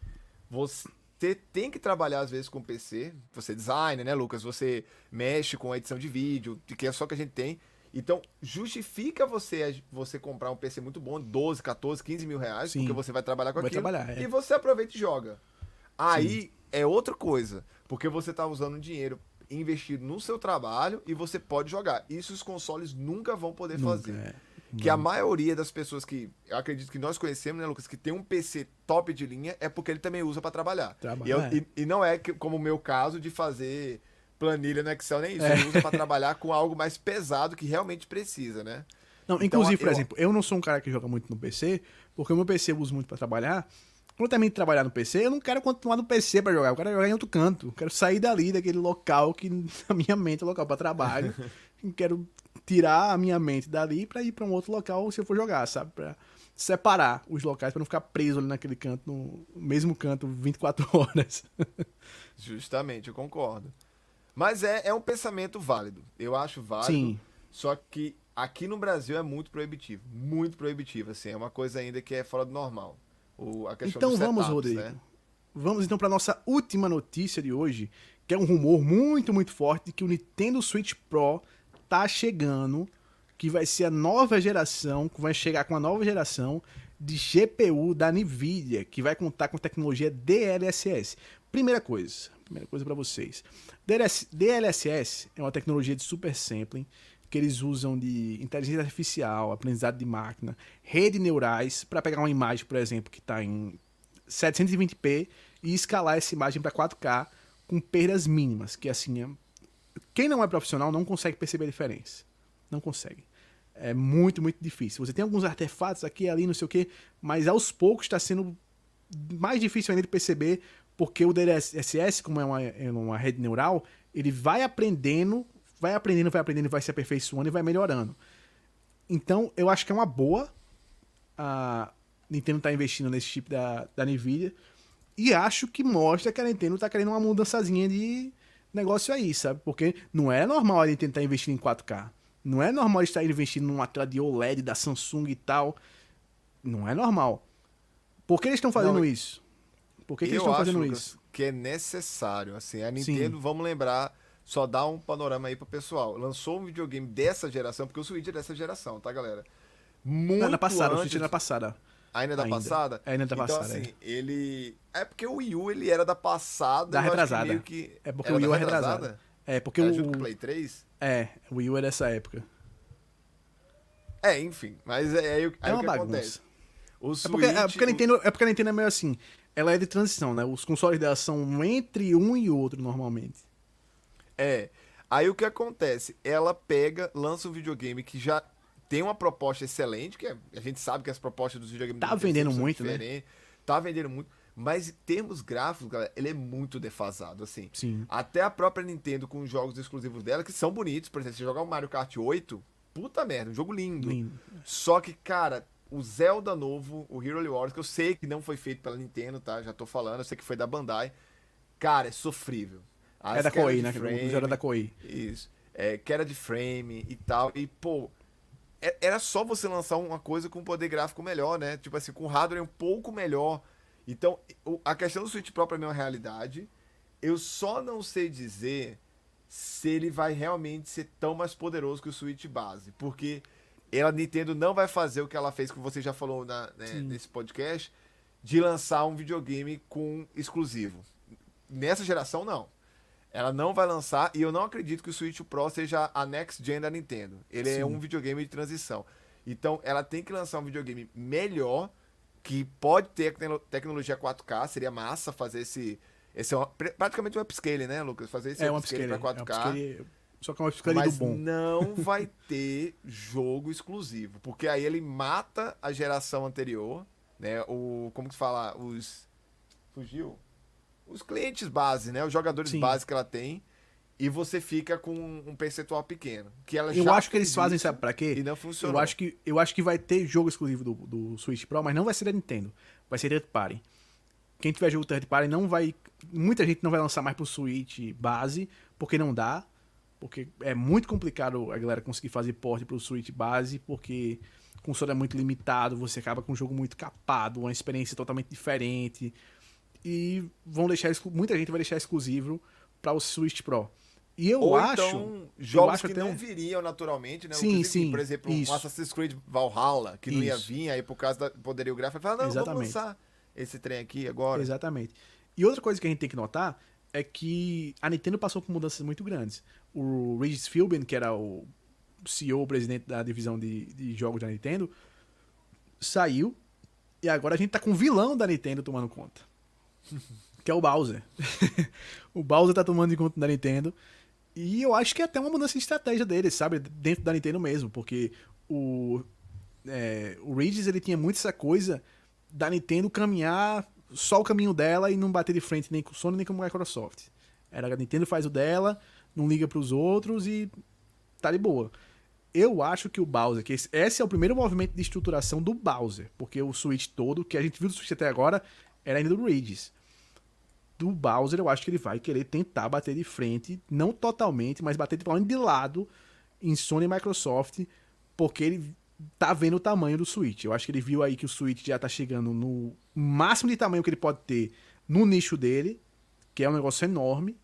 Speaker 2: você tem que trabalhar às vezes com PC, você é designer, né, Lucas? Você mexe com a edição de vídeo, que é só que a gente tem. Então, justifica você você comprar um PC muito bom, 12, 14, 15 mil reais,
Speaker 1: Sim.
Speaker 2: porque você vai trabalhar com
Speaker 1: Vai
Speaker 2: aquilo.
Speaker 1: trabalhar, é.
Speaker 2: E você aproveita e joga. Aí é outra coisa, porque você tá usando dinheiro investido no seu trabalho e você pode jogar. Isso os consoles nunca vão poder
Speaker 1: Nunca,
Speaker 2: fazer.
Speaker 1: é.
Speaker 2: Que a maioria das pessoas que eu acredito que nós conhecemos, né, Lucas, que tem um PC top de linha é porque ele também usa pra trabalhar.
Speaker 1: Trabalha,
Speaker 2: e, eu-
Speaker 1: é.
Speaker 2: e- e não é que- como o meu caso de fazer planilha no Excel, nem isso.
Speaker 1: É.
Speaker 2: Ele usa pra trabalhar com algo mais pesado que realmente precisa, né?
Speaker 1: Não,
Speaker 2: Então,
Speaker 1: inclusive, por
Speaker 2: eu-
Speaker 1: exemplo, eu não sou um cara que joga muito no PC, porque o meu PC eu uso muito pra trabalhar. Quando eu termino de trabalhar no PC, eu não quero continuar no PC pra jogar, eu quero jogar em outro canto. Eu quero sair dali, daquele local que na minha mente é local pra trabalho. quero tirar a minha mente dali pra ir pra um outro local se eu for jogar, sabe? Pra separar os locais pra não ficar preso ali naquele canto, no mesmo canto 24 horas.
Speaker 2: Justamente, eu concordo. Mas é, é um pensamento válido. Eu acho válido.
Speaker 1: Sim.
Speaker 2: Só que aqui no Brasil é muito proibitivo. Muito proibitivo, assim. É uma coisa ainda que é fora do normal. O, a questão
Speaker 1: Então vamos,
Speaker 2: setups,
Speaker 1: Rodrigo.
Speaker 2: né?
Speaker 1: Vamos então para nossa última notícia de hoje, que é um rumor muito, muito forte de que o Nintendo Switch Pro tá chegando, que vai ser a nova geração, que vai chegar com a nova geração de GPU da Nvidia, que vai contar com tecnologia DLSS. Primeira coisa, primeira coisa para vocês. DLS DLSS é uma tecnologia de super sampling que eles usam de inteligência artificial, aprendizado de máquina, rede neurais para pegar uma imagem, por exemplo, que está em 720p e escalar essa imagem para 4K com perdas mínimas, que assim, é- quem não é profissional não consegue perceber a diferença. Não consegue. É muito, muito difícil. Você tem alguns artefatos aqui ali, não sei o que, mas aos poucos está sendo mais difícil ainda de perceber, porque o DLSS, como é uma, é uma rede neural, ele vai aprendendo, vai aprendendo, vai aprendendo, vai se aperfeiçoando e vai melhorando. Então, eu acho que é uma boa a Nintendo tá investindo nesse chip da, da Nvidia. E acho que mostra que a Nintendo tá querendo uma mudançazinha de negócio aí, sabe? Porque não é normal a Nintendo estar investindo em 4K. Não é normal estar investindo numa tela de OLED da Samsung e tal. Não é normal. Por que eles estão fazendo
Speaker 2: Não,
Speaker 1: isso? Por que, que eles estão fazendo
Speaker 2: Lucas,
Speaker 1: isso?
Speaker 2: que é necessário. Assim, a
Speaker 1: Sim.
Speaker 2: Nintendo, vamos lembrar, só dá um panorama aí pro pessoal. Lançou um videogame dessa geração, porque o Switch é dessa geração, tá, galera? Muito
Speaker 1: Não, na passada, o
Speaker 2: antes...
Speaker 1: Switch era na passada.
Speaker 2: Ainda é da
Speaker 1: ainda.
Speaker 2: passada?
Speaker 1: É, ainda da
Speaker 2: então,
Speaker 1: passada,
Speaker 2: assim, ele... É porque o Wii U, ele era da passada.
Speaker 1: Da
Speaker 2: que
Speaker 1: retrasada.
Speaker 2: meio que-
Speaker 1: É porque
Speaker 2: era
Speaker 1: o Wii U é retrasada. É, porque
Speaker 2: Era
Speaker 1: o.
Speaker 2: junto com o Play 3?
Speaker 1: É, o Wii U é dessa época.
Speaker 2: É, enfim. Mas é aí, o- aí
Speaker 1: É
Speaker 2: o
Speaker 1: uma
Speaker 2: que
Speaker 1: bagunça.
Speaker 2: acontece. O
Speaker 1: É porque, é,
Speaker 2: Switch,
Speaker 1: porque a Nintendo, é porque a Nintendo é meio assim. Ela é de transição, né? Os consoles dela são entre um e outro, normalmente.
Speaker 2: É. Aí o que acontece? Ela pega, lança um videogame que já tem uma proposta excelente, que é- a gente sabe que as propostas dos videogames
Speaker 1: Tá vendendo muito, né?
Speaker 2: Tá vendendo muito. Mas em termos gráficos, galera, ele é muito defasado, assim.
Speaker 1: Sim.
Speaker 2: Até a própria Nintendo com os jogos exclusivos dela, que são bonitos, por exemplo, se jogar o Mario Kart 8, puta merda, um jogo lindo.
Speaker 1: Lindo.
Speaker 2: Só que, cara, o Zelda novo, o Hero Wars, que eu sei que não foi feito pela Nintendo, tá? Já tô falando, eu sei que foi da Bandai. Cara, é sofrível. As
Speaker 1: é da Koei, né?
Speaker 2: frame,
Speaker 1: O Zelda da Koei.
Speaker 2: Isso. É, queda de frame e tal. E, pô, era só você lançar uma coisa com poder gráfico melhor, né? Tipo assim, com hardware um pouco melhor. Então, a questão do Switch Pro pra mim é uma realidade. Eu só não sei dizer se ele vai realmente ser tão mais poderoso que o Switch base. Porque ela, Nintendo, não vai fazer o que ela fez, que você já falou na- né, nesse podcast, de lançar um videogame com exclusivo. Nessa geração, não. Ela não vai lançar, e eu não acredito que o Switch Pro seja a next gen da Nintendo. Ele
Speaker 1: Sim.
Speaker 2: é um videogame de transição. Então, ela tem que lançar um videogame melhor, que pode ter tecno- tecnologia 4K, seria massa fazer esse. Esse é uma- pr- praticamente um upscale, né, Lucas? Fazer esse
Speaker 1: É
Speaker 2: upscale
Speaker 1: upscale.
Speaker 2: pra
Speaker 1: É um
Speaker 2: 4K.
Speaker 1: upscale, só que é um upscale
Speaker 2: Mas
Speaker 1: do bom.
Speaker 2: não vai ter jogo exclusivo. Porque aí ele mata a geração anterior, né? O. Como que se fala? Os. Fugiu? Os clientes base, né? Os jogadores
Speaker 1: Sim.
Speaker 2: base que ela tem. E você fica com um percentual pequeno. Que ela
Speaker 1: Eu acho que eles fazem, sabe pra quê?
Speaker 2: E não funcionou.
Speaker 1: Eu acho, que, eu acho que vai ter jogo exclusivo do, do Switch Pro, mas não vai ser da Nintendo. Vai ser third party. Quem tiver jogo third party não vai. Muita gente não vai lançar mais pro Switch base, porque não dá, porque é muito complicado a galera conseguir fazer porte pro Switch base, porque o console é muito limitado, você acaba com um jogo muito capado, uma experiência totalmente diferente. E vão deixar muita gente vai deixar exclusivo para o Switch Pro. E eu
Speaker 2: Ou
Speaker 1: acho.
Speaker 2: então, jogos
Speaker 1: acho
Speaker 2: que
Speaker 1: até-
Speaker 2: não viriam naturalmente, né?
Speaker 1: Sim, sim,
Speaker 2: Por exemplo,
Speaker 1: isso.
Speaker 2: um Assassin's Creed Valhalla, que não ia
Speaker 1: Isso.
Speaker 2: vir, aí por causa da poderio gráfico, fala, não, vamos
Speaker 1: Exatamente.
Speaker 2: lançar esse trem aqui agora.
Speaker 1: Exatamente. E outra coisa que a gente tem que notar é que a Nintendo passou por mudanças muito grandes. O Regis Philbin, que era o CEO, o presidente da divisão de, de jogos da Nintendo, saiu e agora a gente tá com o vilão da Nintendo tomando conta. que é o Bowser. o Bowser tá tomando de conta da Nintendo. E eu acho que é até uma mudança de estratégia dele, sabe? Dentro da Nintendo mesmo, porque o, é, o Regis ele tinha muito essa coisa da Nintendo caminhar só o caminho dela e não bater de frente nem com o Sony nem com a Microsoft. Era a Nintendo faz o dela, não liga pros outros e tá de boa. Eu acho que o Bowser, que esse, esse é o primeiro movimento de estruturação do Bowser, porque o Switch todo, que a gente viu do Switch até agora, era ainda do Regis. Do Bowser, eu acho que ele vai querer tentar bater de frente, não totalmente, mas bater menos de lado em Sony e Microsoft, porque ele tá vendo o tamanho do Switch. Eu acho que ele viu aí que o Switch já tá chegando no máximo de tamanho que ele pode ter no nicho dele, que é um negócio enorme,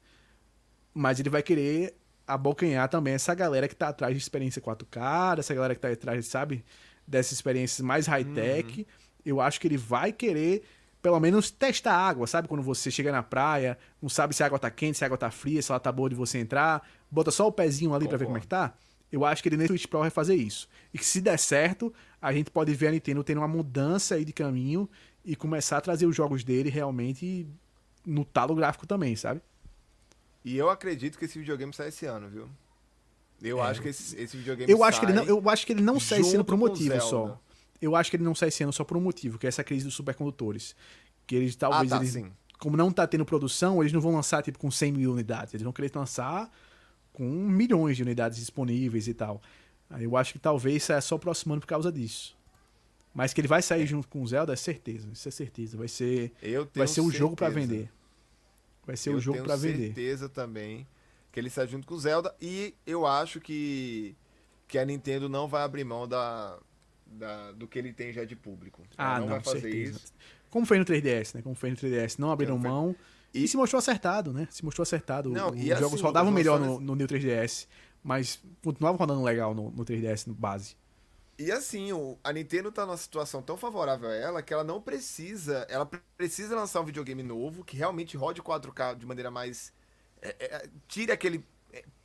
Speaker 1: mas ele vai querer abocanhar também essa galera que tá atrás de experiência 4K, essa galera que tá atrás, sabe, dessas experiências mais high-tech. Eu acho que ele vai querer pelo menos testar a água, sabe? Quando você chega na praia, não sabe se a água tá quente, se a água tá fria, se ela tá boa de você entrar, bota só o pezinho ali pra ver como é que tá. Eu acho que ele nesse Switch Pro vai fazer isso. E que se der certo, a gente pode ver a Nintendo tendo uma mudança aí de caminho e começar a trazer os jogos dele realmente no talo gráfico também, sabe?
Speaker 2: E eu acredito que esse videogame sai esse ano, viu? Eu
Speaker 1: É.
Speaker 2: acho que esse, esse videogame
Speaker 1: Eu acho, que ele não,
Speaker 2: sai
Speaker 1: eu acho que ele não sai esse ano por um motivo só. Eu acho que ele não sai esse ano só por um motivo, que é essa crise dos supercondutores. Que eles talvez
Speaker 2: Ah, tá,
Speaker 1: eles,
Speaker 2: sim.
Speaker 1: como não tá tendo produção, eles não vão lançar tipo com 100 mil unidades, eles vão querer lançar com milhões de unidades disponíveis e tal. Aí eu acho que talvez saia só o próximo ano por causa disso. Mas que ele vai sair junto com o Zelda, é certeza, isso é certeza. Vai ser,
Speaker 2: Eu tenho
Speaker 1: vai ser o jogo pra
Speaker 2: certeza.
Speaker 1: vender. Vai ser o jogo
Speaker 2: tenho
Speaker 1: pra vender.
Speaker 2: certeza também que ele sai junto com o Zelda. E eu acho que, que a Nintendo não vai abrir mão da, da- do que ele tem já de público. Ela
Speaker 1: Ah,
Speaker 2: não,
Speaker 1: não,
Speaker 2: vai fazer
Speaker 1: certeza.
Speaker 2: isso.
Speaker 1: Como foi no 3DS, né? Como foi no 3DS, não abriram
Speaker 2: foi-
Speaker 1: mão. E,
Speaker 2: E-
Speaker 1: se mostrou acertado, né? Se mostrou acertado.
Speaker 2: Não,
Speaker 1: Os
Speaker 2: e assim,
Speaker 1: jogos rodavam melhor no, no New 3DS, mas continuavam rodando legal no, no 3DS no base.
Speaker 2: E assim, o- a Nintendo tá numa situação tão favorável a ela que ela não precisa. Ela pre- precisa lançar um videogame novo que realmente rode 4K de maneira mais. é, é, tire aquele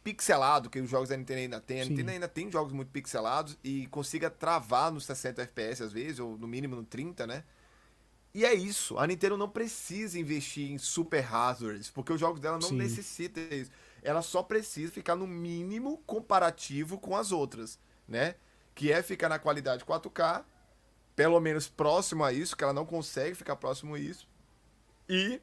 Speaker 2: pixelado que os jogos da Nintendo ainda tem. A
Speaker 1: Sim.
Speaker 2: Nintendo ainda tem jogos muito pixelados e consiga travar nos 60 FPS às vezes, ou no mínimo no 30, né? E é isso. A Nintendo não precisa investir em super hardwares, porque os jogos dela não
Speaker 1: Sim.
Speaker 2: necessitam disso. Ela só precisa ficar no mínimo comparativo com as outras, né? Que é ficar na qualidade 4K, pelo menos próximo a isso, que ela não consegue ficar próximo a isso, e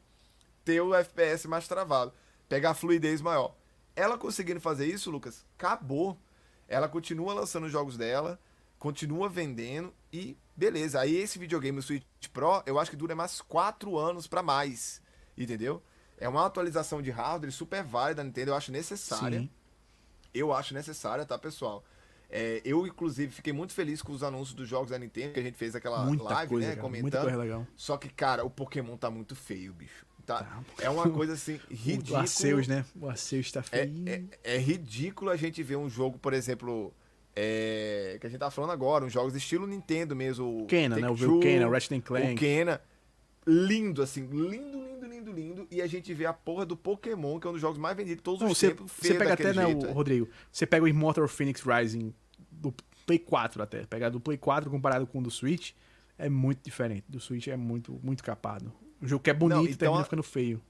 Speaker 2: ter o FPS mais travado, pegar a fluidez maior. Ela conseguindo fazer isso, Lucas, acabou. Ela continua lançando os jogos dela, continua vendendo e beleza. Aí esse videogame, o Switch Pro, eu acho que dura mais 4 anos pra mais, entendeu? É uma atualização de hardware super válida da Nintendo, eu acho necessária.
Speaker 1: Sim.
Speaker 2: Eu acho necessária, tá, pessoal? É, eu, inclusive, fiquei muito feliz com os anúncios dos jogos da Nintendo, que a gente fez aquela
Speaker 1: Muita
Speaker 2: live,
Speaker 1: coisa,
Speaker 2: né,
Speaker 1: cara,
Speaker 2: comentando.
Speaker 1: muita coisa legal.
Speaker 2: Só que, cara, o Pokémon tá muito feio, bicho. Tá,
Speaker 1: Tá.
Speaker 2: é uma coisa assim,
Speaker 1: O
Speaker 2: ridículo.
Speaker 1: Arceus, né? O Arceus tá
Speaker 2: É,
Speaker 1: feio.
Speaker 2: é, é ridículo a gente ver um jogo, por exemplo, é, que a gente tá falando agora, uns jogos estilo Nintendo mesmo. o
Speaker 1: Kena, né? O
Speaker 2: Take-Two,
Speaker 1: Kena, o Ratchet and
Speaker 2: O
Speaker 1: Clank.
Speaker 2: Kena. Lindo, assim, lindo, lindo, lindo, lindo. E a gente vê a porra do Pokémon, que é um dos jogos mais vendidos de todos
Speaker 1: Não,
Speaker 2: os
Speaker 1: você,
Speaker 2: tempos.
Speaker 1: você pega até, né,
Speaker 2: jeito,
Speaker 1: o
Speaker 2: é.
Speaker 1: Rodrigo, você pega o Immortal Phoenix Rising do Play 4 até. Pegar do Play 4 comparado com o do Switch, é muito diferente. Do Switch é muito, muito capado. O jogo que é bonito
Speaker 2: Não,
Speaker 1: e
Speaker 2: então
Speaker 1: termina
Speaker 2: a-
Speaker 1: ficando feio.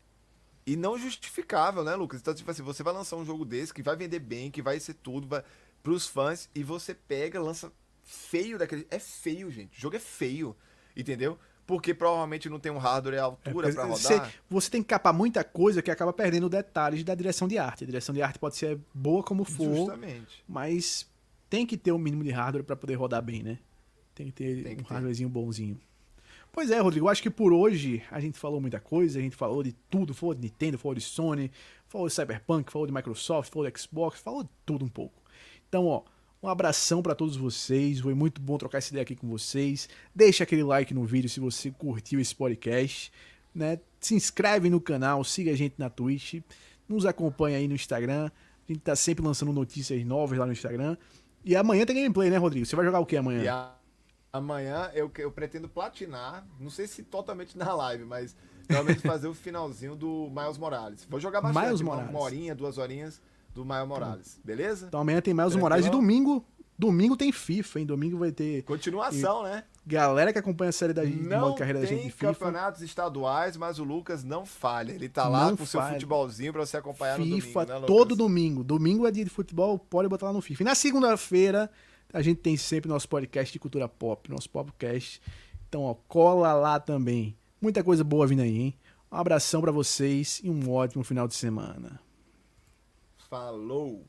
Speaker 2: E não justificável, né, Lucas? Então, tipo assim, você vai lançar um jogo desse que vai vender bem, que vai ser tudo vai... pros fãs, e você pega, lança feio daquele. É feio, gente. O jogo é feio. Entendeu? Porque provavelmente não tem um hardware à
Speaker 1: É,
Speaker 2: altura
Speaker 1: porque
Speaker 2: pra rodar.
Speaker 1: você, você tem que capar muita coisa que acaba perdendo detalhes da direção de arte. A direção de arte pode ser boa como for,
Speaker 2: Justamente.
Speaker 1: mas tem que ter o mínimo de hardware pra poder rodar bem, né? Tem que ter
Speaker 2: Tem que
Speaker 1: um
Speaker 2: ter.
Speaker 1: hardwarezinho bonzinho. Pois é, Rodrigo, acho que por hoje a gente falou muita coisa, a gente falou de tudo, falou de Nintendo, falou de Sony, falou de Cyberpunk, falou de Microsoft, falou de Xbox, falou de tudo um pouco. Então, ó, um abração para todos vocês. Foi muito bom trocar essa ideia aqui com vocês. Deixa aquele like no vídeo se você curtiu esse podcast, né? Se inscreve no canal, siga a gente na Twitch, nos acompanha aí no Instagram. A gente tá sempre lançando notícias novas lá no Instagram. E amanhã tem gameplay, né, Rodrigo? Você vai jogar o que amanhã?
Speaker 2: A... amanhã eu, eu pretendo platinar, não sei se totalmente na live, mas realmente fazer o finalzinho do Miles Morales. Vou jogar bastante,
Speaker 1: Miles
Speaker 2: uma,
Speaker 1: Morales.
Speaker 2: uma horinha, duas horinhas do Miles Morales, beleza?
Speaker 1: Então amanhã tem Miles
Speaker 2: Tranquilo?
Speaker 1: Moraes e domingo, domingo tem FIFA, hein? Domingo vai ter
Speaker 2: Continuação, né?
Speaker 1: galera que acompanha a série da de
Speaker 2: Não
Speaker 1: carreira da gente de FIFA.
Speaker 2: campeonatos estaduais, mas o Lucas não falha. Ele tá lá
Speaker 1: Não
Speaker 2: com o seu futebolzinho pra você acompanhar no domingo,
Speaker 1: FIFA
Speaker 2: né, Lucas?
Speaker 1: todo domingo. Domingo é dia de futebol, pode botar lá no FIFA. E na segunda-feira a gente tem sempre nosso podcast de cultura pop, nosso podcast. Então, ó, cola lá também. Muita coisa boa vindo aí, hein? Um abração pra vocês e um ótimo final de semana.
Speaker 2: Falou!